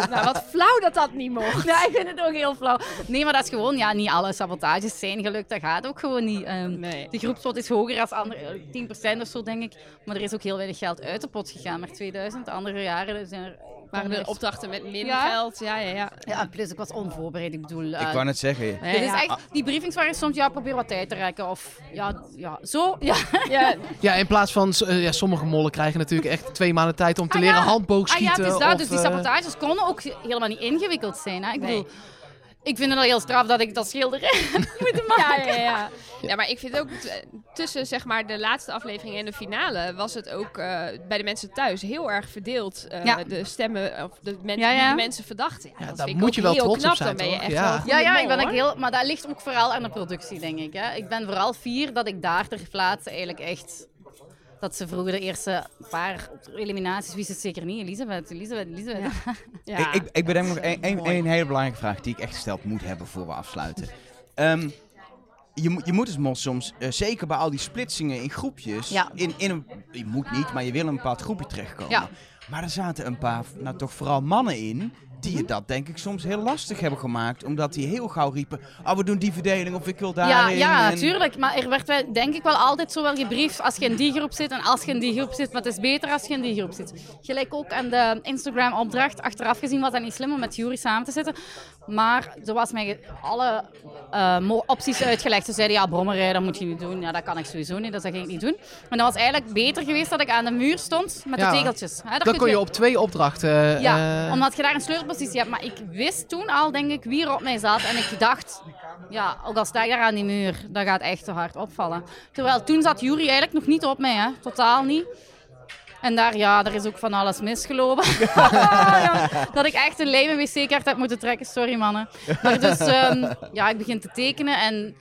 [SPEAKER 1] nou, wat flauw dat dat niet mocht.
[SPEAKER 2] ja, ik vind het ook heel flauw. Nee, maar dat is gewoon... Ja, niet alle sabotages zijn gelukt. Dat gaat ook gewoon niet. Ehm,
[SPEAKER 1] Nee.
[SPEAKER 2] De groepspot is hoger dan andere, 10% of zo, denk ik. Maar er is ook heel weinig geld uit de pot gegaan. Maar 2000, de andere jaren zijn er...
[SPEAKER 1] Waren er opdrachten met minder
[SPEAKER 2] Ja.
[SPEAKER 1] geld? Ja, ja, ja.
[SPEAKER 2] Plus ik was onvoorbereid. Ik bedoel... eh,
[SPEAKER 3] ik wou net zeggen.
[SPEAKER 1] Ja,
[SPEAKER 2] dit is
[SPEAKER 1] ja.
[SPEAKER 2] echt, die briefings waren soms, ja, probeer wat tijd te rekken. Of ja, ja zo. Ja.
[SPEAKER 1] Ja,
[SPEAKER 4] Ja, in plaats van... eh, ja, sommige mollen krijgen natuurlijk echt twee maanden tijd om te
[SPEAKER 2] Ah,
[SPEAKER 4] leren
[SPEAKER 2] ja. Ah
[SPEAKER 4] handboogschieten.
[SPEAKER 2] ja, het is dat.
[SPEAKER 4] of,
[SPEAKER 2] Dus die
[SPEAKER 4] eh,
[SPEAKER 2] sabotages konden ook helemaal niet ingewikkeld zijn. Hè? Ik
[SPEAKER 1] Nee.
[SPEAKER 2] bedoel, ik vind het al heel straf dat ik dat schilderij moet
[SPEAKER 1] ja,
[SPEAKER 2] maken.
[SPEAKER 1] ja, ja. Ja, maar ik vind ook tussen zeg maar de laatste aflevering en de finale was het ook eh, bij de mensen thuis heel erg verdeeld. eh,
[SPEAKER 2] Ja.
[SPEAKER 1] De stemmen of de mensen
[SPEAKER 2] Ja, ja.
[SPEAKER 1] die de mensen verdachten. Ja,
[SPEAKER 4] Ja,
[SPEAKER 1] dat
[SPEAKER 4] daar moet
[SPEAKER 1] ook
[SPEAKER 4] je wel
[SPEAKER 1] heel
[SPEAKER 4] trots op
[SPEAKER 1] knap.
[SPEAKER 4] zijn,
[SPEAKER 1] Dan ben je echt
[SPEAKER 4] Ja.
[SPEAKER 2] Ja, ja, ik ben ook heel... Maar dat ligt ook vooral aan de productie, denk ik. Hè? Ik ben vooral fier dat ik daar ter plaatse eigenlijk echt... Dat ze vroeger de eerste paar eliminaties wist het zeker niet. Elisabeth, Elisabeth, Elisabeth.
[SPEAKER 1] Ja.
[SPEAKER 3] Ik, ik, ik bedenk nog één één- hele belangrijke vraag die ik echt gesteld moet hebben voor we afsluiten. Ehm, je, moet- je moet als mol soms, eh, zeker bij al die splitsingen in groepjes,
[SPEAKER 2] Ja.
[SPEAKER 3] in, in een, je moet niet, maar je wil in een bepaald groepje terechtkomen.
[SPEAKER 2] Ja.
[SPEAKER 3] Maar er zaten een paar, nou toch vooral mannen in, die je dat denk ik soms heel lastig hebben gemaakt. Omdat die heel gauw riepen, oh we doen die verdeling of ik wil
[SPEAKER 2] Ja,
[SPEAKER 3] daarin.
[SPEAKER 2] ja,
[SPEAKER 3] en-
[SPEAKER 2] natuurlijk. Maar er werd denk ik wel altijd zo wel gebriefd als je in die groep zit en als je in die groep zit. Maar het is beter als je in die groep zit. Gelijk ook aan de Instagram-opdracht. Achteraf gezien was dat niet slim om met Jury samen te zitten. Maar er was mij alle eh, opties uitgelegd. Ze zeiden, ja, dat moet je niet doen. Ja, dat kan ik sowieso niet, dus dat ging ik niet doen. Maar dat was eigenlijk beter geweest dat ik aan de muur stond met
[SPEAKER 4] Ja.
[SPEAKER 2] de tegeltjes.
[SPEAKER 4] Dan
[SPEAKER 2] kun
[SPEAKER 4] kon je op twee opdrachten...
[SPEAKER 2] ja,
[SPEAKER 4] eh,
[SPEAKER 2] omdat je daar een sleutelpositie hebt. Maar ik wist toen al, denk ik, wie er op mij zat. En ik dacht, ja, ook al sta ik daar aan die muur, dat gaat echt te hard opvallen. Terwijl toen zat Jury eigenlijk nog niet op mij, hè. Totaal niet. En daar, ja, er is ook van alles misgelopen. Ja, dat ik echt een lijme wc-kaart heb moeten trekken. Sorry, mannen. Maar dus, ehm, ja, ik begin te tekenen. En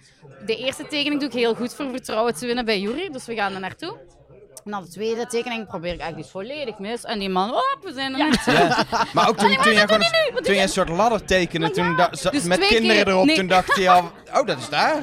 [SPEAKER 2] de eerste tekening doe ik heel goed voor vertrouwen te winnen bij Jury. Dus we gaan er naartoe. En dan de tweede tekening probeer ik eigenlijk volledig mis. En die man, oh, we zijn er niet.
[SPEAKER 3] Ja, maar ook toen, toen, jij, gewoon, toen jij een soort ladder tekende, toen
[SPEAKER 2] dus
[SPEAKER 3] met kinderen
[SPEAKER 2] keer-
[SPEAKER 3] erop,
[SPEAKER 2] nee.
[SPEAKER 3] toen dacht hij al, oh dat is daar.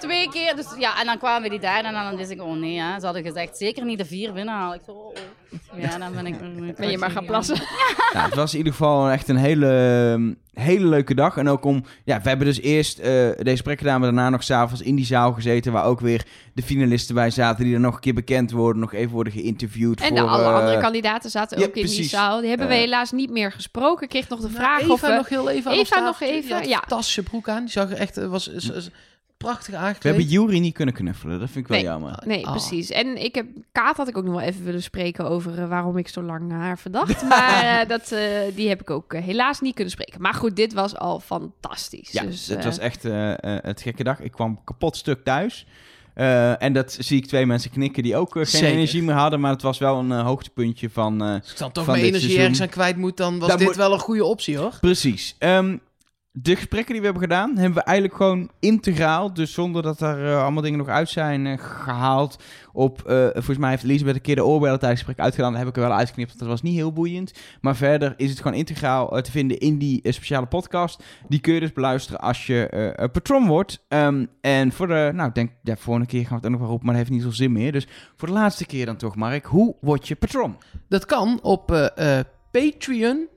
[SPEAKER 2] Twee keer. Dus ja, en dan kwamen we die derde en dan wist ik, oh nee, hè. ze hadden gezegd zeker niet de vier binnenhalen. Ik zo, oh, oh. Ja, dan ben ik.
[SPEAKER 1] Ben je maar gaan plassen.
[SPEAKER 3] Nou, het was in ieder geval echt een hele, hele leuke dag. En ook om... Ja, we hebben dus eerst eh, deze gesprek gedaan, maar daarna nog s'avonds in die zaal gezeten... waar ook weer de finalisten bij zaten... die er nog een keer bekend worden, nog even worden geïnterviewd
[SPEAKER 1] En
[SPEAKER 3] voor...
[SPEAKER 1] de alle
[SPEAKER 3] eh,
[SPEAKER 1] andere kandidaten zaten
[SPEAKER 3] ja,
[SPEAKER 1] ook in die zaal. Die hebben we
[SPEAKER 3] Eh.
[SPEAKER 1] helaas niet meer gesproken. Ik kreeg nog de
[SPEAKER 4] Nou,
[SPEAKER 1] vraag
[SPEAKER 4] Eva
[SPEAKER 1] of we...
[SPEAKER 4] nog heel even
[SPEAKER 1] Eva nog even, ja.
[SPEAKER 4] een fantastische broek aan. Die zag er echt, was, is, prachtig
[SPEAKER 3] We
[SPEAKER 4] aangekleed.
[SPEAKER 3] hebben Jury niet kunnen knuffelen, dat vind ik wel
[SPEAKER 1] Nee.
[SPEAKER 3] jammer.
[SPEAKER 1] Nee,
[SPEAKER 4] Oh.
[SPEAKER 1] precies. En ik heb, Kaat had ik ook nog wel even willen spreken over eh, waarom ik zo lang haar verdacht. Maar eh, dat, eh, die heb ik ook helaas niet kunnen spreken. Maar goed, dit was al fantastisch.
[SPEAKER 3] Ja,
[SPEAKER 1] dus,
[SPEAKER 3] het
[SPEAKER 1] eh,
[SPEAKER 3] was echt het gekke dag. Ik kwam kapot stuk thuis. Eh, en dat zie ik twee mensen knikken die ook geen
[SPEAKER 4] Zeker.
[SPEAKER 3] energie meer hadden. Maar het was wel een hoogtepuntje van... eh,
[SPEAKER 4] Als ik dan toch mijn
[SPEAKER 3] dit
[SPEAKER 4] energie
[SPEAKER 3] seizoen.
[SPEAKER 4] ergens aan kwijt moet, dan was
[SPEAKER 3] Dan
[SPEAKER 4] dit
[SPEAKER 3] moet-
[SPEAKER 4] wel een goede optie, hoor.
[SPEAKER 3] Precies. Ehm, de gesprekken die we hebben gedaan, hebben we eigenlijk gewoon integraal. Dus zonder dat er eh, allemaal dingen nog uit zijn eh, gehaald. Op, eh, volgens mij heeft Elisabeth een keer de oorbellen tijdens het gesprek uitgedaan. Dat heb ik er wel uitgeknipt, dat was niet heel boeiend. Maar verder is het gewoon integraal te vinden in die speciale podcast. Die kun je dus beluisteren als je patron wordt. Ehm, en voor de, nou ik denk, ja, volgende keer gaan we het ook nog wel roepen, maar dat heeft niet zoveel zin meer. Dus voor de laatste keer dan toch, Mark. Hoe word je patron?
[SPEAKER 4] Dat kan op Patreon,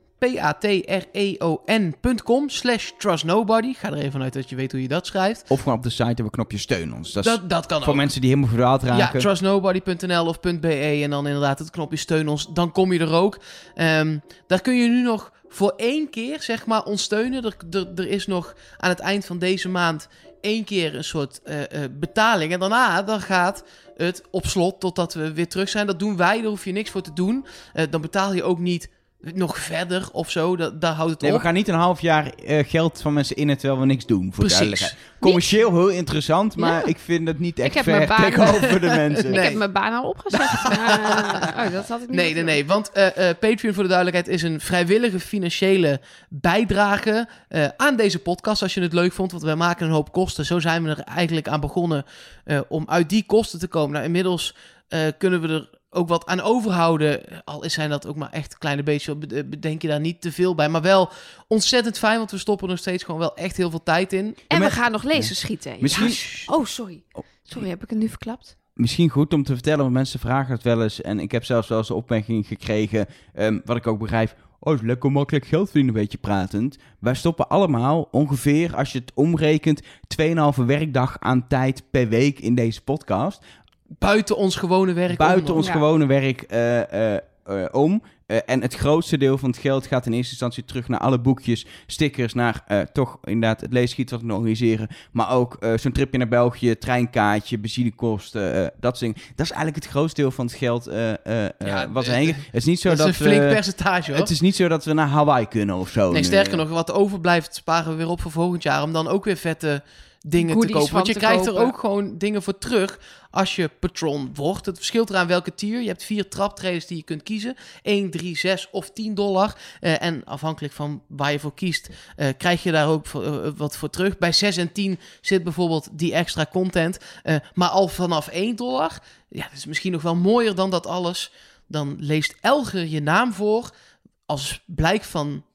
[SPEAKER 4] p-a-t-r-e-o-n.com slash trustnobody. Ga er even vanuit dat je weet hoe je dat schrijft.
[SPEAKER 3] Of gewoon op de site hebben we knopje steun ons. Dat is
[SPEAKER 4] Dat, dat kan
[SPEAKER 3] voor
[SPEAKER 4] ook.
[SPEAKER 3] mensen die helemaal verdwaald
[SPEAKER 4] Ja,
[SPEAKER 3] raken.
[SPEAKER 4] trustnobody.nl of .be en dan inderdaad het knopje steun ons. Dan kom je er ook. Ehm, daar kun je nu nog voor één keer, zeg maar, ons steunen. Er, er, er is nog aan het eind van deze maand één keer een soort eh, eh, betaling. En daarna dan gaat het op slot totdat we weer terug zijn. Dat doen wij, daar hoef je niks voor te doen. Eh, dan betaal je ook niet nog verder of zo. Dat, daar houdt het
[SPEAKER 3] Nee, we gaan niet een half jaar eh, geld van mensen in terwijl we niks doen. Voor
[SPEAKER 4] Precies.
[SPEAKER 3] duidelijkheid. Commercieel heel interessant, maar
[SPEAKER 1] Ja.
[SPEAKER 3] ik vind het niet echt
[SPEAKER 1] baan-
[SPEAKER 3] tegenover de mensen.
[SPEAKER 4] Nee.
[SPEAKER 1] Ik heb mijn baan al opgezegd. maar, oh, dat had ik niet
[SPEAKER 4] Nee, nee, nee. Want eh, eh, Patreon, voor de duidelijkheid, is een vrijwillige financiële bijdrage eh, aan deze podcast. Als je het leuk vond, want wij maken een hoop kosten. Zo zijn we er eigenlijk aan begonnen eh, om uit die kosten te komen. Nou, inmiddels eh, kunnen we er ook wat aan overhouden. Al zijn dat ook maar echt kleine beetjes. Be- Bedenk je daar niet te veel bij. Maar wel ontzettend fijn, want we stoppen er nog steeds gewoon wel echt heel veel tijd in.
[SPEAKER 1] En we gaan nog lezen schieten.
[SPEAKER 3] Misschien-
[SPEAKER 1] Ja. Oh, sorry. Sorry, heb ik het nu verklapt?
[SPEAKER 3] Misschien goed om te vertellen, want mensen vragen het wel eens. En ik heb zelfs wel eens de opmerking gekregen, ehm, wat ik ook begrijp. Oh, is lekker makkelijk geld verdienen, een beetje pratend. Wij stoppen allemaal ongeveer, als je het omrekent, 2,5 werkdag aan tijd per week in deze podcast.
[SPEAKER 4] Buiten ons gewone werk.
[SPEAKER 3] buiten
[SPEAKER 4] om.
[SPEAKER 3] ons
[SPEAKER 1] Ja.
[SPEAKER 3] gewone werk eh, eh, eh, om. Eh, en het grootste deel van het geld gaat in eerste instantie terug naar alle boekjes, stickers, naar eh, toch inderdaad het leesgiet wat we organiseren. Maar ook eh, zo'n tripje naar België, treinkaartje, benzinekosten, eh, dat soort dingen. Dat is eigenlijk het grootste deel van het geld eh, eh, eh,
[SPEAKER 4] Ja,
[SPEAKER 3] wat we heen. Het is niet zo
[SPEAKER 4] Dat
[SPEAKER 3] dat,
[SPEAKER 4] is een flink
[SPEAKER 3] we...
[SPEAKER 4] percentage hoor.
[SPEAKER 3] Het is niet zo dat we naar Hawaii kunnen of zo.
[SPEAKER 4] Nee,
[SPEAKER 3] nu.
[SPEAKER 4] sterker nog, wat overblijft sparen we weer op voor volgend jaar. Om dan ook weer vette dingen te kopen. Want je krijgt er ook gewoon dingen voor terug als je patron wordt. Het verschilt eraan welke tier. Je hebt vier traptreders die je kunt kiezen. 1, 3, 6 of 10 dollar. Eh, en afhankelijk van waar je voor kiest, eh, krijg je daar ook voor, eh, wat voor terug. Bij 6 en 10 zit bijvoorbeeld die extra content. Maar al vanaf 1 dollar, ja, dat is misschien nog wel mooier dan dat alles. Dan leest Elger je naam voor als blijk van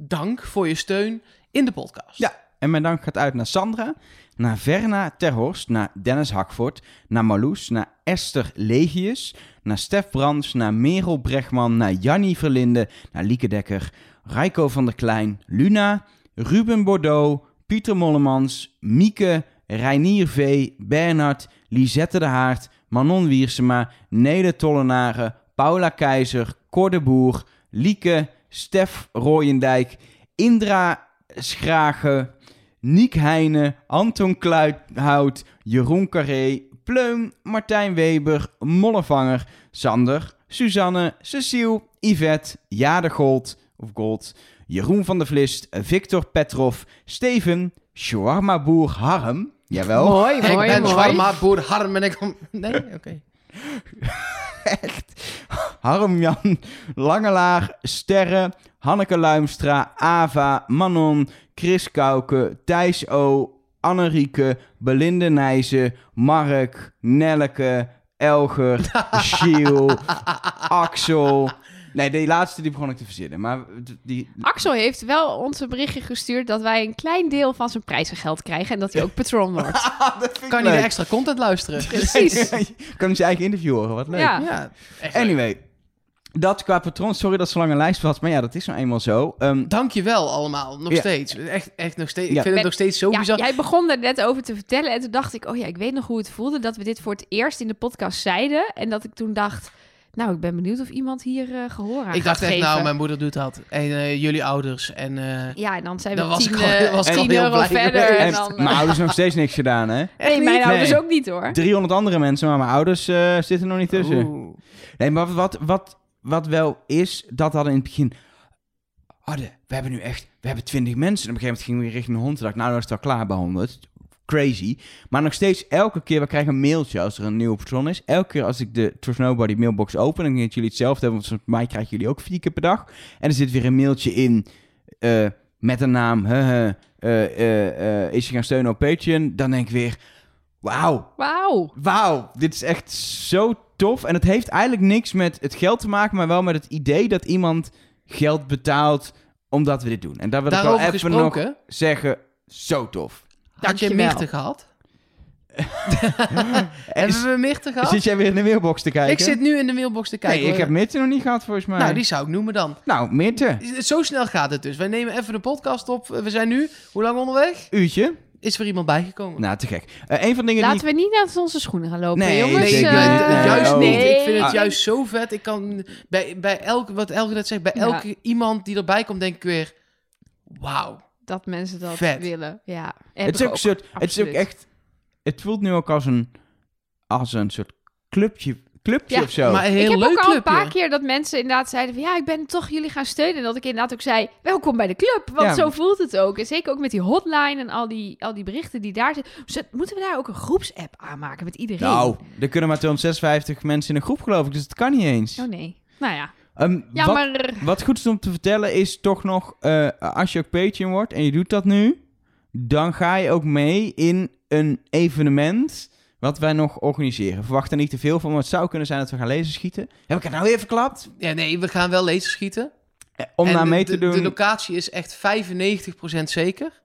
[SPEAKER 4] dank voor je steun in de podcast.
[SPEAKER 3] Ja, en mijn dank gaat uit naar Sandra, naar Verna Terhorst, naar Dennis Hakvoort, naar Marloes, naar Esther Legius, naar Stef Brands, naar Merel Bregman, naar Jannie Verlinde, naar Lieke Dekker, Reiko van der Klein, Luna, Ruben Bordeaux, Pieter Mollemans, Mieke, Reinier V, Bernard, Lisette de Haart, Manon Wiersema, Nele Tollenaren, Paula Keizer, Cor Boer, Lieke, Stef Rooyendijk, Indra Schragen, Niek Heijnen, Anton Kluithout, Jeroen Carré, Pleum, Martijn Weber, Mollevanger, Sander, Suzanne, Cecile, Yvette, Jade Gold, of Gold, Jeroen van der Vlist, Victor Petrov, Steven, Shawarma Boer Harm, jawel,
[SPEAKER 1] Mooi,
[SPEAKER 4] ik ben
[SPEAKER 1] mooi.
[SPEAKER 4] Zwarma Boer Harm en ik kom... Nee? Oké.
[SPEAKER 3] echt, Harm-Jan, Langelaar, Sterre, Hanneke Luimstra, Ava, Manon, Chris Kouke, Thijs O, Annerieke, Belinde Nijzen, Mark, Nelleke, Elger, Giel, Axel, Nee, die laatste die begon ik te verzinnen. Maar die...
[SPEAKER 1] Axel heeft wel ons een berichtje gestuurd dat wij een klein deel van zijn prijzengeld krijgen en dat hij ook patron wordt.
[SPEAKER 4] Kan je de extra content luisteren?
[SPEAKER 1] Precies.
[SPEAKER 3] kan hij zijn eigen interview horen, wat leuk.
[SPEAKER 1] Ja.
[SPEAKER 4] Ja, echt leuk.
[SPEAKER 3] Anyway, dat qua patroon, sorry dat het zo lang een lijst was, maar ja, dat is nou eenmaal zo. Ehm,
[SPEAKER 4] Dankjewel allemaal, nog
[SPEAKER 3] Ja.
[SPEAKER 4] steeds. Echt, echt nog steeds. Ik vind het nog steeds zo
[SPEAKER 1] Ja,
[SPEAKER 4] bizar.
[SPEAKER 1] jij begon er net over te vertellen en toen dacht ik, oh ja, ik weet nog hoe het voelde dat we dit voor het eerst in de podcast zeiden. En dat ik toen dacht, nou, ik ben benieuwd of iemand hier eh gehoor aan
[SPEAKER 4] Ik
[SPEAKER 1] gaat
[SPEAKER 4] dacht echt,
[SPEAKER 1] geven.
[SPEAKER 4] nou, mijn moeder doet dat. En eh, jullie ouders. En eh,
[SPEAKER 1] Ja, en dan zijn
[SPEAKER 4] Dan
[SPEAKER 1] we
[SPEAKER 4] was
[SPEAKER 1] tien,
[SPEAKER 4] ik al-
[SPEAKER 1] eh,
[SPEAKER 4] was ik al
[SPEAKER 1] 10
[SPEAKER 4] heel
[SPEAKER 1] euro verder. En
[SPEAKER 3] en
[SPEAKER 1] dan,
[SPEAKER 3] mijn ouders nog steeds niks gedaan, hè?
[SPEAKER 1] nee, mijn ouders
[SPEAKER 3] Nee.
[SPEAKER 1] ook niet hoor.
[SPEAKER 3] 300 andere mensen, maar mijn ouders eh, zitten nog niet tussen.
[SPEAKER 4] oeh.
[SPEAKER 3] Nee, maar wat, wat, wat wel is, dat hadden in het begin... Hadden, we hebben nu echt... We hebben 20 mensen. En op een gegeven moment gingen we richting de 100. Toen dacht ik, nou, dan is het al klaar bij 100. Crazy. Maar nog steeds, elke keer, we krijgen een mailtje als er een nieuwe persoon is. Elke keer als ik de Trust Nobody mailbox open, dan denk dat jullie hetzelfde hebben. Want volgens mij krijgen jullie ook vier keer per dag. En er zit weer een mailtje in eh, met een naam. eh, eh, is je gaan steunen op Patreon? Dan denk ik weer, wauw.
[SPEAKER 1] Wauw.
[SPEAKER 3] Wauw, dit is echt zo tof. En het heeft eigenlijk niks met het geld te maken, maar wel met het idee dat iemand geld betaalt omdat we dit doen. En daar wil ik wel even nog zeggen, zo tof.
[SPEAKER 4] had je. Mirte gehad?
[SPEAKER 3] En
[SPEAKER 4] Hebben we Mirte gehad?
[SPEAKER 3] Zit jij weer in de mailbox te kijken?
[SPEAKER 4] Ik zit nu in de mailbox te kijken.
[SPEAKER 3] Nee, ik heb Mitte nog niet gehad volgens mij.
[SPEAKER 4] Nou, die zou ik noemen dan.
[SPEAKER 3] Nou, Mitte,
[SPEAKER 4] Zo snel gaat het dus. Wij nemen even de podcast op. We zijn nu, hoe lang onderweg?
[SPEAKER 3] uurtje.
[SPEAKER 4] Is er iemand bijgekomen?
[SPEAKER 3] Nou, te gek. Eh, een van de dingen
[SPEAKER 1] Laten
[SPEAKER 3] die...
[SPEAKER 1] we niet uit onze schoenen gaan lopen,
[SPEAKER 3] Nee,
[SPEAKER 1] jongens.
[SPEAKER 4] Nee,
[SPEAKER 3] zeker
[SPEAKER 4] ik-
[SPEAKER 1] Eh.
[SPEAKER 3] Nee,
[SPEAKER 4] juist
[SPEAKER 3] oh.
[SPEAKER 4] niet. Ik vind het
[SPEAKER 3] Ah.
[SPEAKER 4] juist zo vet. Ik kan bij, bij elke, wat Elke net zegt, bij
[SPEAKER 1] Ja.
[SPEAKER 4] elke iemand die erbij komt, denk ik weer, wauw.
[SPEAKER 1] Dat mensen dat
[SPEAKER 4] Vet.
[SPEAKER 1] willen. Ja.
[SPEAKER 3] Het is ook, een soort, het is ook echt... Het voelt nu ook als een, als een soort clubje, clubje
[SPEAKER 1] Ja,
[SPEAKER 3] of zo.
[SPEAKER 4] Maar een
[SPEAKER 1] Ik heb
[SPEAKER 4] leuk
[SPEAKER 1] ook al een
[SPEAKER 4] clubje.
[SPEAKER 1] paar keer dat mensen inderdaad zeiden van... ja, ik ben toch jullie gaan steunen. En dat ik inderdaad ook zei, welkom bij de club. Want
[SPEAKER 3] Ja.
[SPEAKER 1] zo voelt het ook. En zeker ook met die hotline en al die, al die berichten die daar zitten. Dus moeten we daar ook een groepsapp aanmaken met iedereen?
[SPEAKER 3] Nou, er kunnen maar 256 mensen in een groep, geloof ik. Dus dat kan niet eens.
[SPEAKER 1] Oh nee. Nou ja,
[SPEAKER 3] Ehm, wat,
[SPEAKER 1] jammer.
[SPEAKER 3] wat goed is om te vertellen is toch nog... eh, als je ook Patreon wordt en je doet dat nu... dan ga je ook mee in een evenement... wat wij nog organiseren. Verwacht er niet te veel van, maar het zou kunnen zijn dat we gaan lezen schieten. Heb ik het nou weer verklapt?
[SPEAKER 4] Ja, nee, we gaan wel lasers schieten.
[SPEAKER 3] Eh, Om
[SPEAKER 4] En
[SPEAKER 3] daar
[SPEAKER 4] de-
[SPEAKER 3] mee te
[SPEAKER 4] de,
[SPEAKER 3] doen...
[SPEAKER 4] De locatie is echt 95% zeker.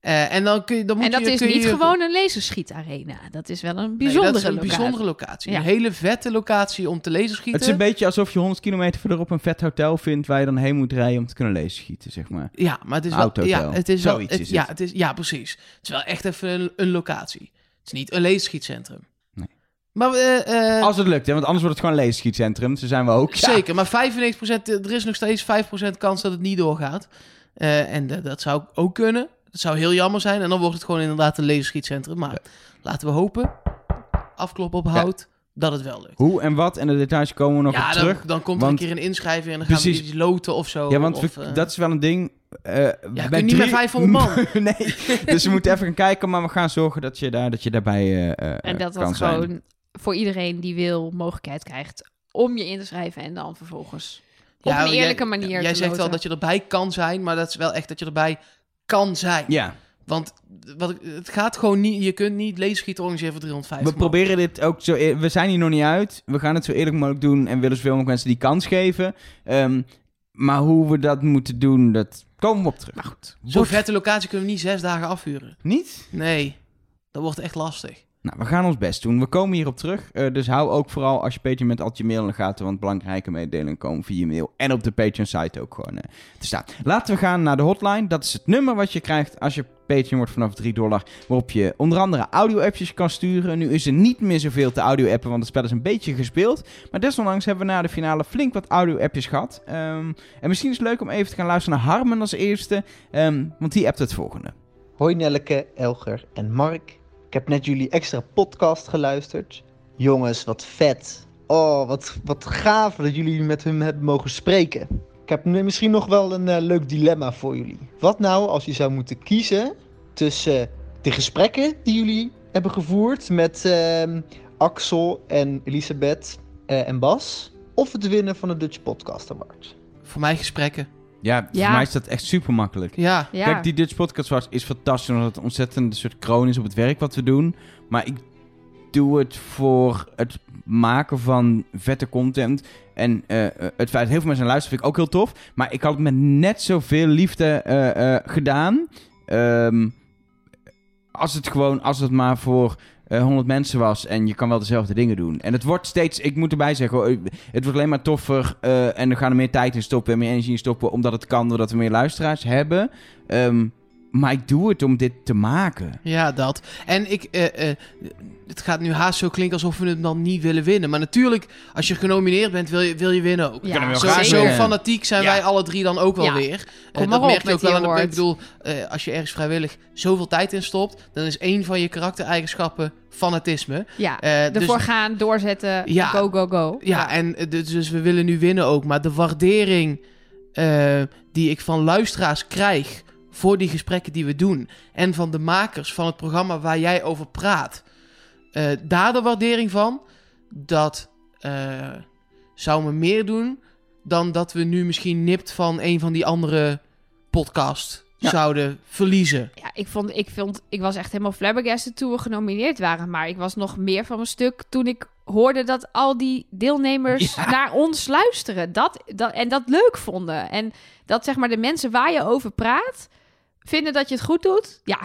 [SPEAKER 4] Eh, en dan kun je, dan moet
[SPEAKER 1] En dat
[SPEAKER 4] je,
[SPEAKER 1] is
[SPEAKER 4] kun
[SPEAKER 1] niet
[SPEAKER 4] je,
[SPEAKER 1] gewoon een laserschietarena. Dat is wel een
[SPEAKER 4] Nee,
[SPEAKER 1] bijzondere
[SPEAKER 4] dat is een
[SPEAKER 1] locatie.
[SPEAKER 4] bijzondere locatie.
[SPEAKER 1] Ja.
[SPEAKER 4] Een hele vette locatie om te laserschieten.
[SPEAKER 3] Het is een beetje alsof je 100 kilometer verderop een vet hotel vindt... waar je dan heen moet rijden om te kunnen lezen schieten, zeg maar.
[SPEAKER 4] Ja, maar het is wel... Ja, het is wel,
[SPEAKER 3] Zoiets
[SPEAKER 4] het-
[SPEAKER 3] is
[SPEAKER 4] ja,
[SPEAKER 3] het.
[SPEAKER 4] het is, ja, precies. Het is wel echt even een, een locatie. Het is niet een laserschietcentrum.
[SPEAKER 3] Nee.
[SPEAKER 4] Maar eh, eh,
[SPEAKER 3] Als het lukt, hè, want anders wordt het gewoon een lezerschietcentrum. Zo zijn we ook. Ja.
[SPEAKER 4] Zeker, maar 95%, er is nog steeds 5% kans dat het niet doorgaat. Eh, en dat zou ook kunnen. Dat zou heel jammer zijn. En dan wordt het gewoon inderdaad een laserschietcentrum. Maar laten we hopen, afkloppen op hout, dat het wel lukt.
[SPEAKER 3] Hoe en wat en de details komen we nog
[SPEAKER 4] ja,
[SPEAKER 3] op
[SPEAKER 4] dan,
[SPEAKER 3] terug.
[SPEAKER 4] dan komt er
[SPEAKER 3] want-
[SPEAKER 4] een keer een inschrijving en dan gaan we iets loten of zo.
[SPEAKER 3] Ja, want
[SPEAKER 4] of,
[SPEAKER 3] we-
[SPEAKER 4] eh,
[SPEAKER 3] dat is wel een ding. eh
[SPEAKER 4] Ja,
[SPEAKER 3] bij
[SPEAKER 4] niet met 500 man.
[SPEAKER 3] nee, dus we moeten even gaan kijken, maar we gaan zorgen dat je, daar, dat je daarbij eh, eh,
[SPEAKER 1] En dat dat
[SPEAKER 3] zijn.
[SPEAKER 1] gewoon voor iedereen die wil mogelijkheid krijgt om je in te schrijven en dan vervolgens op
[SPEAKER 4] Ja,
[SPEAKER 1] een eerlijke
[SPEAKER 4] jij,
[SPEAKER 1] manier
[SPEAKER 4] Jij
[SPEAKER 1] te
[SPEAKER 4] zegt wel dat je erbij kan zijn, maar dat is wel echt dat je erbij kan zijn.
[SPEAKER 3] Ja,
[SPEAKER 4] Want wat, het gaat gewoon niet, je kunt niet laserschieten organiseren voor 350
[SPEAKER 3] we
[SPEAKER 4] man.
[SPEAKER 3] proberen dit ook zo... eer- We zijn hier nog niet uit. We gaan het zo eerlijk mogelijk doen en willen zoveel mogelijk mensen die kans geven. Ehm, maar hoe we dat moeten doen, dat komen we op terug.
[SPEAKER 1] Maar goed.
[SPEAKER 4] Zo'n vette locatie kunnen we niet zes dagen afhuren.
[SPEAKER 3] Niet?
[SPEAKER 4] Nee, dat wordt echt lastig.
[SPEAKER 3] Nou, we gaan ons best doen. We komen hierop terug. Eh, dus hou ook vooral als je Patreon met altijd je mail in de gaten. Want belangrijke mededelingen komen via mail. En op de Patreon site ook gewoon eh, te staan. Laten we gaan naar de hotline. Dat is het nummer wat je krijgt als je Patreon wordt vanaf 3 dollar. Waarop je onder andere audio-appjes kan sturen. Nu is er niet meer zoveel te audio-appen. Want het spel is een beetje gespeeld. Maar desondanks hebben we na de finale flink wat audio-appjes gehad. Ehm, en misschien is het leuk om even te gaan luisteren naar Harmen als eerste. Ehm, want die appt het volgende.
[SPEAKER 7] Hoi Nelleke, Elger en Mark. Ik heb net jullie extra podcast geluisterd. Jongens, wat vet. Oh, wat, wat gaaf dat jullie met hem hebben mogen spreken. Ik heb misschien nog wel een eh, leuk dilemma voor jullie. Wat nou als je zou moeten kiezen tussen de gesprekken die jullie hebben gevoerd met ehm, Axel en Elisabeth eh, en Bas, of het winnen van de Dutch Podcast Award?
[SPEAKER 4] Voor mij gesprekken.
[SPEAKER 3] Ja,
[SPEAKER 1] Ja.
[SPEAKER 3] voor mij is dat echt super makkelijk.
[SPEAKER 4] Ja,
[SPEAKER 1] Ja.
[SPEAKER 3] Kijk, die Dutch Podcast was, is fantastisch, omdat het ontzettend een soort kroon is op het werk wat we doen. Maar ik doe het voor het maken van vette content. En eh, eh, het feit dat heel veel mensen luisteren vind ik ook heel tof. Maar ik had het met net zoveel liefde eh, eh, gedaan. Ehm, als het gewoon, als het maar voor eh 100 mensen was en je kan wel dezelfde dingen doen. En het wordt steeds, ik moet erbij zeggen, het wordt alleen maar toffer eh, en we gaan er meer tijd in stoppen en meer energie in stoppen, omdat het kan, doordat we meer luisteraars hebben. Ehm, maar ik doe het om dit te maken.
[SPEAKER 4] Ja, dat. En ik, eh, eh, het gaat nu haast zo klinken alsof we het dan niet willen winnen. Maar natuurlijk, als je genomineerd bent, wil je, wil je winnen ook.
[SPEAKER 1] Ja,
[SPEAKER 3] kunnen we
[SPEAKER 4] Zo, zo fanatiek zijn
[SPEAKER 3] Ja.
[SPEAKER 4] wij alle drie dan ook wel
[SPEAKER 1] Ja.
[SPEAKER 4] weer. Eh,
[SPEAKER 1] Kom maar
[SPEAKER 4] dat
[SPEAKER 1] op
[SPEAKER 4] merk je ook wel. aan de- ik bedoel, eh, als je ergens vrijwillig zoveel tijd in stopt, dan is één van je karaktereigenschappen fanatisme.
[SPEAKER 1] Ja,
[SPEAKER 4] Eh, dus-
[SPEAKER 1] ervoor gaan, doorzetten,
[SPEAKER 4] Ja.
[SPEAKER 1] go, go, go.
[SPEAKER 4] Ja, en eh, dus, dus we willen nu winnen ook. Maar de waardering eh, die ik van luisteraars krijg voor die gesprekken die we doen. En van de makers van het programma waar jij over praat. eh, daar de waardering van. Dat eh, zou me meer doen dan dat we nu misschien nipt van een van die andere podcast
[SPEAKER 3] Ja.
[SPEAKER 4] zouden verliezen.
[SPEAKER 1] Ja, ik, vond, ik, vond, ik was echt helemaal flabbergasted toen we genomineerd waren. Maar ik was nog meer van mijn stuk toen ik hoorde dat al die deelnemers
[SPEAKER 3] Ja.
[SPEAKER 1] naar ons luisteren. Dat, dat, en dat leuk vonden. En dat zeg maar de mensen waar je over praat, vinden dat je het goed doet. Ja,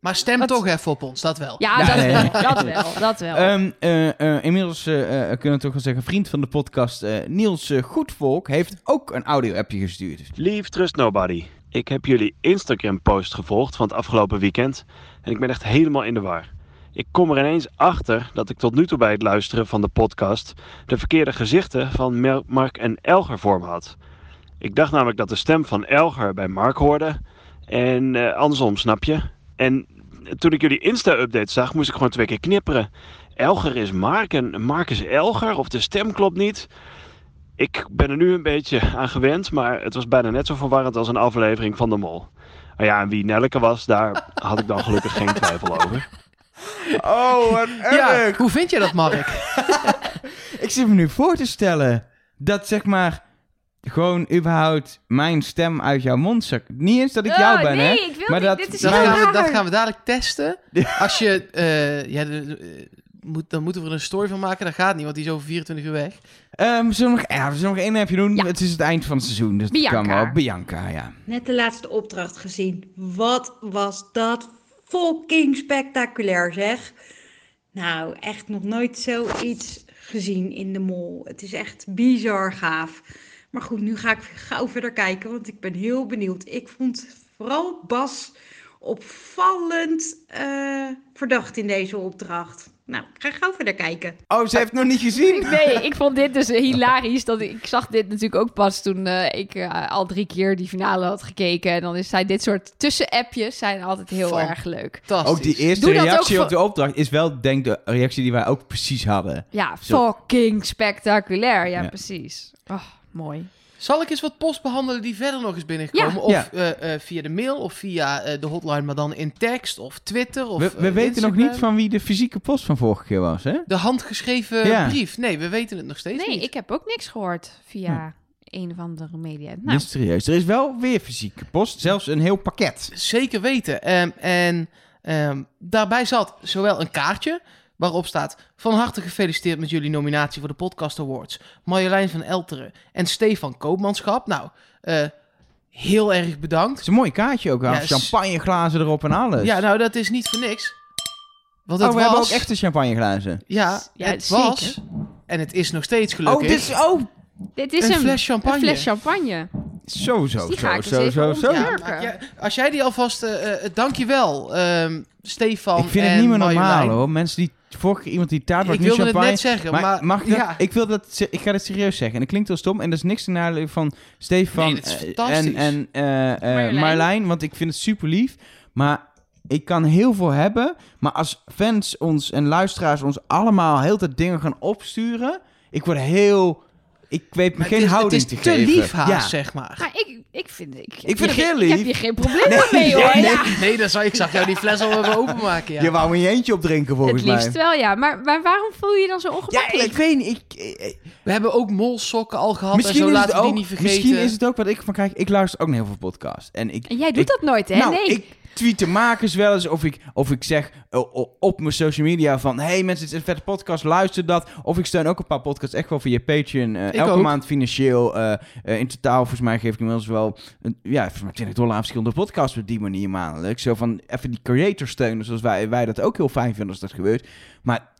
[SPEAKER 4] Maar stem
[SPEAKER 1] Wat-
[SPEAKER 4] toch even op ons, dat wel.
[SPEAKER 1] ja,
[SPEAKER 3] Ja,
[SPEAKER 1] dat,
[SPEAKER 3] nee.
[SPEAKER 1] dat wel. Dat wel.
[SPEAKER 3] Ehm, eh, eh, inmiddels eh, eh, kunnen we toch wel zeggen, vriend van de podcast eh, Niels Goedvolk heeft ook een audio-appje gestuurd.
[SPEAKER 8] Leave Trust Nobody. Ik heb jullie Instagram-post gevolgd van het afgelopen weekend en ik ben echt helemaal in de war. Ik kom er ineens achter dat ik tot nu toe bij het luisteren van de podcast de verkeerde gezichten van Mark en Elger voor me had. Ik dacht namelijk dat de stem van Elger bij Mark hoorde en eh, andersom, snap je? En toen ik jullie Insta-update zag, moest ik gewoon twee keer knipperen. Elger is Mark en Mark is Elger of de stem klopt niet. Ik ben er nu een beetje aan gewend, maar het was bijna net zo verwarrend als een aflevering van De Mol. Nou ja, en wie Nelleke was, daar had ik dan gelukkig geen twijfel over.
[SPEAKER 3] Oh, wat
[SPEAKER 4] Ja, hoe vind je dat, Mark?
[SPEAKER 3] Ik zit me nu voor te stellen dat zeg maar gewoon überhaupt mijn stem uit jouw mond zakt. Niet eens dat ik jou
[SPEAKER 1] Oh,
[SPEAKER 3] ben,
[SPEAKER 1] nee,
[SPEAKER 3] hè?
[SPEAKER 1] ik wil
[SPEAKER 3] Maar
[SPEAKER 1] niet.
[SPEAKER 3] dat-
[SPEAKER 1] Dit is
[SPEAKER 4] Dat gaan, we, dat gaan we dadelijk testen. Als je, eh, ja, de- moet, dan moeten we er een story van maken. Dat gaat niet, want die is over 24 uur weg.
[SPEAKER 3] Ehm, we, zullen nog, ja, we zullen nog één appje doen.
[SPEAKER 1] Ja.
[SPEAKER 3] Het is het eind van het seizoen, dus dat kan
[SPEAKER 1] Bianca.
[SPEAKER 3] wel. Bianca, ja.
[SPEAKER 9] Net de laatste opdracht gezien. Wat was dat fucking spectaculair, zeg. Nou, echt nog nooit zoiets gezien in de mol. Het is echt bizar gaaf. Maar goed, nu ga ik gauw verder kijken, want ik ben heel benieuwd. Ik vond vooral Bas opvallend eh, verdacht in deze opdracht. Nou, ik ga gauw verder kijken.
[SPEAKER 3] Oh, ze heeft het nog niet gezien?
[SPEAKER 1] Nee, ik vond dit dus hilarisch. Dat ik, ik zag dit natuurlijk ook pas toen eh, ik eh, al drie keer die finale had gekeken. En dan is, zijn dit soort tussenappjes zijn altijd heel
[SPEAKER 4] Van-
[SPEAKER 1] erg leuk.
[SPEAKER 3] Ook die eerste
[SPEAKER 1] Doe
[SPEAKER 3] reactie
[SPEAKER 1] ook
[SPEAKER 3] op de opdracht is wel, denk ik, de reactie die wij ook precies hadden.
[SPEAKER 1] Ja,
[SPEAKER 3] Zo.
[SPEAKER 1] fucking spectaculair. Ja,
[SPEAKER 3] Ja.
[SPEAKER 1] precies. Oh, mooi.
[SPEAKER 4] Zal ik eens wat post behandelen die verder nog eens binnengekomen?
[SPEAKER 1] Ja.
[SPEAKER 4] Of
[SPEAKER 3] Ja.
[SPEAKER 4] eh, eh, via de mail, of via eh, de hotline, maar dan in tekst, of Twitter, of
[SPEAKER 3] we we weten nog niet van wie de fysieke post van vorige keer was, hè?
[SPEAKER 4] De handgeschreven
[SPEAKER 3] Ja.
[SPEAKER 4] brief. Nee, we weten het nog steeds
[SPEAKER 1] Nee,
[SPEAKER 4] niet.
[SPEAKER 1] ik heb ook niks gehoord via een of andere media. Nou,
[SPEAKER 3] Mysterieus. Er is wel weer fysieke post, zelfs een heel pakket.
[SPEAKER 4] Zeker weten. Ehm, en ehm, daarbij zat zowel een kaartje waarop staat... Van harte gefeliciteerd met jullie nominatie voor de Podcast Awards. Marjolein van Elteren en Stefan Koopmanschap. Nou, eh, heel erg
[SPEAKER 3] Het
[SPEAKER 4] bedankt.
[SPEAKER 3] is een mooi kaartje ook.
[SPEAKER 4] Ja,
[SPEAKER 3] champagneglazen erop en alles.
[SPEAKER 4] Ja, nou, dat is niet voor niks. Want
[SPEAKER 3] oh,
[SPEAKER 4] het
[SPEAKER 3] we
[SPEAKER 4] was...
[SPEAKER 3] hebben ook echte champagneglazen.
[SPEAKER 4] Ja,
[SPEAKER 1] Ja,
[SPEAKER 4] het
[SPEAKER 1] zeker.
[SPEAKER 4] was... En het is nog steeds gelukkig.
[SPEAKER 3] Oh, dit is... Oh,
[SPEAKER 1] dit is
[SPEAKER 4] een fles champagne.
[SPEAKER 1] Een fles champagne.
[SPEAKER 3] zo, zo,
[SPEAKER 1] Dus die
[SPEAKER 3] zo,
[SPEAKER 1] ga ik
[SPEAKER 3] zo, zo, zo.
[SPEAKER 4] Ja, ja, als jij die alvast... eh eh, dankjewel, ehm Stefan
[SPEAKER 3] Ik vind
[SPEAKER 4] en
[SPEAKER 3] het niet meer
[SPEAKER 4] Marjolein.
[SPEAKER 3] normaal, hoor. Mensen die... Vorige keer iemand die taart was
[SPEAKER 4] Ik wilde het
[SPEAKER 3] champagne.
[SPEAKER 4] net zeggen, maar...
[SPEAKER 3] Maar, mag ik
[SPEAKER 4] ja.
[SPEAKER 3] Ik, wil dat, ik ga het serieus zeggen. En dat klinkt wel stom. En dat is niks ten nadele van Stefan
[SPEAKER 4] Nee,
[SPEAKER 3] eh, en, en eh, eh,
[SPEAKER 1] Marjolein.
[SPEAKER 3] Marjolein. Want ik vind het super lief. Maar ik kan heel veel hebben. Maar als fans ons en luisteraars ons allemaal heel tijd dingen gaan opsturen... Ik word heel... Ik weet me geen
[SPEAKER 4] het is,
[SPEAKER 3] houding
[SPEAKER 4] het is
[SPEAKER 3] te,
[SPEAKER 4] te
[SPEAKER 3] geven.
[SPEAKER 4] lief haast,
[SPEAKER 3] Ja.
[SPEAKER 4] zeg maar.
[SPEAKER 1] Maar ik, ik vind, ik,
[SPEAKER 3] Ik vind het heel
[SPEAKER 1] geen- Ik heb
[SPEAKER 3] lief.
[SPEAKER 1] hier geen probleem mee hoor.
[SPEAKER 3] nee,
[SPEAKER 1] Ja.
[SPEAKER 4] Nee, dat zou, ik zag jou die fles al even openmaken, ja.
[SPEAKER 3] Je wou in je eentje opdrinken volgens
[SPEAKER 1] Het liefst
[SPEAKER 3] mij.
[SPEAKER 1] wel, ja. Maar, maar waarom voel je je dan zo
[SPEAKER 3] Ja,
[SPEAKER 1] ongemakkelijk?
[SPEAKER 3] ik weet niet. Ik, ik-
[SPEAKER 4] We hebben ook molsokken al gehad
[SPEAKER 3] misschien
[SPEAKER 4] en zo,
[SPEAKER 3] is
[SPEAKER 4] laten
[SPEAKER 3] het
[SPEAKER 4] we
[SPEAKER 3] ook,
[SPEAKER 4] die niet vergeten.
[SPEAKER 3] Misschien is het ook wat ik van kijk. Ik luister ook naar heel veel podcasts. En ik,
[SPEAKER 1] En jij doet
[SPEAKER 3] ik-
[SPEAKER 1] dat nooit, hè?
[SPEAKER 3] Nou,
[SPEAKER 1] nee.
[SPEAKER 3] ik, tweeten makers wel eens. Of ik, of ik zeg eh, op mijn social media van... hey mensen, het is een vette podcast, luister dat. Of ik steun ook een paar podcasts echt wel via Patreon.
[SPEAKER 4] Ik
[SPEAKER 3] elke
[SPEAKER 4] ook.
[SPEAKER 3] maand financieel. eh, in totaal, volgens mij geef ik inmiddels wel... Een, ja, volgens mij 20 dollar aan verschillende podcasts op die manier maandelijks. Zo van even die creator steunen, zoals wij, wij dat ook heel fijn vinden als dat gebeurt. Maar...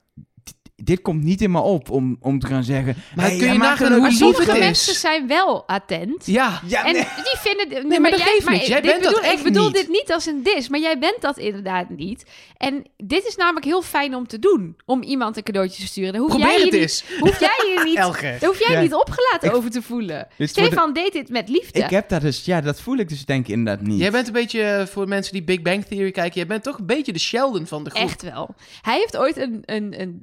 [SPEAKER 3] dit- komt niet in me op om, om te gaan zeggen...
[SPEAKER 4] Maar
[SPEAKER 3] hey,
[SPEAKER 4] kun je nagaan
[SPEAKER 3] een
[SPEAKER 4] hoe
[SPEAKER 3] leuke
[SPEAKER 4] lief
[SPEAKER 1] Sommige
[SPEAKER 4] het is?
[SPEAKER 1] mensen zijn wel attent.
[SPEAKER 4] Ja,
[SPEAKER 3] Ja,
[SPEAKER 1] En
[SPEAKER 3] nee.
[SPEAKER 1] die vinden...
[SPEAKER 4] Nee, maar dat geeft
[SPEAKER 1] jij,
[SPEAKER 4] bent dat
[SPEAKER 1] bedoel,
[SPEAKER 4] echt
[SPEAKER 1] Ik bedoel
[SPEAKER 4] niet.
[SPEAKER 1] dit niet als een dis, maar jij bent dat inderdaad niet. En dit is namelijk heel fijn om te doen. Om iemand een cadeautje te sturen. Dan hoef
[SPEAKER 4] probeer
[SPEAKER 1] jij je
[SPEAKER 4] het
[SPEAKER 1] niet,
[SPEAKER 4] eens.
[SPEAKER 1] Hoef jij je niet, daar hoef jij
[SPEAKER 3] Ja.
[SPEAKER 1] niet opgelaten
[SPEAKER 3] Ik-
[SPEAKER 1] over te voelen.
[SPEAKER 3] Wordt-
[SPEAKER 1] Stefan deed dit met liefde.
[SPEAKER 3] Ik heb dat dus... Ja, dat voel ik dus denk ik inderdaad niet.
[SPEAKER 4] Jij bent een beetje, eh, voor mensen die Big Bang Theory kijken, jij bent toch een beetje de Sheldon van de groep.
[SPEAKER 1] Echt wel. Hij heeft ooit een, een, een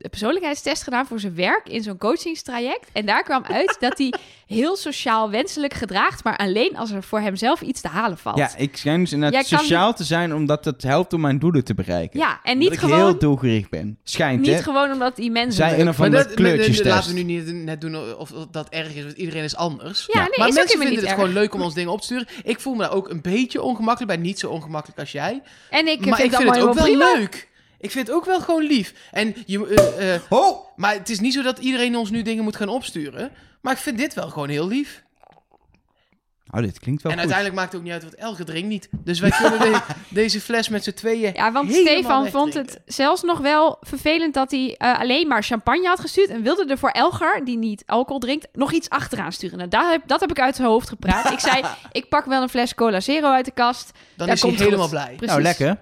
[SPEAKER 1] persoonlijkheidstest gedaan voor zijn werk in zo'n coachingstraject. En daar kwam uit dat hij heel sociaal wenselijk gedraagt, maar alleen als er voor hemzelf iets te halen valt.
[SPEAKER 3] Ja, ik schijn dus inderdaad
[SPEAKER 1] Jij kan
[SPEAKER 3] sociaal te zijn omdat het helpt om mijn doelen te bereiken.
[SPEAKER 1] Ja, en
[SPEAKER 3] Omdat
[SPEAKER 1] niet
[SPEAKER 3] ik
[SPEAKER 1] gewoon,
[SPEAKER 3] heel doelgericht ben. Schijnt,
[SPEAKER 1] niet
[SPEAKER 3] hè?
[SPEAKER 1] gewoon omdat die mensen...
[SPEAKER 3] Zij
[SPEAKER 1] leuk
[SPEAKER 3] een of andere
[SPEAKER 4] maar-
[SPEAKER 3] kleurtjes
[SPEAKER 4] laten we nu niet net doen of dat erg is, want iedereen is anders.
[SPEAKER 1] Ja, nee,
[SPEAKER 4] maar
[SPEAKER 1] is
[SPEAKER 4] mensen vinden
[SPEAKER 1] niet
[SPEAKER 4] het
[SPEAKER 1] erg.
[SPEAKER 4] gewoon leuk om ons dingen op te sturen. Ik voel me daar ook een beetje ongemakkelijk bij, niet zo ongemakkelijk als jij.
[SPEAKER 1] En ik
[SPEAKER 4] maar
[SPEAKER 1] vind
[SPEAKER 4] ik
[SPEAKER 1] dat
[SPEAKER 4] vind het ook wel
[SPEAKER 1] prima.
[SPEAKER 4] leuk. Ik vind het ook wel gewoon lief. En je, eh, eh,
[SPEAKER 3] Oh!
[SPEAKER 4] maar het is niet zo dat iedereen ons nu dingen moet gaan opsturen. Maar ik vind dit wel gewoon heel lief.
[SPEAKER 3] Oh, dit klinkt wel
[SPEAKER 4] en
[SPEAKER 3] goed.
[SPEAKER 4] uiteindelijk maakt het ook niet uit wat Elge drinkt niet. Dus wij kunnen de- deze fles met z'n tweeën
[SPEAKER 1] Ja, want Stefan vond het zelfs nog wel vervelend dat hij eh, alleen maar champagne had gestuurd. En wilde er voor Elgar, die niet alcohol drinkt, nog iets achteraan sturen. Nou, daar heb, dat heb ik uit zijn hoofd gepraat. ik zei, ik pak wel een fles Cola Zero uit de kast.
[SPEAKER 4] Dan
[SPEAKER 1] Daar
[SPEAKER 4] is hij
[SPEAKER 1] komt het
[SPEAKER 4] helemaal
[SPEAKER 1] goed.
[SPEAKER 4] blij.
[SPEAKER 1] Precies.
[SPEAKER 3] Nou, lekker.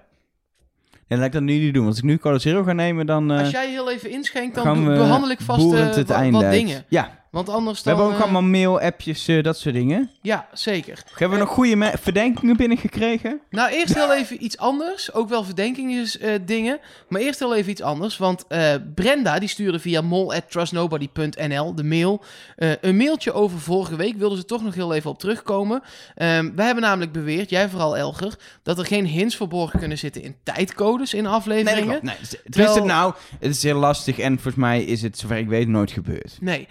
[SPEAKER 3] En laat ik dat nu niet doen. Want als ik nu Cola Zero ga nemen, dan eh,
[SPEAKER 4] Als jij heel even inschenkt, dan
[SPEAKER 3] we
[SPEAKER 4] behandel ik vast eh,
[SPEAKER 3] einde
[SPEAKER 4] wat dingen.
[SPEAKER 3] Ja,
[SPEAKER 4] Want anders
[SPEAKER 3] we hebben ook
[SPEAKER 4] eh,
[SPEAKER 3] allemaal mail, appjes, eh, dat soort dingen.
[SPEAKER 4] Ja, zeker.
[SPEAKER 3] Hebben we nog goede verdenkingen binnengekregen?
[SPEAKER 4] Nou, eerst heel even iets anders. Ook wel verdenkingen dingen. Maar eerst heel even iets anders. Want eh, Brenda, die stuurde via mol.trustnobody.nl de mail. eh, een mailtje over vorige week. Wilde ze toch nog heel even op terugkomen. Ehm we hebben namelijk beweerd, jij vooral Elger... dat er geen hints verborgen kunnen zitten in tijdcodes in afleveringen.
[SPEAKER 3] Nee, het is het nou, het is heel lastig en volgens mij is het, zover ik weet, nooit gebeurd.
[SPEAKER 4] Nee.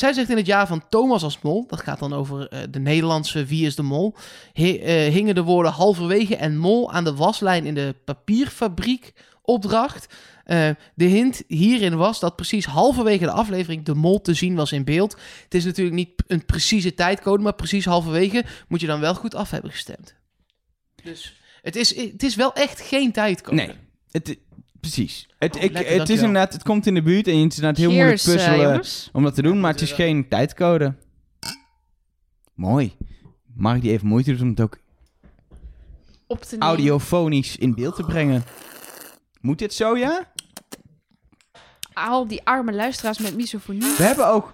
[SPEAKER 4] Zij zegt in het jaar van Thomas als mol, dat gaat dan over eh, de Nederlandse Wie is de Mol, hi- eh, hingen de woorden halverwege en mol aan de waslijn in de papierfabriek opdracht. Eh, de hint hierin was dat precies halverwege de aflevering de mol te zien was in beeld. Het is natuurlijk niet een precieze tijdcode, maar precies halverwege moet je dan wel goed af hebben gestemd. Dus het is, het is wel echt geen tijdcode.
[SPEAKER 3] Nee, het, precies. Het,
[SPEAKER 4] Oh,
[SPEAKER 3] ik,
[SPEAKER 4] lekker,
[SPEAKER 3] het is inderdaad, het komt in de buurt en het is inderdaad heel moeilijk
[SPEAKER 1] Cheers, eh,
[SPEAKER 3] puzzelen om dat te doen, maar het is geen tijdcode. Mooi. Mag ik die even moeite doen om het ook
[SPEAKER 1] Op te
[SPEAKER 3] audiofonisch in beeld te brengen? Moet dit zo, ja?
[SPEAKER 1] Al die arme luisteraars met misofonie.
[SPEAKER 3] We hebben ook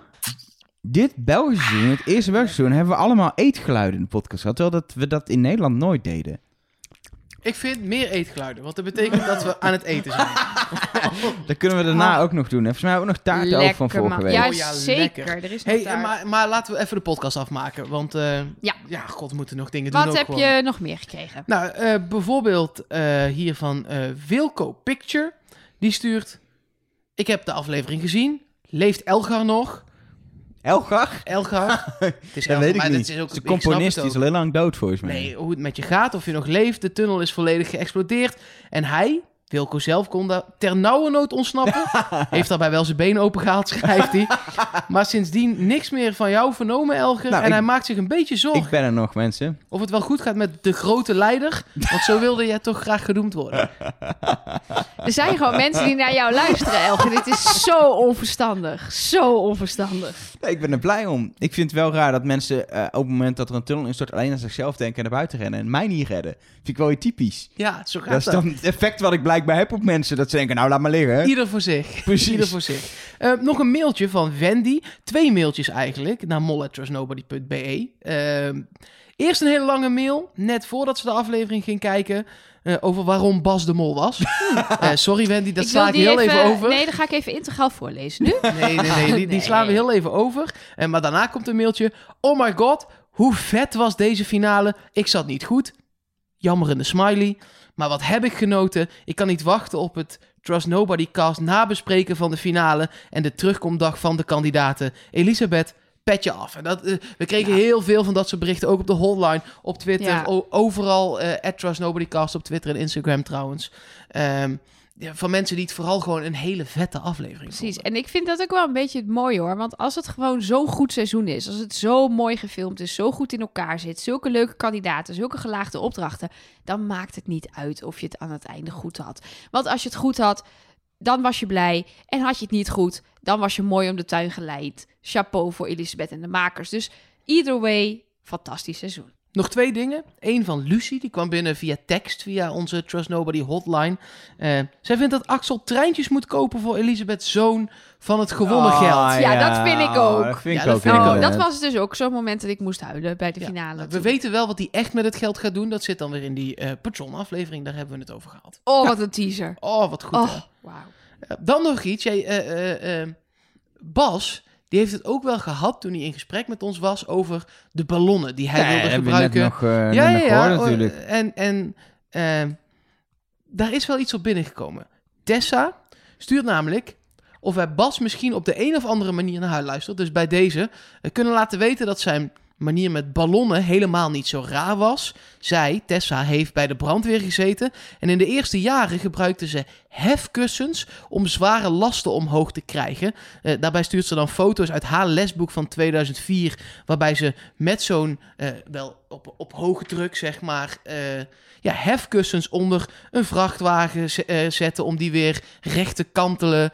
[SPEAKER 3] dit Belgische seizoen, het eerste Belgische seizoen, hebben we allemaal eetgeluiden in de podcast gehad, terwijl dat we dat in Nederland nooit deden.
[SPEAKER 4] Ik vind meer eetgeluiden, want dat betekent dat we aan het eten zijn.
[SPEAKER 3] Dat kunnen we daarna ook nog doen. Volgens mij hebben we nog taarten over van vorige
[SPEAKER 1] man.
[SPEAKER 3] week.
[SPEAKER 1] Ja,
[SPEAKER 4] Oh ja,
[SPEAKER 1] zeker.
[SPEAKER 4] lekker.
[SPEAKER 1] Er is nog
[SPEAKER 4] Hey,
[SPEAKER 1] taart.
[SPEAKER 4] maar, maar laten we even de podcast afmaken. Want eh,
[SPEAKER 1] Ja.
[SPEAKER 4] ja, god, we moeten nog dingen doen.
[SPEAKER 1] Wat
[SPEAKER 4] ook
[SPEAKER 1] heb
[SPEAKER 4] gewoon.
[SPEAKER 1] je nog meer gekregen?
[SPEAKER 4] Nou, eh, bijvoorbeeld eh, hier van eh, Wilco Picture. Die stuurt... Ik heb de aflevering gezien. Leeft Elgar nog?
[SPEAKER 3] Elgar?
[SPEAKER 4] Elgar? het is
[SPEAKER 3] Dat
[SPEAKER 4] Elgar,
[SPEAKER 3] weet ik niet.
[SPEAKER 4] Dat is ook,
[SPEAKER 3] de componist die is al heel lang dood volgens mij.
[SPEAKER 4] Nee, hoe het met je gaat, of je nog leeft. De tunnel is volledig geëxplodeerd. En hij, Wilco zelf, kon daar ter nauwe nood ontsnappen. Heeft daarbij wel zijn been opengehaald, schrijft hij. Maar sindsdien niks meer van jou vernomen, Elger.
[SPEAKER 3] Nou,
[SPEAKER 4] en
[SPEAKER 3] ik-
[SPEAKER 4] hij maakt zich een beetje zorgen
[SPEAKER 3] Ik ben er nog, mensen.
[SPEAKER 4] of het wel goed gaat met de grote leider. Want zo wilde jij toch graag genoemd worden.
[SPEAKER 1] Er zijn gewoon mensen die naar jou luisteren, Elge. Dit is zo onverstandig. Zo onverstandig.
[SPEAKER 3] Nee, ik ben er blij om. Ik vind het wel raar dat mensen eh, op het moment dat er een tunnel instort alleen aan zichzelf denken en naar buiten rennen en mij niet redden. Vind ik wel iets typisch.
[SPEAKER 4] Ja, zo gaat
[SPEAKER 3] Dat is
[SPEAKER 4] dat.
[SPEAKER 3] dan het effect wat ik blijkbaar heb op mensen. Dat ze denken, nou laat maar liggen. hè.
[SPEAKER 4] Ieder voor zich.
[SPEAKER 3] Precies.
[SPEAKER 4] Ieder voor zich. Eh, nog een mailtje van Wendy. Twee mailtjes eigenlijk. Naar mol.trustnobody.be. Ehm eerst een hele lange mail. Net voordat ze de aflevering ging kijken. eh, over waarom Bas de Mol was. Eh, sorry Wendy, dat
[SPEAKER 1] ik
[SPEAKER 4] sla ik heel even, over.
[SPEAKER 1] Nee, dan ga ik even integraal voorlezen nu.
[SPEAKER 4] Nee, nee, nee. Die, die
[SPEAKER 1] Nee.
[SPEAKER 4] slaan we heel even over. En maar daarna komt een mailtje. Oh my god, hoe vet was deze finale? Ik zat niet goed. Jammerende smiley. Maar wat heb ik genoten? Ik kan niet wachten op het Trust Nobody cast nabespreken van de finale en de terugkomdag van de kandidaten. Elisabeth, petje af. En dat, eh, we kregen heel veel van dat soort berichten, ook op de hotline, op Twitter,
[SPEAKER 1] Ja.
[SPEAKER 4] overal, eh at Trust Nobody Cast op Twitter en Instagram trouwens. Ehm, ja, van mensen die het vooral gewoon een hele vette aflevering
[SPEAKER 1] Precies.
[SPEAKER 4] vonden.
[SPEAKER 1] En ik vind dat ook wel een beetje het mooie hoor. Want als het gewoon zo'n goed seizoen is, als het zo mooi gefilmd is, zo goed in elkaar zit, zulke leuke kandidaten, zulke gelaagde opdrachten, dan maakt het niet uit of je het aan het einde goed had. Want als je het goed had, dan was je blij. En had je het niet goed, dan was je mooi om de tuin geleid. Chapeau voor Elisabeth en de makers. Dus either way, fantastisch seizoen.
[SPEAKER 4] Nog twee dingen. Eén van Lucie, die kwam binnen via tekst, via onze Trust Nobody hotline. Eh, zij vindt dat Axel treintjes moet kopen voor Elisabeth's zoon van het gewonnen
[SPEAKER 3] Ah,
[SPEAKER 4] geld.
[SPEAKER 1] Ja, dat vind ik ook.
[SPEAKER 3] Dat vind
[SPEAKER 4] Ja,
[SPEAKER 3] ik
[SPEAKER 4] dat
[SPEAKER 3] ook
[SPEAKER 4] vind ik ook.
[SPEAKER 3] inderdaad.
[SPEAKER 1] dat was dus ook zo'n moment dat ik moest huilen bij de
[SPEAKER 4] Ja,
[SPEAKER 1] finale.
[SPEAKER 4] We weten wel wat hij echt met het geld gaat doen. Dat zit dan weer in die eh patron-aflevering. Daar hebben we het over gehad.
[SPEAKER 1] Oh, wat een teaser.
[SPEAKER 4] Oh, wat goed.
[SPEAKER 1] Oh, wauw.
[SPEAKER 4] Eh, dan nog iets. Jij, eh, eh, eh, Bas, die heeft het ook wel gehad toen hij in gesprek met ons was over de ballonnen die hij
[SPEAKER 3] Ja,
[SPEAKER 4] wilde gebruiken.
[SPEAKER 3] nog, eh, nog gehoord natuurlijk.
[SPEAKER 4] Oh, En, en eh, daar is wel iets op binnengekomen. Tessa stuurt namelijk of wij Bas misschien op de een of andere manier naar haar luistert. Dus bij deze eh, kunnen laten weten dat zijn manier met ballonnen helemaal niet zo raar was. Zij, Tessa, heeft bij de brandweer gezeten. En in de eerste jaren gebruikte ze hefkussens om zware lasten omhoog te krijgen. Eh, daarbij stuurt ze dan foto's uit haar lesboek van 2004, waarbij ze met zo'n, eh, wel op, op hoge druk zeg maar, eh, ja, hefkussens onder een vrachtwagen zetten om die weer recht te kantelen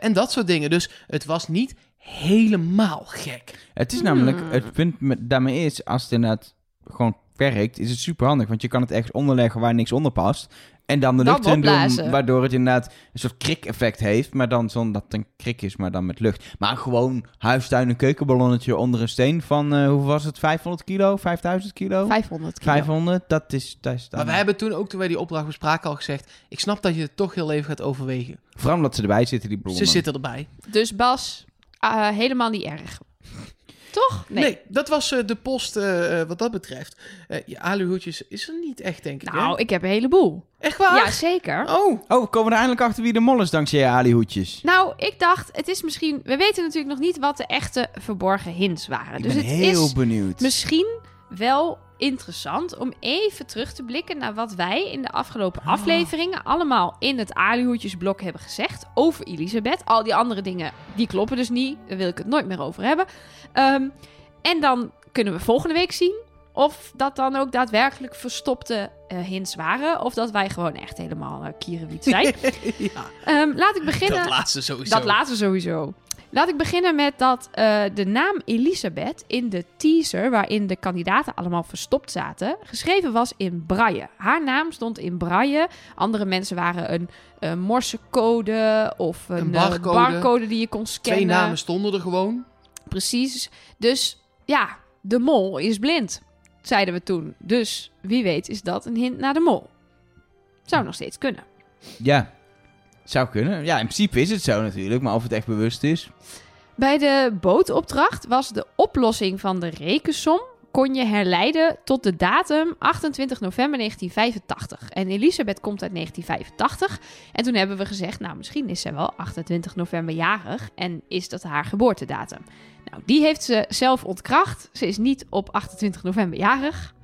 [SPEAKER 4] en dat soort dingen. Dus het was niet helemaal gek.
[SPEAKER 3] Het is namelijk,
[SPEAKER 1] Hmm.
[SPEAKER 3] het punt met, daarmee is, als het inderdaad gewoon werkt, is het super handig. Want je kan het ergens onderleggen waar niks onder past. En dan de lucht in doen, waardoor het inderdaad een soort krik-effect heeft. Maar dan zonder dat het een krik is, maar dan met lucht. Maar gewoon huistuin een keukenballonnetje onder een steen van, eh, hoeveel was het, 500 kilo, 5000 kilo?
[SPEAKER 1] 500 kilo.
[SPEAKER 3] 500, dat is... Dat is dan-
[SPEAKER 4] Maar we hebben toen ook, toen wij die opdracht bespraken, al gezegd... ik snap dat je het toch heel even gaat overwegen.
[SPEAKER 3] Vooral omdat ze erbij zitten, die ballonnen.
[SPEAKER 4] Ze zitten erbij.
[SPEAKER 1] Dus Bas, ah, helemaal niet erg. Toch?
[SPEAKER 4] Nee, dat was eh, de post eh, eh, wat dat betreft. Eh je aluhoedjes is er niet echt, denk ik. hè?
[SPEAKER 1] Nou, ik heb een heleboel.
[SPEAKER 4] Echt waar?
[SPEAKER 1] Ja, zeker.
[SPEAKER 4] Oh,
[SPEAKER 3] Oh, we komen er eindelijk achter wie de mol is dankzij je alihoedjes.
[SPEAKER 1] Nou, ik dacht, het is misschien... We weten natuurlijk nog niet wat de echte verborgen hints waren.
[SPEAKER 3] Ik
[SPEAKER 1] dus
[SPEAKER 3] ben
[SPEAKER 1] het
[SPEAKER 3] heel
[SPEAKER 1] is
[SPEAKER 3] benieuwd.
[SPEAKER 1] misschien wel interessant om even terug te blikken naar wat wij in de afgelopen
[SPEAKER 3] Ah.
[SPEAKER 1] afleveringen allemaal in het alihoedjesblok hebben gezegd over Elisabeth. Al die andere dingen, die kloppen dus niet. Daar wil ik het nooit meer over hebben. Ehm, en dan kunnen we volgende week zien of dat dan ook daadwerkelijk verstopte eh, hints waren. Of dat wij gewoon echt helemaal uh, kierenwiet zijn.
[SPEAKER 4] ja.
[SPEAKER 1] Ehm, laat ik beginnen.
[SPEAKER 4] Dat laatste sowieso.
[SPEAKER 1] Dat laten we sowieso. Laat ik beginnen met dat eh, de naam Elisabeth in de teaser, waarin de kandidaten allemaal verstopt zaten, geschreven was in braille. Haar naam stond in braille. Andere mensen waren een, een morsecode of een,
[SPEAKER 4] Een
[SPEAKER 1] eh,
[SPEAKER 4] barcode.
[SPEAKER 1] barcode die je kon scannen.
[SPEAKER 4] Twee namen stonden er gewoon.
[SPEAKER 1] Precies. Dus ja, de mol is blind, zeiden we toen. Dus wie weet is dat een hint naar de mol. Zou nog steeds kunnen.
[SPEAKER 3] Ja, zou kunnen. Ja, in principe is het zo natuurlijk, maar of het echt bewust is.
[SPEAKER 1] Bij de bootopdracht was de oplossing van de rekensom kon je herleiden tot de datum 28 november 1985. En Elisabeth komt uit 1985. En toen hebben we gezegd, nou misschien is zij wel 28 november jarig en is dat haar geboortedatum. Nou, die heeft ze zelf ontkracht. Ze is niet op 28 november jarig.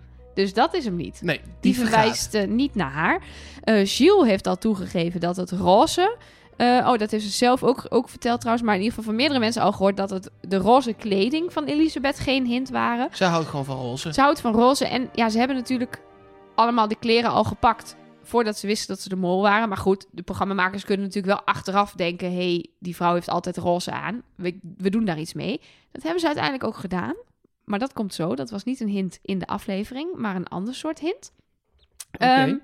[SPEAKER 1] Dus dat is hem niet.
[SPEAKER 4] Nee,
[SPEAKER 1] Die,
[SPEAKER 4] die,
[SPEAKER 1] verwijst eh, niet naar haar. Eh Gilles heeft al toegegeven dat het roze. eh, oh, dat heeft ze zelf ook, ook verteld trouwens. Maar in ieder geval van meerdere mensen al gehoord dat het de roze kleding van Elisabeth geen hint waren.
[SPEAKER 4] Zij houdt gewoon van roze.
[SPEAKER 1] Ze houdt van roze. En ja, ze hebben natuurlijk allemaal de kleren al gepakt. Voordat ze wisten dat ze de mol waren. Maar goed, de programmamakers kunnen natuurlijk wel achteraf denken: hé, hey, die vrouw heeft altijd roze aan. We, we doen daar iets mee. Dat hebben ze uiteindelijk ook gedaan. Maar dat komt zo. Dat was niet een hint in de aflevering, maar een ander soort hint. Ehm,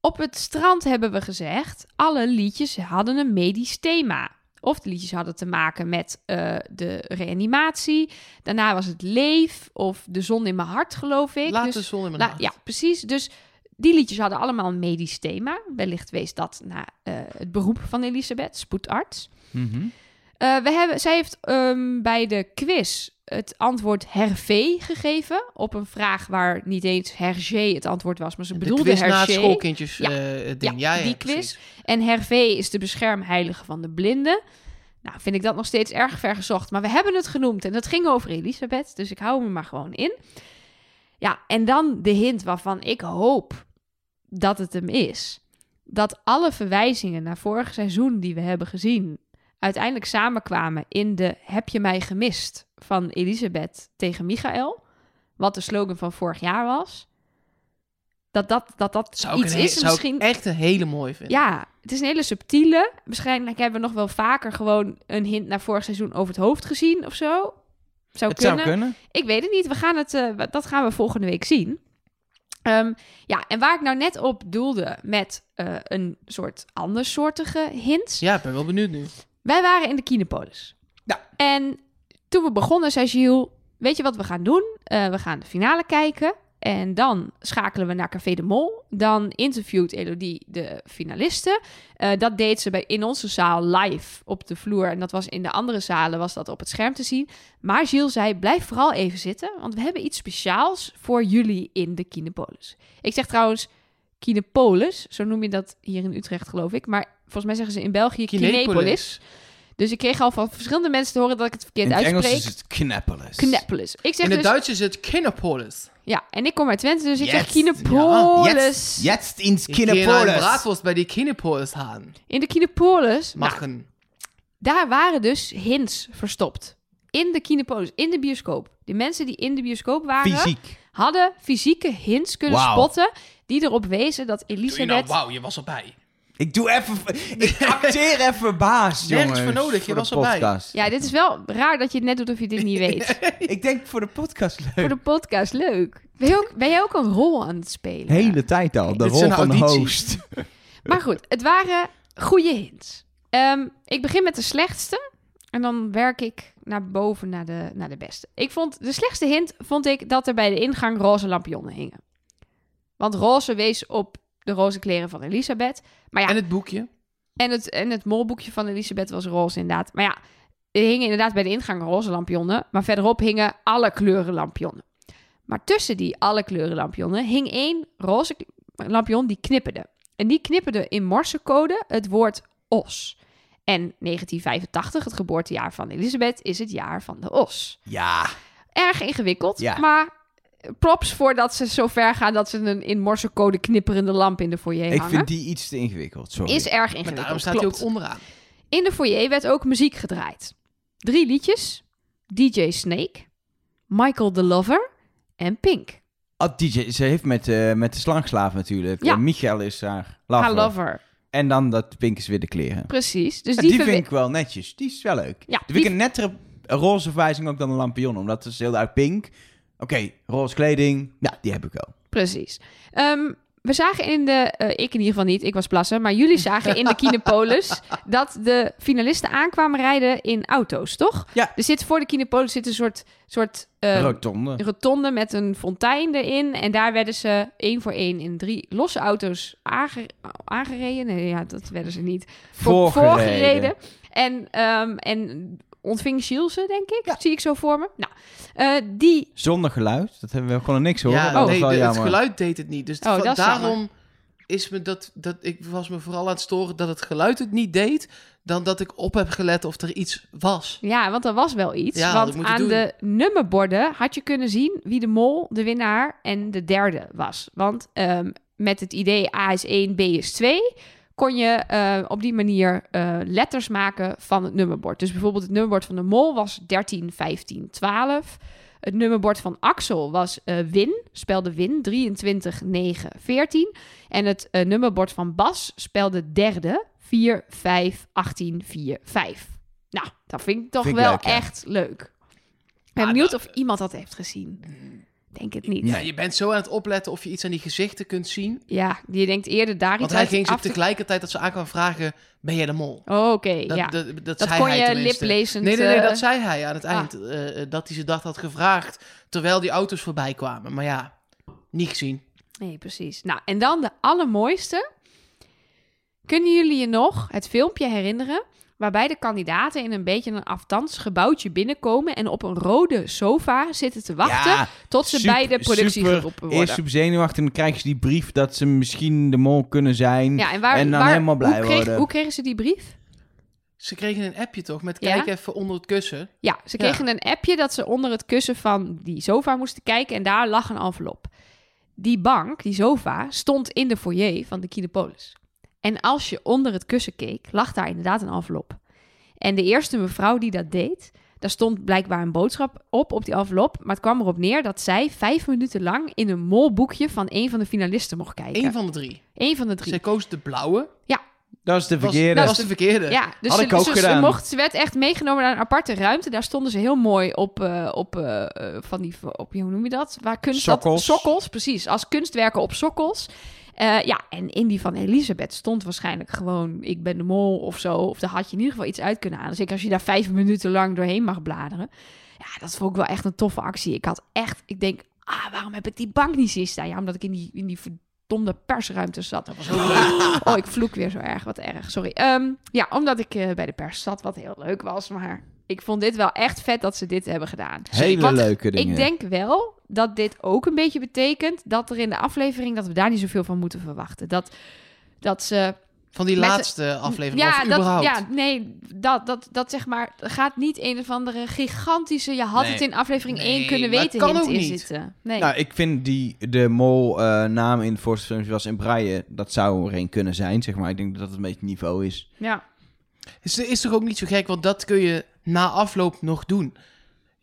[SPEAKER 1] op het strand hebben we gezegd: alle liedjes hadden een medisch thema. Of de liedjes hadden te maken met eh, de reanimatie. Daarna was het leef of de zon in mijn hart, geloof ik.
[SPEAKER 4] Laat
[SPEAKER 1] Dus-
[SPEAKER 4] de zon in mijn hart.
[SPEAKER 1] ja, precies. Dus die liedjes hadden allemaal een medisch thema. Wellicht wees dat naar eh, het beroep van Elisabeth, spoedarts.
[SPEAKER 3] Mhm.
[SPEAKER 1] Eh, we hebben, zij heeft ehm, bij de quiz het antwoord hervé gegeven. Op een vraag waar niet eens hergé het antwoord was, maar ze
[SPEAKER 4] De
[SPEAKER 1] bedoelde
[SPEAKER 4] quiz na het schoolkindjes
[SPEAKER 1] Ja.
[SPEAKER 4] eh, ding.
[SPEAKER 1] Ja,
[SPEAKER 4] Ja, ja,
[SPEAKER 1] die
[SPEAKER 4] precies.
[SPEAKER 1] quiz. En hervé is de beschermheilige van de blinden. Nou, vind ik dat nog steeds erg ver gezocht. Maar we hebben het genoemd en het ging over Elisabeth. Dus ik hou me maar gewoon in. Ja, en dan de hint waarvan ik hoop dat het hem is. Dat alle verwijzingen naar vorig seizoen die we hebben gezien... uiteindelijk samenkwamen in de heb je mij gemist van Elisabeth tegen Michael. Wat de slogan van vorig jaar was. Dat dat, dat, dat
[SPEAKER 4] Zou
[SPEAKER 1] iets
[SPEAKER 4] een
[SPEAKER 1] is
[SPEAKER 4] zou
[SPEAKER 1] misschien...
[SPEAKER 4] ik echt een hele mooie vinden.
[SPEAKER 1] Ja, het is een hele subtiele. Waarschijnlijk hebben we nog wel vaker gewoon een hint naar vorig seizoen over het hoofd gezien of zo. Zou
[SPEAKER 3] Het
[SPEAKER 1] kunnen.
[SPEAKER 3] zou kunnen.
[SPEAKER 1] Ik weet het niet. We gaan het, eh, dat gaan we volgende week zien. Ehm, ja, en waar ik nou net op doelde met eh, een soort andersoortige hint.
[SPEAKER 4] Ja, ik ben wel benieuwd nu.
[SPEAKER 1] Wij waren in de Kinepolis.
[SPEAKER 3] Ja.
[SPEAKER 1] En toen we begonnen, zei Gilles, weet je wat we gaan doen? Eh, we gaan de finale kijken. En dan schakelen we naar Café de Mol. Dan interviewt Elodie de finalisten. Eh, dat deed ze bij, in onze zaal live op de vloer. En dat was in de andere zalen was dat op het scherm te zien. Maar Gilles zei, blijf vooral even zitten. Want we hebben iets speciaals voor jullie in de Kinepolis. Ik zeg trouwens Kinepolis. Zo noem je dat hier in Utrecht, geloof ik. Maar volgens mij zeggen ze in België Kinepolis. Dus ik kreeg al van verschillende mensen te horen dat ik het verkeerd
[SPEAKER 3] In het
[SPEAKER 1] uitspreek.
[SPEAKER 3] Engels is het.
[SPEAKER 1] Knepolis. Ik zeg
[SPEAKER 4] In het
[SPEAKER 1] dus...
[SPEAKER 4] Duits is het Kinderpolis.
[SPEAKER 1] Ja, en ik kom uit Twente, dus ik zeg. Kinepolis.
[SPEAKER 3] Jetzt, jetzt ins
[SPEAKER 4] Ik ga een
[SPEAKER 3] Kinepolis.
[SPEAKER 4] braadworst bij die Kinderpolis halen.
[SPEAKER 1] In de Kinepolis, nou,
[SPEAKER 4] Machen.
[SPEAKER 1] daar waren dus hints verstopt. In de Kinepolis, in de bioscoop. De mensen die in de bioscoop waren,
[SPEAKER 3] Fysiek.
[SPEAKER 1] hadden fysieke hints kunnen spotten... die erop wezen dat Elisabeth...
[SPEAKER 4] nou, wauw, je was erbij.
[SPEAKER 3] Ik doe even... Ik acteer even baas, jongens.
[SPEAKER 4] Nergens voor nodig, je was erbij.
[SPEAKER 3] podcast.
[SPEAKER 1] Ja, dit is wel raar dat je het net doet of je dit niet weet.
[SPEAKER 3] Ik denk voor de podcast leuk.
[SPEAKER 1] Voor de podcast, leuk. Ben, je ook, ben jij ook een rol aan het spelen?
[SPEAKER 3] De hele tijd al. De rol van de host.
[SPEAKER 1] Maar goed, het waren goede hints. Ehm, ik begin met de slechtste. En dan werk ik naar boven naar de, naar de beste. Ik vond, de slechtste hint vond ik dat er bij de ingang roze lampionnen hingen. Want roze wees op de roze kleren van Elisabeth. Maar ja,
[SPEAKER 4] En het boekje.
[SPEAKER 1] en het, en het molboekje van Elisabeth was roze inderdaad. Maar ja, er hingen inderdaad bij de ingang roze lampionnen. Maar verderop hingen alle kleuren lampionnen. Maar tussen die alle kleuren lampionnen hing één roze lampion die knipperde. En die knipperde in morsecode het woord os. En 1985, het geboortejaar van Elisabeth, is het jaar van de os.
[SPEAKER 3] Ja.
[SPEAKER 1] Erg ingewikkeld,
[SPEAKER 3] Ja.
[SPEAKER 1] maar props voordat ze zo ver gaan dat ze een in morsecode knipperende lamp in de foyer
[SPEAKER 3] Ik
[SPEAKER 1] hangen.
[SPEAKER 3] vind die iets te ingewikkeld. Sorry.
[SPEAKER 1] Is erg
[SPEAKER 4] Maar
[SPEAKER 1] ingewikkeld.
[SPEAKER 4] daarom staat hij ook onderaan.
[SPEAKER 1] In de foyer werd ook muziek gedraaid. Drie liedjes. DJ Snake, Michael the Lover en Pink.
[SPEAKER 3] Oh, DJ, ze heeft met, eh, met de slang geslapen natuurlijk.
[SPEAKER 1] Ja.
[SPEAKER 3] En Michael is haar lover.
[SPEAKER 1] Haar lover.
[SPEAKER 3] En dan dat Pink is weer de kleren.
[SPEAKER 1] Precies. Dus
[SPEAKER 3] Ja,
[SPEAKER 1] die,
[SPEAKER 3] vind ik wel netjes. Die is wel leuk.
[SPEAKER 1] Ja,
[SPEAKER 3] die vind ik een nettere roze verwijzing ook dan een lampion. Omdat het is heel uit pink. Oké, roze kleding. Ja, die heb ik wel.
[SPEAKER 1] Precies. Ehm, we zagen in de, eh, ik in ieder geval niet, ik was plassen, maar jullie zagen in de Kinepolis dat de finalisten aankwamen rijden in auto's, toch?
[SPEAKER 3] Ja.
[SPEAKER 1] Er zit voor de Kinepolis zit een soort, soort eh,
[SPEAKER 3] Rotonde.
[SPEAKER 1] rotonde met een fontein erin. En daar werden ze één voor één in drie losse auto's aange- aangereden. Nee, ja, dat werden ze niet. Voor-
[SPEAKER 3] Voorgereden.
[SPEAKER 1] voorgereden. En, ehm, en ontving Gilles ze, denk ik. Zie ik zo voor me. Nou, eh, die...
[SPEAKER 3] Zonder geluid. Dat hebben we gewoon niks horen.
[SPEAKER 4] Ja,
[SPEAKER 3] dat was
[SPEAKER 4] nee, het geluid deed het niet. Dus
[SPEAKER 1] Oh, dat
[SPEAKER 4] daarom is me dat, dat... Ik was me vooral aan het storen dat het geluid het niet deed... dan dat ik op heb gelet of er iets was.
[SPEAKER 1] Ja, want er was wel iets.
[SPEAKER 4] Ja, dat
[SPEAKER 1] want
[SPEAKER 4] moet je
[SPEAKER 1] aan
[SPEAKER 4] doen.
[SPEAKER 1] de nummerborden had je kunnen zien wie de mol, de winnaar en de derde was. Want ehm, met het idee A is 1, B is 2... kon je eh, op die manier eh, letters maken van het nummerbord. Dus bijvoorbeeld het nummerbord van de mol was 13, 15, 12... Het nummerbord van Axel was eh, Win, spelde Win, 23, 9, 14. En het nummerbord van Bas spelde derde, 4, 5, 18, 4, 5. Nou, dat vind ik toch
[SPEAKER 3] Vind
[SPEAKER 1] wel
[SPEAKER 3] leuk, ja.
[SPEAKER 1] echt leuk. Ik ben
[SPEAKER 4] Ah,
[SPEAKER 1] benieuwd of iemand dat heeft gezien. Denk het niet.
[SPEAKER 4] Ja,
[SPEAKER 1] Ja,
[SPEAKER 4] je bent zo aan het opletten of je iets aan die gezichten kunt zien.
[SPEAKER 1] je denkt eerder daar
[SPEAKER 4] Want
[SPEAKER 1] iets
[SPEAKER 4] hij
[SPEAKER 1] uit
[SPEAKER 4] ging ze
[SPEAKER 1] te...
[SPEAKER 4] tegelijkertijd dat ze aankwamen vragen... Ben jij de mol?
[SPEAKER 1] Oh, Oké, ja.
[SPEAKER 4] dat, dat,
[SPEAKER 1] Dat
[SPEAKER 4] zei
[SPEAKER 1] kon
[SPEAKER 4] hij
[SPEAKER 1] je
[SPEAKER 4] tenminste.
[SPEAKER 1] liplezend,
[SPEAKER 4] Nee, nee, nee,
[SPEAKER 1] eh,
[SPEAKER 4] dat zei hij aan het
[SPEAKER 1] ah.
[SPEAKER 4] eind. eh, eh, dat hij ze dat had gevraagd terwijl die auto's voorbij kwamen. Maar ja, niet gezien.
[SPEAKER 1] Nee, precies. Nou, en dan de allermooiste. Kunnen jullie je nog het filmpje herinneren... waarbij de kandidaten in een beetje een aftans gebouwtje binnenkomen... en op een rode sofa zitten te wachten...
[SPEAKER 3] Ja,
[SPEAKER 1] tot ze
[SPEAKER 3] super-
[SPEAKER 1] bij de productie
[SPEAKER 3] super-
[SPEAKER 1] geroepen worden.
[SPEAKER 3] Eerst super zenuwachtig en dan krijgen ze die brief dat ze misschien de mol kunnen zijn.
[SPEAKER 1] ja, en, waar,
[SPEAKER 3] en dan
[SPEAKER 1] waar-
[SPEAKER 3] helemaal blij
[SPEAKER 1] hoe kreeg-
[SPEAKER 3] worden.
[SPEAKER 1] Hoe kregen ze die brief?
[SPEAKER 4] Ze kregen een appje toch met
[SPEAKER 1] Ja.
[SPEAKER 4] kijk even onder het kussen.
[SPEAKER 1] Ja, ze
[SPEAKER 4] Ja.
[SPEAKER 1] kregen een appje dat ze onder het kussen van die sofa moesten kijken en daar lag een envelop. Die bank, die sofa, stond in de foyer van de Kinepolis. En als je onder het kussen keek, lag daar inderdaad een envelop. En de eerste mevrouw die dat deed, daar stond blijkbaar een boodschap op, op die envelop. Maar het kwam erop neer dat zij vijf minuten lang in een molboekje van een van de finalisten mocht kijken.
[SPEAKER 4] Eén van de drie.
[SPEAKER 1] Eén van de drie.
[SPEAKER 4] Zij koos de blauwe.
[SPEAKER 3] Dat is de
[SPEAKER 4] Was-
[SPEAKER 3] verkeerde.
[SPEAKER 4] Dat was de verkeerde.
[SPEAKER 1] Ja, dus
[SPEAKER 3] Had
[SPEAKER 1] ze,
[SPEAKER 3] ik ook
[SPEAKER 1] ze- ze
[SPEAKER 3] gedaan.
[SPEAKER 1] mocht, ze werd echt meegenomen naar een aparte ruimte. Daar stonden ze heel mooi op, eh, op eh, eh, van die, op, hoe noem je dat? Waar kunst dat-
[SPEAKER 3] Sokkels.
[SPEAKER 1] sokkels, precies. Als kunstwerken op sokkels. Eh, ja, en in die van Elisabeth stond waarschijnlijk gewoon ik ben de mol of zo. Of daar had je in ieder geval iets uit kunnen halen. Zeker als je daar vijf minuten lang doorheen mag bladeren. Ja, dat vond ik wel echt een toffe actie. Ik had echt, ik denk, ah, waarom heb ik die bank niet zien staan? Ja, omdat ik in die, in die verdomde persruimte zat.
[SPEAKER 4] Dat was leuk.
[SPEAKER 1] Oh, ik vloek weer zo erg. Wat erg, sorry. Ehm, ja, omdat ik eh, bij de pers zat, wat heel leuk was. Maar ik vond dit wel echt vet dat ze dit hebben gedaan.
[SPEAKER 3] Hele
[SPEAKER 1] Want
[SPEAKER 3] leuke dingen.
[SPEAKER 1] Ik denk wel dat dit ook een beetje betekent dat er in de aflevering... dat we daar niet zoveel van moeten verwachten. Dat, dat ze...
[SPEAKER 4] Van die
[SPEAKER 1] Met
[SPEAKER 4] laatste aflevering.
[SPEAKER 1] Ja,
[SPEAKER 4] of
[SPEAKER 1] dat,
[SPEAKER 4] überhaupt.
[SPEAKER 1] ja, nee, dat, dat, dat zeg maar... gaat niet een of andere gigantische... Je had
[SPEAKER 3] Nee.
[SPEAKER 1] het in aflevering
[SPEAKER 4] Nee,
[SPEAKER 1] 1 kunnen weten
[SPEAKER 4] kan ook
[SPEAKER 1] in
[SPEAKER 4] niet.
[SPEAKER 1] zitten. Nee.
[SPEAKER 3] Nou, ik vind die de mol eh, naam in de voorstelling was in Braille. Dat zou er een kunnen zijn, zeg maar. Ik denk dat dat een beetje het niveau is.
[SPEAKER 1] ja.
[SPEAKER 4] Is, is toch ook niet zo gek, want dat kun je na afloop nog doen.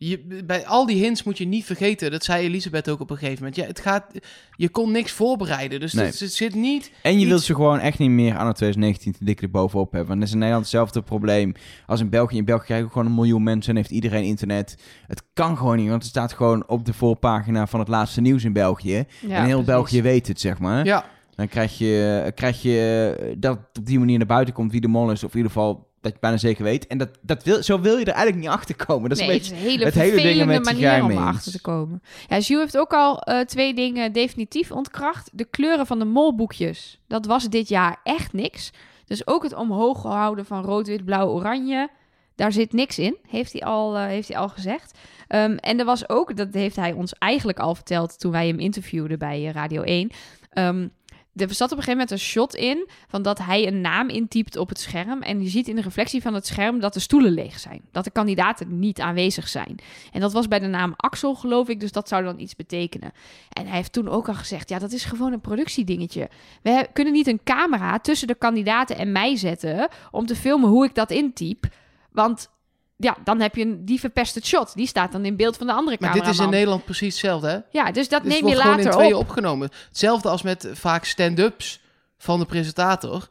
[SPEAKER 4] Je, bij al die hints moet je niet vergeten, dat zei Elisabeth ook op een gegeven moment. Ja, het gaat, je kon niks voorbereiden, dus
[SPEAKER 3] Nee.
[SPEAKER 4] het, het zit niet...
[SPEAKER 3] En je
[SPEAKER 4] Iets-
[SPEAKER 3] wilt ze gewoon echt niet meer anno 2019 te dik erbovenop hebben. Want dat is in Nederland hetzelfde probleem als in België. In België kijken gewoon een miljoen mensen en heeft iedereen internet. Het kan gewoon niet, want het staat gewoon op de voorpagina van het laatste nieuws in België.
[SPEAKER 1] Ja,
[SPEAKER 3] en heel
[SPEAKER 1] precies.
[SPEAKER 3] België weet het, zeg maar.
[SPEAKER 4] Ja,
[SPEAKER 3] Dan krijg je, krijg je eh, dat op die manier naar buiten komt wie de mol is. Of in ieder geval dat je bijna zeker weet. En dat, dat wil, zo wil je er eigenlijk niet achter komen. Dat is
[SPEAKER 1] nee,
[SPEAKER 3] een beetje...
[SPEAKER 1] het hele
[SPEAKER 3] het hele ding met
[SPEAKER 1] manier om
[SPEAKER 3] eens.
[SPEAKER 1] te komen. Ja, Jules heeft ook al eh, twee dingen definitief ontkracht. De kleuren van de molboekjes, dat was dit jaar echt niks. Dus ook het omhoog houden van rood, wit, blauw, oranje, daar zit niks in, heeft hij al, eh, heeft hij al gezegd. Ehm, en er was ook, dat heeft hij ons eigenlijk al verteld toen wij hem interviewden bij eh, Radio 1. Ehm, er zat op een gegeven moment een shot in van dat hij een naam intypt op het scherm. En je ziet in de reflectie van het scherm dat de stoelen leeg zijn. Dat de kandidaten niet aanwezig zijn. En dat was bij de naam Axel, geloof ik. Dus dat zou dan iets betekenen. En hij heeft toen ook al gezegd: ja, dat is gewoon een productiedingetje. We kunnen niet een camera tussen de kandidaten en mij zetten. om te filmen hoe ik dat intyp. Want ja, dan heb je een die verpest het shot. Die staat dan in beeld van de andere
[SPEAKER 4] maar
[SPEAKER 1] cameraman.
[SPEAKER 4] dit is in Nederland precies hetzelfde, hè?
[SPEAKER 1] Ja, dus dat neem
[SPEAKER 4] wordt
[SPEAKER 1] je
[SPEAKER 4] gewoon in
[SPEAKER 1] later
[SPEAKER 4] tweeën
[SPEAKER 1] op.
[SPEAKER 4] opgenomen. Hetzelfde als met vaak stand-ups van de presentator.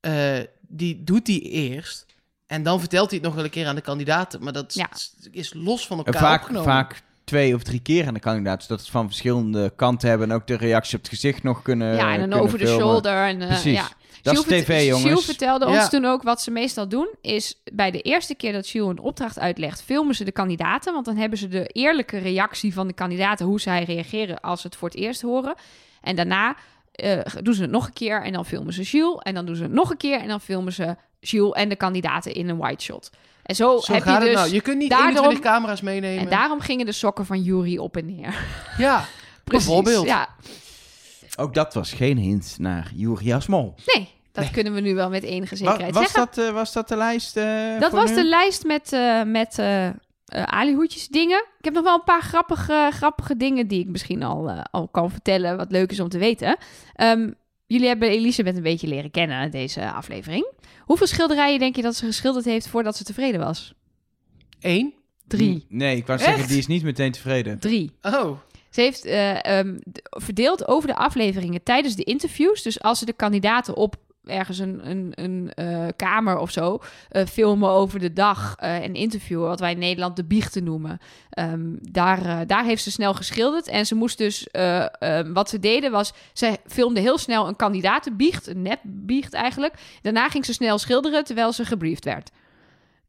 [SPEAKER 4] Eh, die doet die eerst. En dan vertelt hij het nog wel een keer aan de kandidaten. Maar dat
[SPEAKER 1] Ja.
[SPEAKER 4] is los van
[SPEAKER 3] En
[SPEAKER 4] elkaar
[SPEAKER 3] vaak,
[SPEAKER 4] opgenomen.
[SPEAKER 3] vaak twee of drie keer aan de kandidaat. Zodat het van verschillende kanten hebben. En ook de reactie op het gezicht nog kunnen
[SPEAKER 1] ja, en over de shoulder. En, eh,
[SPEAKER 3] Precies.
[SPEAKER 1] Ja.
[SPEAKER 3] Dat is tv, jongens.
[SPEAKER 1] Jules vertelde ons toen ook wat ze meestal doen. Is bij de eerste keer dat Jules een opdracht uitlegt, filmen ze de kandidaten. Want dan hebben ze de eerlijke reactie van de kandidaten, hoe zij reageren als ze het voor het eerst horen. En daarna eh, doen ze het nog een keer en dan filmen ze Jules. En dan doen ze het nog een keer en dan filmen ze Jules en de kandidaten in een wide shot. En zo,
[SPEAKER 4] Zo
[SPEAKER 1] heb
[SPEAKER 4] gaat
[SPEAKER 1] je dus...
[SPEAKER 4] het nou. Je kunt niet
[SPEAKER 1] daarom-
[SPEAKER 4] 21 camera's meenemen.
[SPEAKER 1] En daarom gingen de sokken van Jury op en neer.
[SPEAKER 4] Ja,
[SPEAKER 1] Precies,
[SPEAKER 4] bijvoorbeeld.
[SPEAKER 1] Ja,
[SPEAKER 3] Ook dat was geen hint naar Jurias Mol.
[SPEAKER 1] nee, dat kunnen we nu wel met enige zekerheid
[SPEAKER 3] was,
[SPEAKER 1] zeggen.
[SPEAKER 3] dat, eh, was dat de lijst? eh,
[SPEAKER 1] Dat was
[SPEAKER 3] nu?
[SPEAKER 1] de lijst met, eh met alihoedjes dingen. Ik heb nog wel een paar grappige, grappige dingen die ik misschien al, al kan vertellen. Wat leuk is om te weten. Ehm, jullie hebben Elisabeth een beetje leren kennen deze aflevering. Hoeveel schilderijen denk je dat ze geschilderd heeft voordat ze tevreden was?
[SPEAKER 4] Eén?
[SPEAKER 1] Drie.
[SPEAKER 3] Nee, ik wou zeggen, die is niet meteen tevreden.
[SPEAKER 1] Drie.
[SPEAKER 4] Oh.
[SPEAKER 1] Ze heeft eh, ehm, verdeeld over de afleveringen tijdens de interviews. Dus als ze de kandidaten op ergens een, een, een eh, kamer of zo eh, filmen over de dag eh, en interviewen, wat wij in Nederland de biechten noemen. Ehm, daar, daar heeft ze snel geschilderd. En ze moest dus, eh, eh, wat ze deden was, ze filmde heel snel een kandidatenbiecht, een nepbiecht eigenlijk. Daarna ging ze snel schilderen terwijl ze gebriefd werd.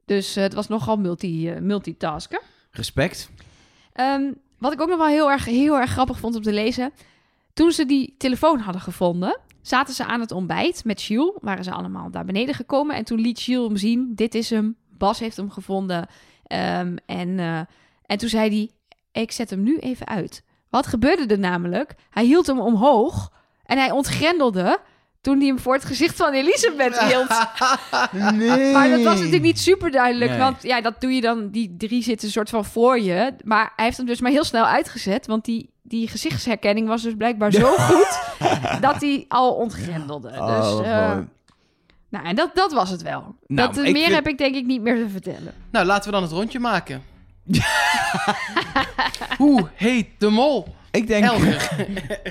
[SPEAKER 1] Dus het was nogal multi, multitasken.
[SPEAKER 3] Respect.
[SPEAKER 1] Ehm, wat ik ook nog wel heel erg, heel erg grappig vond om te lezen. Toen ze die telefoon hadden gevonden, zaten ze aan het ontbijt met Jules. Waren ze allemaal daar beneden gekomen. En toen liet Jules hem zien, dit is hem. Bas heeft hem gevonden. Ehm, en, eh, en toen zei hij, ik zet hem nu even uit. Wat gebeurde er namelijk? Hij hield hem omhoog en hij ontgrendelde Toen hij hem voor het gezicht van Elisabeth hield.
[SPEAKER 3] Nee.
[SPEAKER 1] Maar dat was natuurlijk niet super duidelijk.
[SPEAKER 3] Nee.
[SPEAKER 1] Want ja, dat doe je dan. Die drie zitten een soort van voor je. Maar hij heeft hem dus maar heel snel uitgezet. Want die, die gezichtsherkenning was dus blijkbaar zo goed. dat hij al ontgrendelde.
[SPEAKER 3] Oh,
[SPEAKER 1] dus, eh, nou, en dat, dat was het wel.
[SPEAKER 3] Nou,
[SPEAKER 1] dat, eh,
[SPEAKER 3] ik
[SPEAKER 1] meer
[SPEAKER 3] vind-
[SPEAKER 1] heb ik denk ik niet meer te vertellen.
[SPEAKER 4] Nou, laten we dan het rondje maken. Hoe heet de mol?
[SPEAKER 3] Ik denk,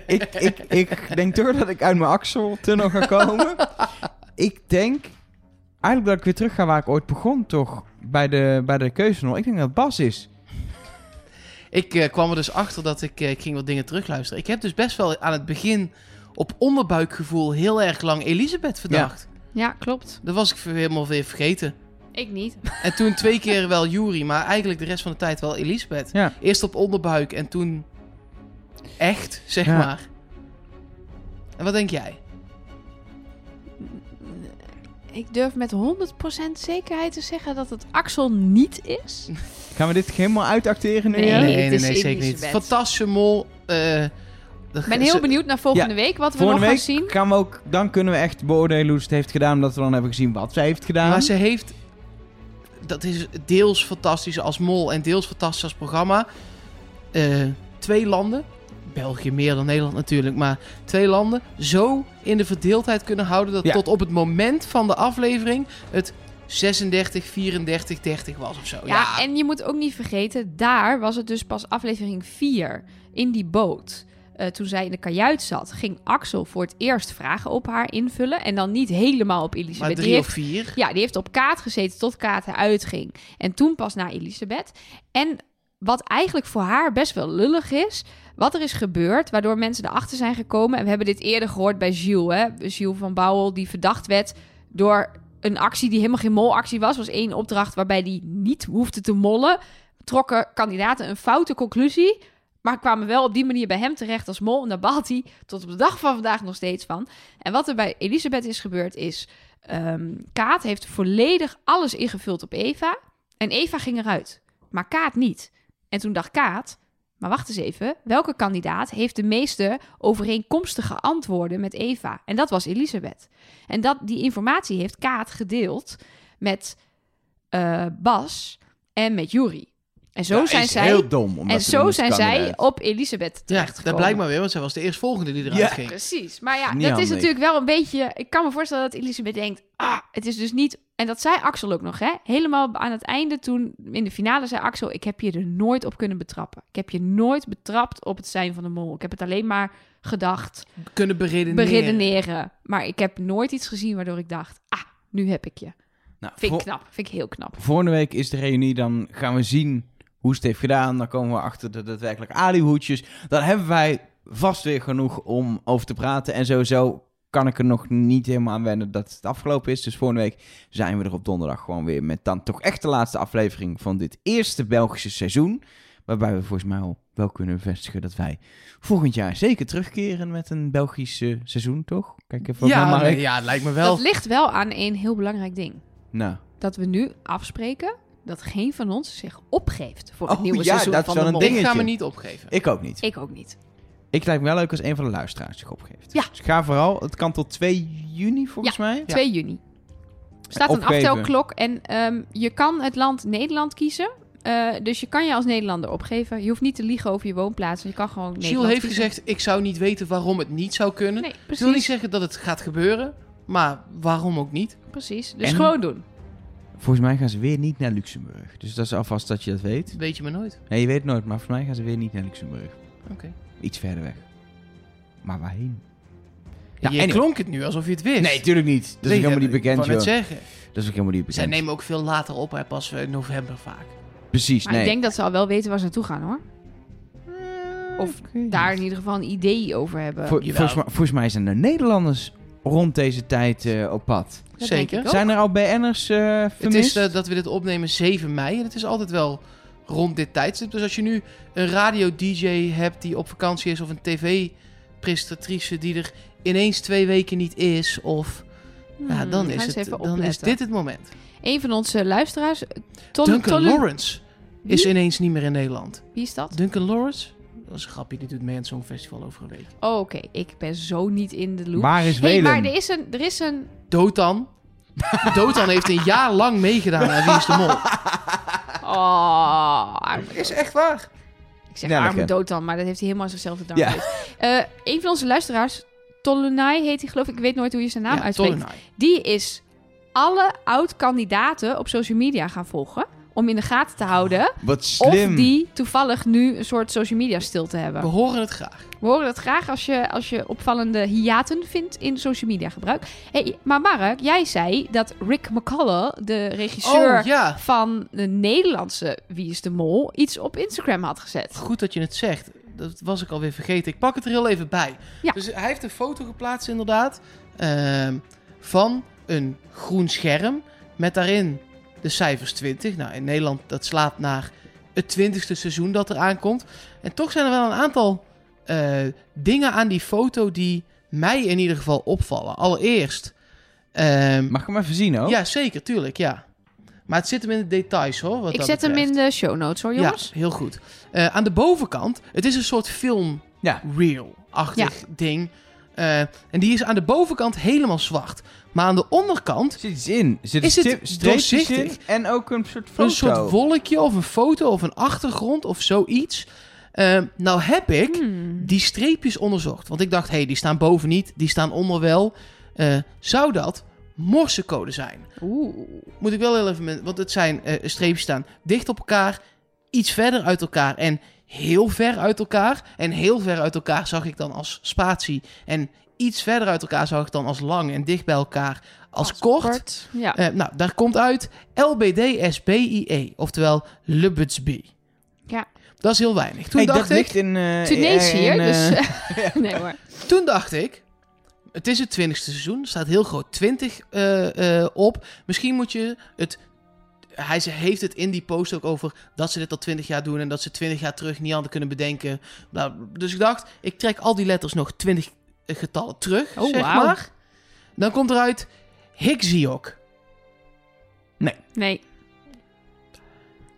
[SPEAKER 3] ik, ik, ik denk toch dat ik uit mijn Axel-tunnel ga komen. ik denk eigenlijk dat ik weer terug ga waar ik ooit begon, toch? Bij de, bij de keuze. Ik denk dat het Bas is.
[SPEAKER 4] Ik eh, kwam er dus achter dat ik, eh, ik ging wat dingen terugluisteren. Ik heb dus best wel aan het begin op onderbuikgevoel heel erg lang Elisabeth verdacht.
[SPEAKER 1] Ja, klopt.
[SPEAKER 4] Dat was ik helemaal weer vergeten.
[SPEAKER 1] Ik niet.
[SPEAKER 4] En toen twee keer wel Jury, maar eigenlijk de rest van de tijd wel Elisabeth.
[SPEAKER 3] Ja.
[SPEAKER 4] Eerst op onderbuik en toen echt, zeg
[SPEAKER 3] Ja.
[SPEAKER 4] maar. En wat denk jij?
[SPEAKER 1] Ik durf met 100% zekerheid te zeggen dat het Axel niet is.
[SPEAKER 3] Gaan we dit helemaal uitacteren nu?
[SPEAKER 1] Nee,
[SPEAKER 3] ja?
[SPEAKER 1] het is
[SPEAKER 4] zeker niet. Fantastische mol. eh,
[SPEAKER 1] Ik ben heel benieuwd naar volgende week wat we
[SPEAKER 3] Volgende
[SPEAKER 1] nog
[SPEAKER 3] week
[SPEAKER 1] gaan zien.
[SPEAKER 3] gaan we ook, dan kunnen we echt beoordelen hoe ze het heeft gedaan, omdat we dan hebben gezien wat zij heeft gedaan.
[SPEAKER 4] Maar ze heeft... Dat is deels fantastisch als mol en deels fantastisch als programma. Eh, twee landen, België meer dan Nederland natuurlijk, maar twee landen zo in de verdeeldheid kunnen houden dat
[SPEAKER 3] Ja.
[SPEAKER 4] tot op het moment van de aflevering het 36, 34, 30 was of zo.
[SPEAKER 1] Ja, en je moet ook niet vergeten, daar was het dus pas aflevering 4 in die boot. Eh, toen zij in de kajuit zat, ging Axel voor het eerst vragen op haar invullen. En dan niet helemaal op Elisabeth.
[SPEAKER 4] maar
[SPEAKER 1] Die
[SPEAKER 4] of vier.
[SPEAKER 1] Ja, die heeft op Kaat gezeten tot Kaat eruit ging. En toen pas naar Elisabeth. En wat eigenlijk voor haar best wel lullig is... wat er is gebeurd, waardoor mensen erachter zijn gekomen... en we hebben dit eerder gehoord bij Gilles, hè? Gilles van Bouwel... die verdacht werd door een actie die helemaal geen molactie was. was één opdracht waarbij die niet hoefde te mollen. Trokken kandidaten een foute conclusie... maar kwamen wel op die manier bij hem terecht als mol... en daar baalt hij tot op de dag van vandaag nog steeds van. En wat er bij Elisabeth is gebeurd is... Ehm, Kaat heeft volledig alles ingevuld op Eva. En Eva ging eruit. Maar Kaat niet. En toen dacht Kaat... Maar wacht eens even. Welke kandidaat heeft de meeste overeenkomstige antwoorden met Eva? En dat was Elisabeth. En dat, die informatie heeft Kaat gedeeld met eh, Bas en met Jury. En zo
[SPEAKER 3] Ja,
[SPEAKER 1] zijn
[SPEAKER 3] is
[SPEAKER 1] zij...
[SPEAKER 3] heel dom.
[SPEAKER 1] En zo zijn zij op Elisabeth
[SPEAKER 4] Ja,
[SPEAKER 1] terechtgekomen.
[SPEAKER 4] dat blijkt maar weer, want zij was de eerstvolgende die eruit
[SPEAKER 3] Ja.
[SPEAKER 4] ging.
[SPEAKER 1] Precies. Maar ja,
[SPEAKER 3] Niet
[SPEAKER 1] dat is natuurlijk wel een beetje... Ik kan me voorstellen dat Elisabeth denkt... Ah, het is dus niet... En dat zei Axel ook nog, hè? Helemaal aan het einde toen... In de finale zei Axel... Ik heb je er nooit op kunnen betrappen. Ik heb je nooit betrapt op het zijn van de mol. Ik heb het alleen maar gedacht,
[SPEAKER 4] Kunnen beredeneren.
[SPEAKER 1] beredeneren. Maar ik heb nooit iets gezien waardoor ik dacht... Ah, nu heb ik je.
[SPEAKER 3] Nou,
[SPEAKER 1] Vind ik knap. Vind ik heel knap.
[SPEAKER 3] Volgende week is de reunie, dan gaan we zien hoe ze het heeft gedaan. Dan komen we achter de daadwerkelijk alihoedjes. Dan hebben wij vast weer genoeg om over te praten. En sowieso kan ik er nog niet helemaal aan wennen dat het afgelopen is. Dus volgende week zijn we er op donderdag gewoon weer met dan toch echt de laatste aflevering van dit eerste Belgische seizoen. Waarbij we volgens mij al wel kunnen bevestigen dat wij volgend jaar zeker terugkeren met een Belgisch eh, seizoen, toch? Kijk even
[SPEAKER 4] Ja,
[SPEAKER 3] naar
[SPEAKER 4] nee, ja, het lijkt me wel.
[SPEAKER 1] Dat ligt wel aan een heel belangrijk ding.
[SPEAKER 3] Nou,
[SPEAKER 1] Dat we nu afspreken dat geen van ons zich opgeeft voor het
[SPEAKER 3] Oh,
[SPEAKER 1] nieuwe
[SPEAKER 3] ja,
[SPEAKER 1] seizoen
[SPEAKER 3] dat is
[SPEAKER 1] van
[SPEAKER 3] wel
[SPEAKER 1] de
[SPEAKER 3] een
[SPEAKER 1] Mol.
[SPEAKER 4] Ik ga
[SPEAKER 3] dingetje.
[SPEAKER 4] me niet opgeven.
[SPEAKER 3] ik ook niet.
[SPEAKER 1] Ik ook niet.
[SPEAKER 3] Ik lijkt me wel leuk als een van de luisteraars zich opgeeft.
[SPEAKER 1] Ja.
[SPEAKER 3] Dus ga vooral, het kan tot 2 juni volgens mij.
[SPEAKER 1] 2 juni. staat een
[SPEAKER 3] Opgeven.
[SPEAKER 1] aftelklok en ehm, je kan het land Nederland kiezen. Eh, dus je kan je als Nederlander opgeven. Je hoeft niet te liegen over je woonplaats. Je kan gewoon
[SPEAKER 4] Gilles
[SPEAKER 1] Nederland
[SPEAKER 4] heeft
[SPEAKER 1] kiezen.
[SPEAKER 4] gezegd, ik zou niet weten waarom het niet zou kunnen.
[SPEAKER 1] Nee,
[SPEAKER 4] Ik wil niet
[SPEAKER 1] precies.
[SPEAKER 4] zeggen dat het gaat gebeuren, maar waarom ook niet?
[SPEAKER 1] precies. Dus
[SPEAKER 3] En-
[SPEAKER 1] gewoon doen.
[SPEAKER 3] Volgens mij gaan ze weer niet naar Luxemburg. Dus dat is alvast dat je dat weet.
[SPEAKER 4] Weet je maar nooit.
[SPEAKER 3] Nee, je weet het nooit, maar volgens mij gaan ze weer niet naar Luxemburg.
[SPEAKER 4] Oké.
[SPEAKER 3] Iets verder weg. Maar waarheen?
[SPEAKER 4] Ja, je
[SPEAKER 3] anyway.
[SPEAKER 4] klonk het nu alsof je het wist.
[SPEAKER 3] Nee, tuurlijk niet. Dat is ook helemaal niet bekend,
[SPEAKER 4] Ik wou net
[SPEAKER 3] joh.
[SPEAKER 4] zeggen.
[SPEAKER 3] Dat is ook helemaal niet
[SPEAKER 4] Zij
[SPEAKER 3] bekend.
[SPEAKER 4] nemen ook veel later op, hè, pas eh, in november vaak.
[SPEAKER 3] Precies,
[SPEAKER 1] Maar
[SPEAKER 3] nee.
[SPEAKER 1] ik denk dat ze al wel weten waar ze naartoe gaan hoor. Of daar in ieder geval een idee over hebben.
[SPEAKER 4] Jawel.
[SPEAKER 3] volgens, mij, volgens mij zijn er Nederlanders rond deze tijd eh, op pad.
[SPEAKER 1] Dat denk
[SPEAKER 4] Zeker.
[SPEAKER 1] ik ook.
[SPEAKER 3] Zijn er al BN'ers eh
[SPEAKER 4] Het
[SPEAKER 3] vermist?
[SPEAKER 4] is eh, dat we dit opnemen 7 mei en het is altijd wel rond dit tijdstip. Dus als je nu een radio-dj hebt die op vakantie is of een tv-presentatrice die er ineens twee weken niet is of... Ja,
[SPEAKER 1] Hmm,
[SPEAKER 4] dan, is, het, dan is dit het moment.
[SPEAKER 1] Een van onze luisteraars,
[SPEAKER 4] Duncan
[SPEAKER 1] Tolu-
[SPEAKER 4] Lawrence is ineens niet meer in Nederland.
[SPEAKER 1] Wie is dat?
[SPEAKER 4] Duncan Lawrence? Dat is een grapje, die doet mee aan het Songfestival over een week.
[SPEAKER 1] Oh, Oké, ik ben zo niet in de loop.
[SPEAKER 3] Waar is
[SPEAKER 1] hey, maar er is een, er is een
[SPEAKER 4] Dotan. Dotan heeft een jaar lang meegedaan aan Wie is de Mol.
[SPEAKER 1] Oh, arme-
[SPEAKER 4] Is echt waar.
[SPEAKER 1] ik zeg
[SPEAKER 3] Nelleke.
[SPEAKER 1] arme dood dan, maar dat heeft hij helemaal zichzelf te danken.
[SPEAKER 3] Ja.
[SPEAKER 1] Eh, een van onze luisteraars, Tolunai heet hij geloof ik, ik weet nooit hoe je zijn naam
[SPEAKER 4] Ja,
[SPEAKER 1] uitspreekt.
[SPEAKER 4] Tolunai.
[SPEAKER 1] Die is alle oud-kandidaten op social media gaan volgen. Om in de gaten te houden
[SPEAKER 3] Wat slim.
[SPEAKER 1] of die toevallig nu een soort social media stilte hebben.
[SPEAKER 4] We horen het graag.
[SPEAKER 1] We horen het graag als je, als je opvallende hiaten vindt in social media gebruik. Hey, maar Mark, jij zei dat Rick McCullough, de regisseur
[SPEAKER 4] Oh ja,
[SPEAKER 1] van de Nederlandse Wie is de Mol, iets op Instagram had gezet.
[SPEAKER 4] goed dat je het zegt. Dat was ik alweer vergeten. Ik pak het er heel even bij.
[SPEAKER 1] Ja.
[SPEAKER 4] Dus hij heeft een foto geplaatst inderdaad ehm, van een groen scherm met daarin de cijfers 20. Nou, in Nederland dat slaat naar het twintigste seizoen dat er aankomt. En toch zijn er wel een aantal eh, dingen aan die foto die mij in ieder geval opvallen. Allereerst... ehm,
[SPEAKER 3] Mag ik hem even zien ook?
[SPEAKER 4] Ja, zeker, tuurlijk, ja. Maar het zit hem in de details hoor. Wat
[SPEAKER 1] Ik
[SPEAKER 4] dat
[SPEAKER 1] zet hem in de show notes hoor, jongens.
[SPEAKER 4] Ja, heel goed. Eh, aan de bovenkant, het is een soort film
[SPEAKER 3] Ja.
[SPEAKER 4] reel-achtig ding. Eh, en die is aan de bovenkant helemaal zwart. Maar aan de onderkant
[SPEAKER 3] Er zit iets in. Er zit
[SPEAKER 4] Is
[SPEAKER 3] een
[SPEAKER 4] het doorzichtig?
[SPEAKER 3] in en ook een soort foto.
[SPEAKER 4] een soort wolkje of een foto of een achtergrond of zoiets. Eh, nou heb ik
[SPEAKER 1] Hmm.
[SPEAKER 4] die streepjes onderzocht. Want ik dacht, hé, hey, die staan boven niet, die staan onder wel. Eh, zou dat morsecode zijn?
[SPEAKER 1] Oeh.
[SPEAKER 4] Moet ik wel heel even... met- Want het zijn eh, streepjes staan dicht op elkaar, iets verder uit elkaar en heel ver uit elkaar. En heel ver uit elkaar zag ik dan als spatie. En iets verder uit elkaar zag ik dan als lang en dicht bij elkaar als, kort.
[SPEAKER 1] Ja.
[SPEAKER 4] Eh, nou, daar komt uit LBDSBIE, oftewel Lubbetsby.
[SPEAKER 1] Ja.
[SPEAKER 4] Dat is heel weinig. Toen
[SPEAKER 3] Hey,
[SPEAKER 4] dacht
[SPEAKER 3] dat
[SPEAKER 4] ik...
[SPEAKER 3] in... eh,
[SPEAKER 1] Tunesië,
[SPEAKER 3] in,
[SPEAKER 1] dus... eh, nee hoor.
[SPEAKER 4] Toen dacht ik, het is het twintigste seizoen. Er staat heel groot 20 eh, eh, op. Misschien moet je het... Hij ze- heeft het in die post ook over dat ze dit al 20 jaar doen... en dat ze 20 jaar terug niet hadden kunnen bedenken. Nou, dus ik dacht, ik trek al die letters nog 20 getallen terug,
[SPEAKER 1] Oh,
[SPEAKER 4] zeg
[SPEAKER 1] wauw.
[SPEAKER 4] maar. Dan komt eruit Hixiok.
[SPEAKER 1] Nee.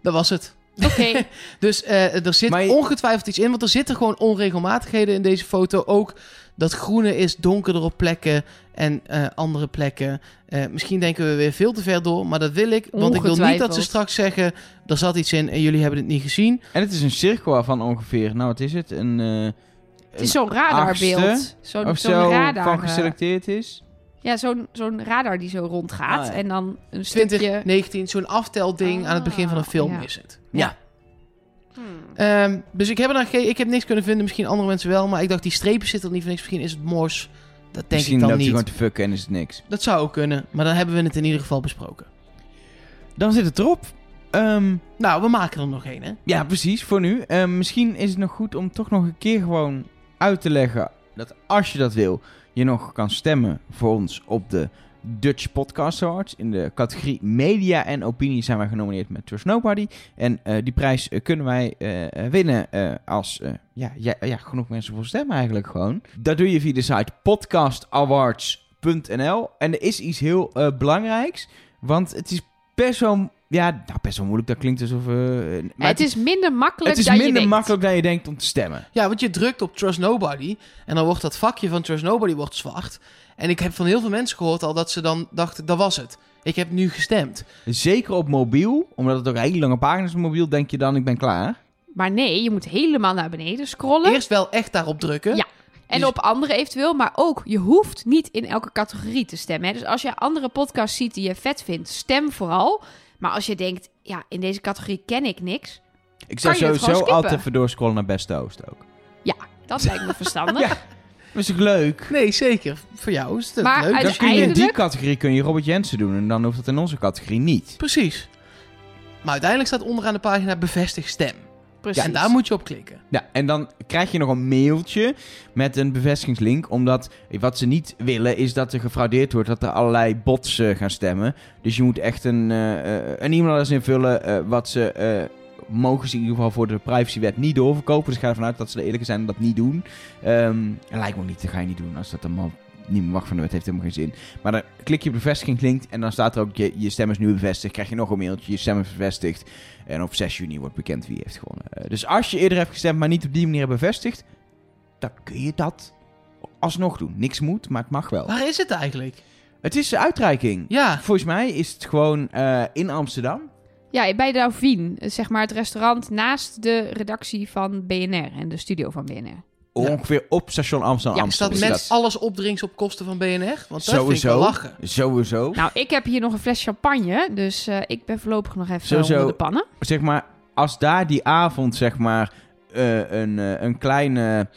[SPEAKER 4] Dat was het.
[SPEAKER 1] Oké.
[SPEAKER 4] Dus eh, er zit
[SPEAKER 3] je-
[SPEAKER 4] ongetwijfeld iets in, want er zitten gewoon onregelmatigheden in deze foto. Ook dat groene is donkerder op plekken en eh, andere plekken. Eh, misschien denken we weer veel te ver door, maar dat wil ik. Want ik wil niet dat ze straks zeggen, er zat iets in en jullie hebben het niet gezien.
[SPEAKER 3] En het is een cirkel waarvan ongeveer, nou wat is het? Een, eh
[SPEAKER 1] Het is zo'n radarbeeld. Zo'n
[SPEAKER 3] of
[SPEAKER 1] zo'n
[SPEAKER 3] zo
[SPEAKER 1] radar.
[SPEAKER 3] van geselecteerd is.
[SPEAKER 1] Ja, zo'n zo'n radar die zo rondgaat.
[SPEAKER 3] Ah, ja.
[SPEAKER 1] En dan een
[SPEAKER 4] 20,
[SPEAKER 1] stukje...
[SPEAKER 4] 19, zo'n aftelding aan het begin van een
[SPEAKER 1] Ah,
[SPEAKER 4] film
[SPEAKER 1] ja.
[SPEAKER 4] is het.
[SPEAKER 3] Ja.
[SPEAKER 1] Hmm.
[SPEAKER 4] Ehm, dus ik heb, er dan ge- ik heb niks kunnen vinden, misschien andere mensen wel. Maar ik dacht, die strepen zitten er niet voor niks. Misschien is het mors. Dat denk
[SPEAKER 3] Misschien
[SPEAKER 4] ik dan niet.
[SPEAKER 3] gewoon te fucken en is het niks.
[SPEAKER 4] Dat zou ook kunnen, maar dan hebben we het in ieder geval besproken.
[SPEAKER 3] Dan zit het erop. Ehm,
[SPEAKER 4] Nou, we maken er nog één, hè?
[SPEAKER 3] ja, precies, voor nu. Ehm, misschien is het nog goed om toch nog een keer gewoon uit te leggen... dat als je dat wil, je nog kan stemmen voor ons op de Dutch Podcast Awards. In de categorie Media en Opinie zijn wij genomineerd met Trust Nobody. En eh, die prijs eh, kunnen wij eh, winnen eh, als eh, ja, ja, ja, genoeg mensen voor stemmen eigenlijk gewoon. Dat doe je via de site podcastawards.nl. En er is iets heel eh, belangrijks, want het is best wel... Ja, nou, best wel moeilijk. Dat klinkt alsof... eh, maar
[SPEAKER 1] het is minder makkelijk
[SPEAKER 3] het is
[SPEAKER 1] dan je
[SPEAKER 3] minder
[SPEAKER 1] denkt.
[SPEAKER 3] makkelijk dan je denkt om te stemmen.
[SPEAKER 4] Ja, want je drukt op Trust Nobody en dan wordt dat vakje van Trust Nobody wordt zwart. En ik heb van heel veel mensen gehoord al dat ze dan dachten, dat was het. Ik heb nu gestemd.
[SPEAKER 3] Zeker op mobiel, omdat het ook hele lange pagina's op mobiel, denk je dan, ik ben klaar.
[SPEAKER 1] Maar nee, je moet helemaal naar beneden scrollen.
[SPEAKER 4] Eerst wel echt daarop drukken.
[SPEAKER 1] Ja. En
[SPEAKER 4] Dus-
[SPEAKER 1] op andere eventueel, maar ook, je hoeft niet in elke categorie te stemmen. Hè. Dus als je andere podcasts ziet die je vet vindt, stem vooral. Maar als je denkt, ja, in deze categorie ken ik niks,
[SPEAKER 3] Ik zou
[SPEAKER 1] Kan je het
[SPEAKER 3] sowieso altijd even doorscrollen naar Beste Oost ook.
[SPEAKER 1] dat lijkt me verstandig.
[SPEAKER 3] Ja. Dat is toch leuk?
[SPEAKER 4] Nee, zeker. Voor jou is het
[SPEAKER 1] Maar
[SPEAKER 4] leuk.
[SPEAKER 3] Dan kun je in die categorie kun je Robert Jensen doen en dan hoeft dat in onze categorie niet.
[SPEAKER 4] Precies. Maar uiteindelijk staat onderaan de pagina bevestig stem.
[SPEAKER 1] Precies.
[SPEAKER 4] Ja, en daar moet je op klikken.
[SPEAKER 3] Ja, en dan krijg je nog een mailtje met een bevestigingslink. Omdat wat ze niet willen is dat er gefraudeerd wordt, dat er allerlei bots eh, gaan stemmen. Dus je moet echt een, eh, eh, een e-mailadres invullen eh, wat ze... mogen ze in ieder geval voor de privacywet niet doorverkopen. Dus ik ga ervan uit dat ze de eerlijke zijn en dat niet doen. En lijkt me ook niet, dat ga je niet doen als dat allemaal niet meer wacht van het heeft helemaal geen zin. Maar dan klik je op bevestiging link en dan staat er ook je, je stem is nu bevestigd. Krijg je nog een mailtje, je stem is bevestigd. En op 6 juni wordt bekend wie heeft gewonnen. Eh, dus als je eerder hebt gestemd, maar niet op die manier bevestigd, dan kun je dat alsnog doen. Niks moet, maar het mag wel.
[SPEAKER 4] Waar is het eigenlijk?
[SPEAKER 3] Het is de uitreiking.
[SPEAKER 4] Ja.
[SPEAKER 3] Volgens mij is het gewoon eh, in Amsterdam.
[SPEAKER 1] Ja, bij Dauphine, zeg maar het restaurant naast de redactie van BNR en de studio van BNR.
[SPEAKER 3] Ongeveer op station Amsterdam.
[SPEAKER 4] Ja,
[SPEAKER 3] is
[SPEAKER 4] met alles opdrinks op kosten van BNR? Want dat vind ik
[SPEAKER 3] Sowieso.
[SPEAKER 4] wel lachen.
[SPEAKER 3] Sowieso.
[SPEAKER 1] Nou, ik heb hier nog een fles champagne, dus eh, ik ben voorlopig nog even
[SPEAKER 3] Sowieso.
[SPEAKER 1] onder de pannen.
[SPEAKER 3] Zeg maar, als daar die avond zeg maar eh, een, eh, een kleine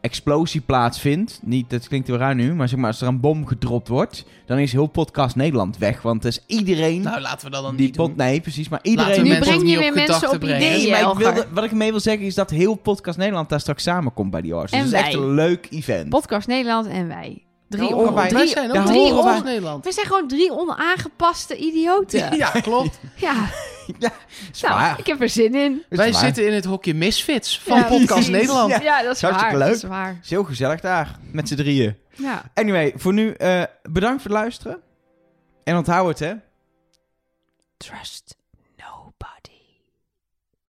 [SPEAKER 3] explosie plaatsvindt. Niet, dat klinkt wel raar nu, maar zeg maar als er een bom gedropt wordt, dan is heel podcast Nederland weg. Want dus iedereen
[SPEAKER 4] Nou, laten we dat dan
[SPEAKER 3] die
[SPEAKER 4] niet doen.
[SPEAKER 3] pot, nee, precies, maar iedereen
[SPEAKER 4] we
[SPEAKER 1] Nu
[SPEAKER 4] mensen
[SPEAKER 1] breng je weer
[SPEAKER 4] op
[SPEAKER 1] mensen op ideeën.
[SPEAKER 3] Nee, maar ik
[SPEAKER 1] Elgar.
[SPEAKER 3] wilde, wat ik mee wil zeggen is dat heel Podcast Nederland daar straks samenkomt bij die Awards. Dus
[SPEAKER 1] En
[SPEAKER 3] het is echt een leuk event.
[SPEAKER 1] Podcast Nederland en wij. Drie on-
[SPEAKER 3] wij.
[SPEAKER 1] drie-
[SPEAKER 4] Wij zijn ook drie
[SPEAKER 3] wij.
[SPEAKER 4] ons Nederland.
[SPEAKER 1] we zijn gewoon drie onaangepaste idioten.
[SPEAKER 4] Ja, klopt.
[SPEAKER 1] Ja,
[SPEAKER 3] Is
[SPEAKER 1] nou, ik heb er zin in.
[SPEAKER 4] Wij zitten in het hokje Misfits van
[SPEAKER 1] Ja,
[SPEAKER 4] Podcast
[SPEAKER 1] precies.
[SPEAKER 4] Nederland.
[SPEAKER 3] Ja.
[SPEAKER 1] Ja, dat is
[SPEAKER 3] Hartstikke
[SPEAKER 1] waar.
[SPEAKER 3] leuk.
[SPEAKER 1] Dat is waar.
[SPEAKER 3] is heel gezellig daar, met z'n drieën.
[SPEAKER 1] Ja.
[SPEAKER 3] Anyway, voor nu eh, bedankt voor het luisteren. En onthoud het, hè.
[SPEAKER 1] Trust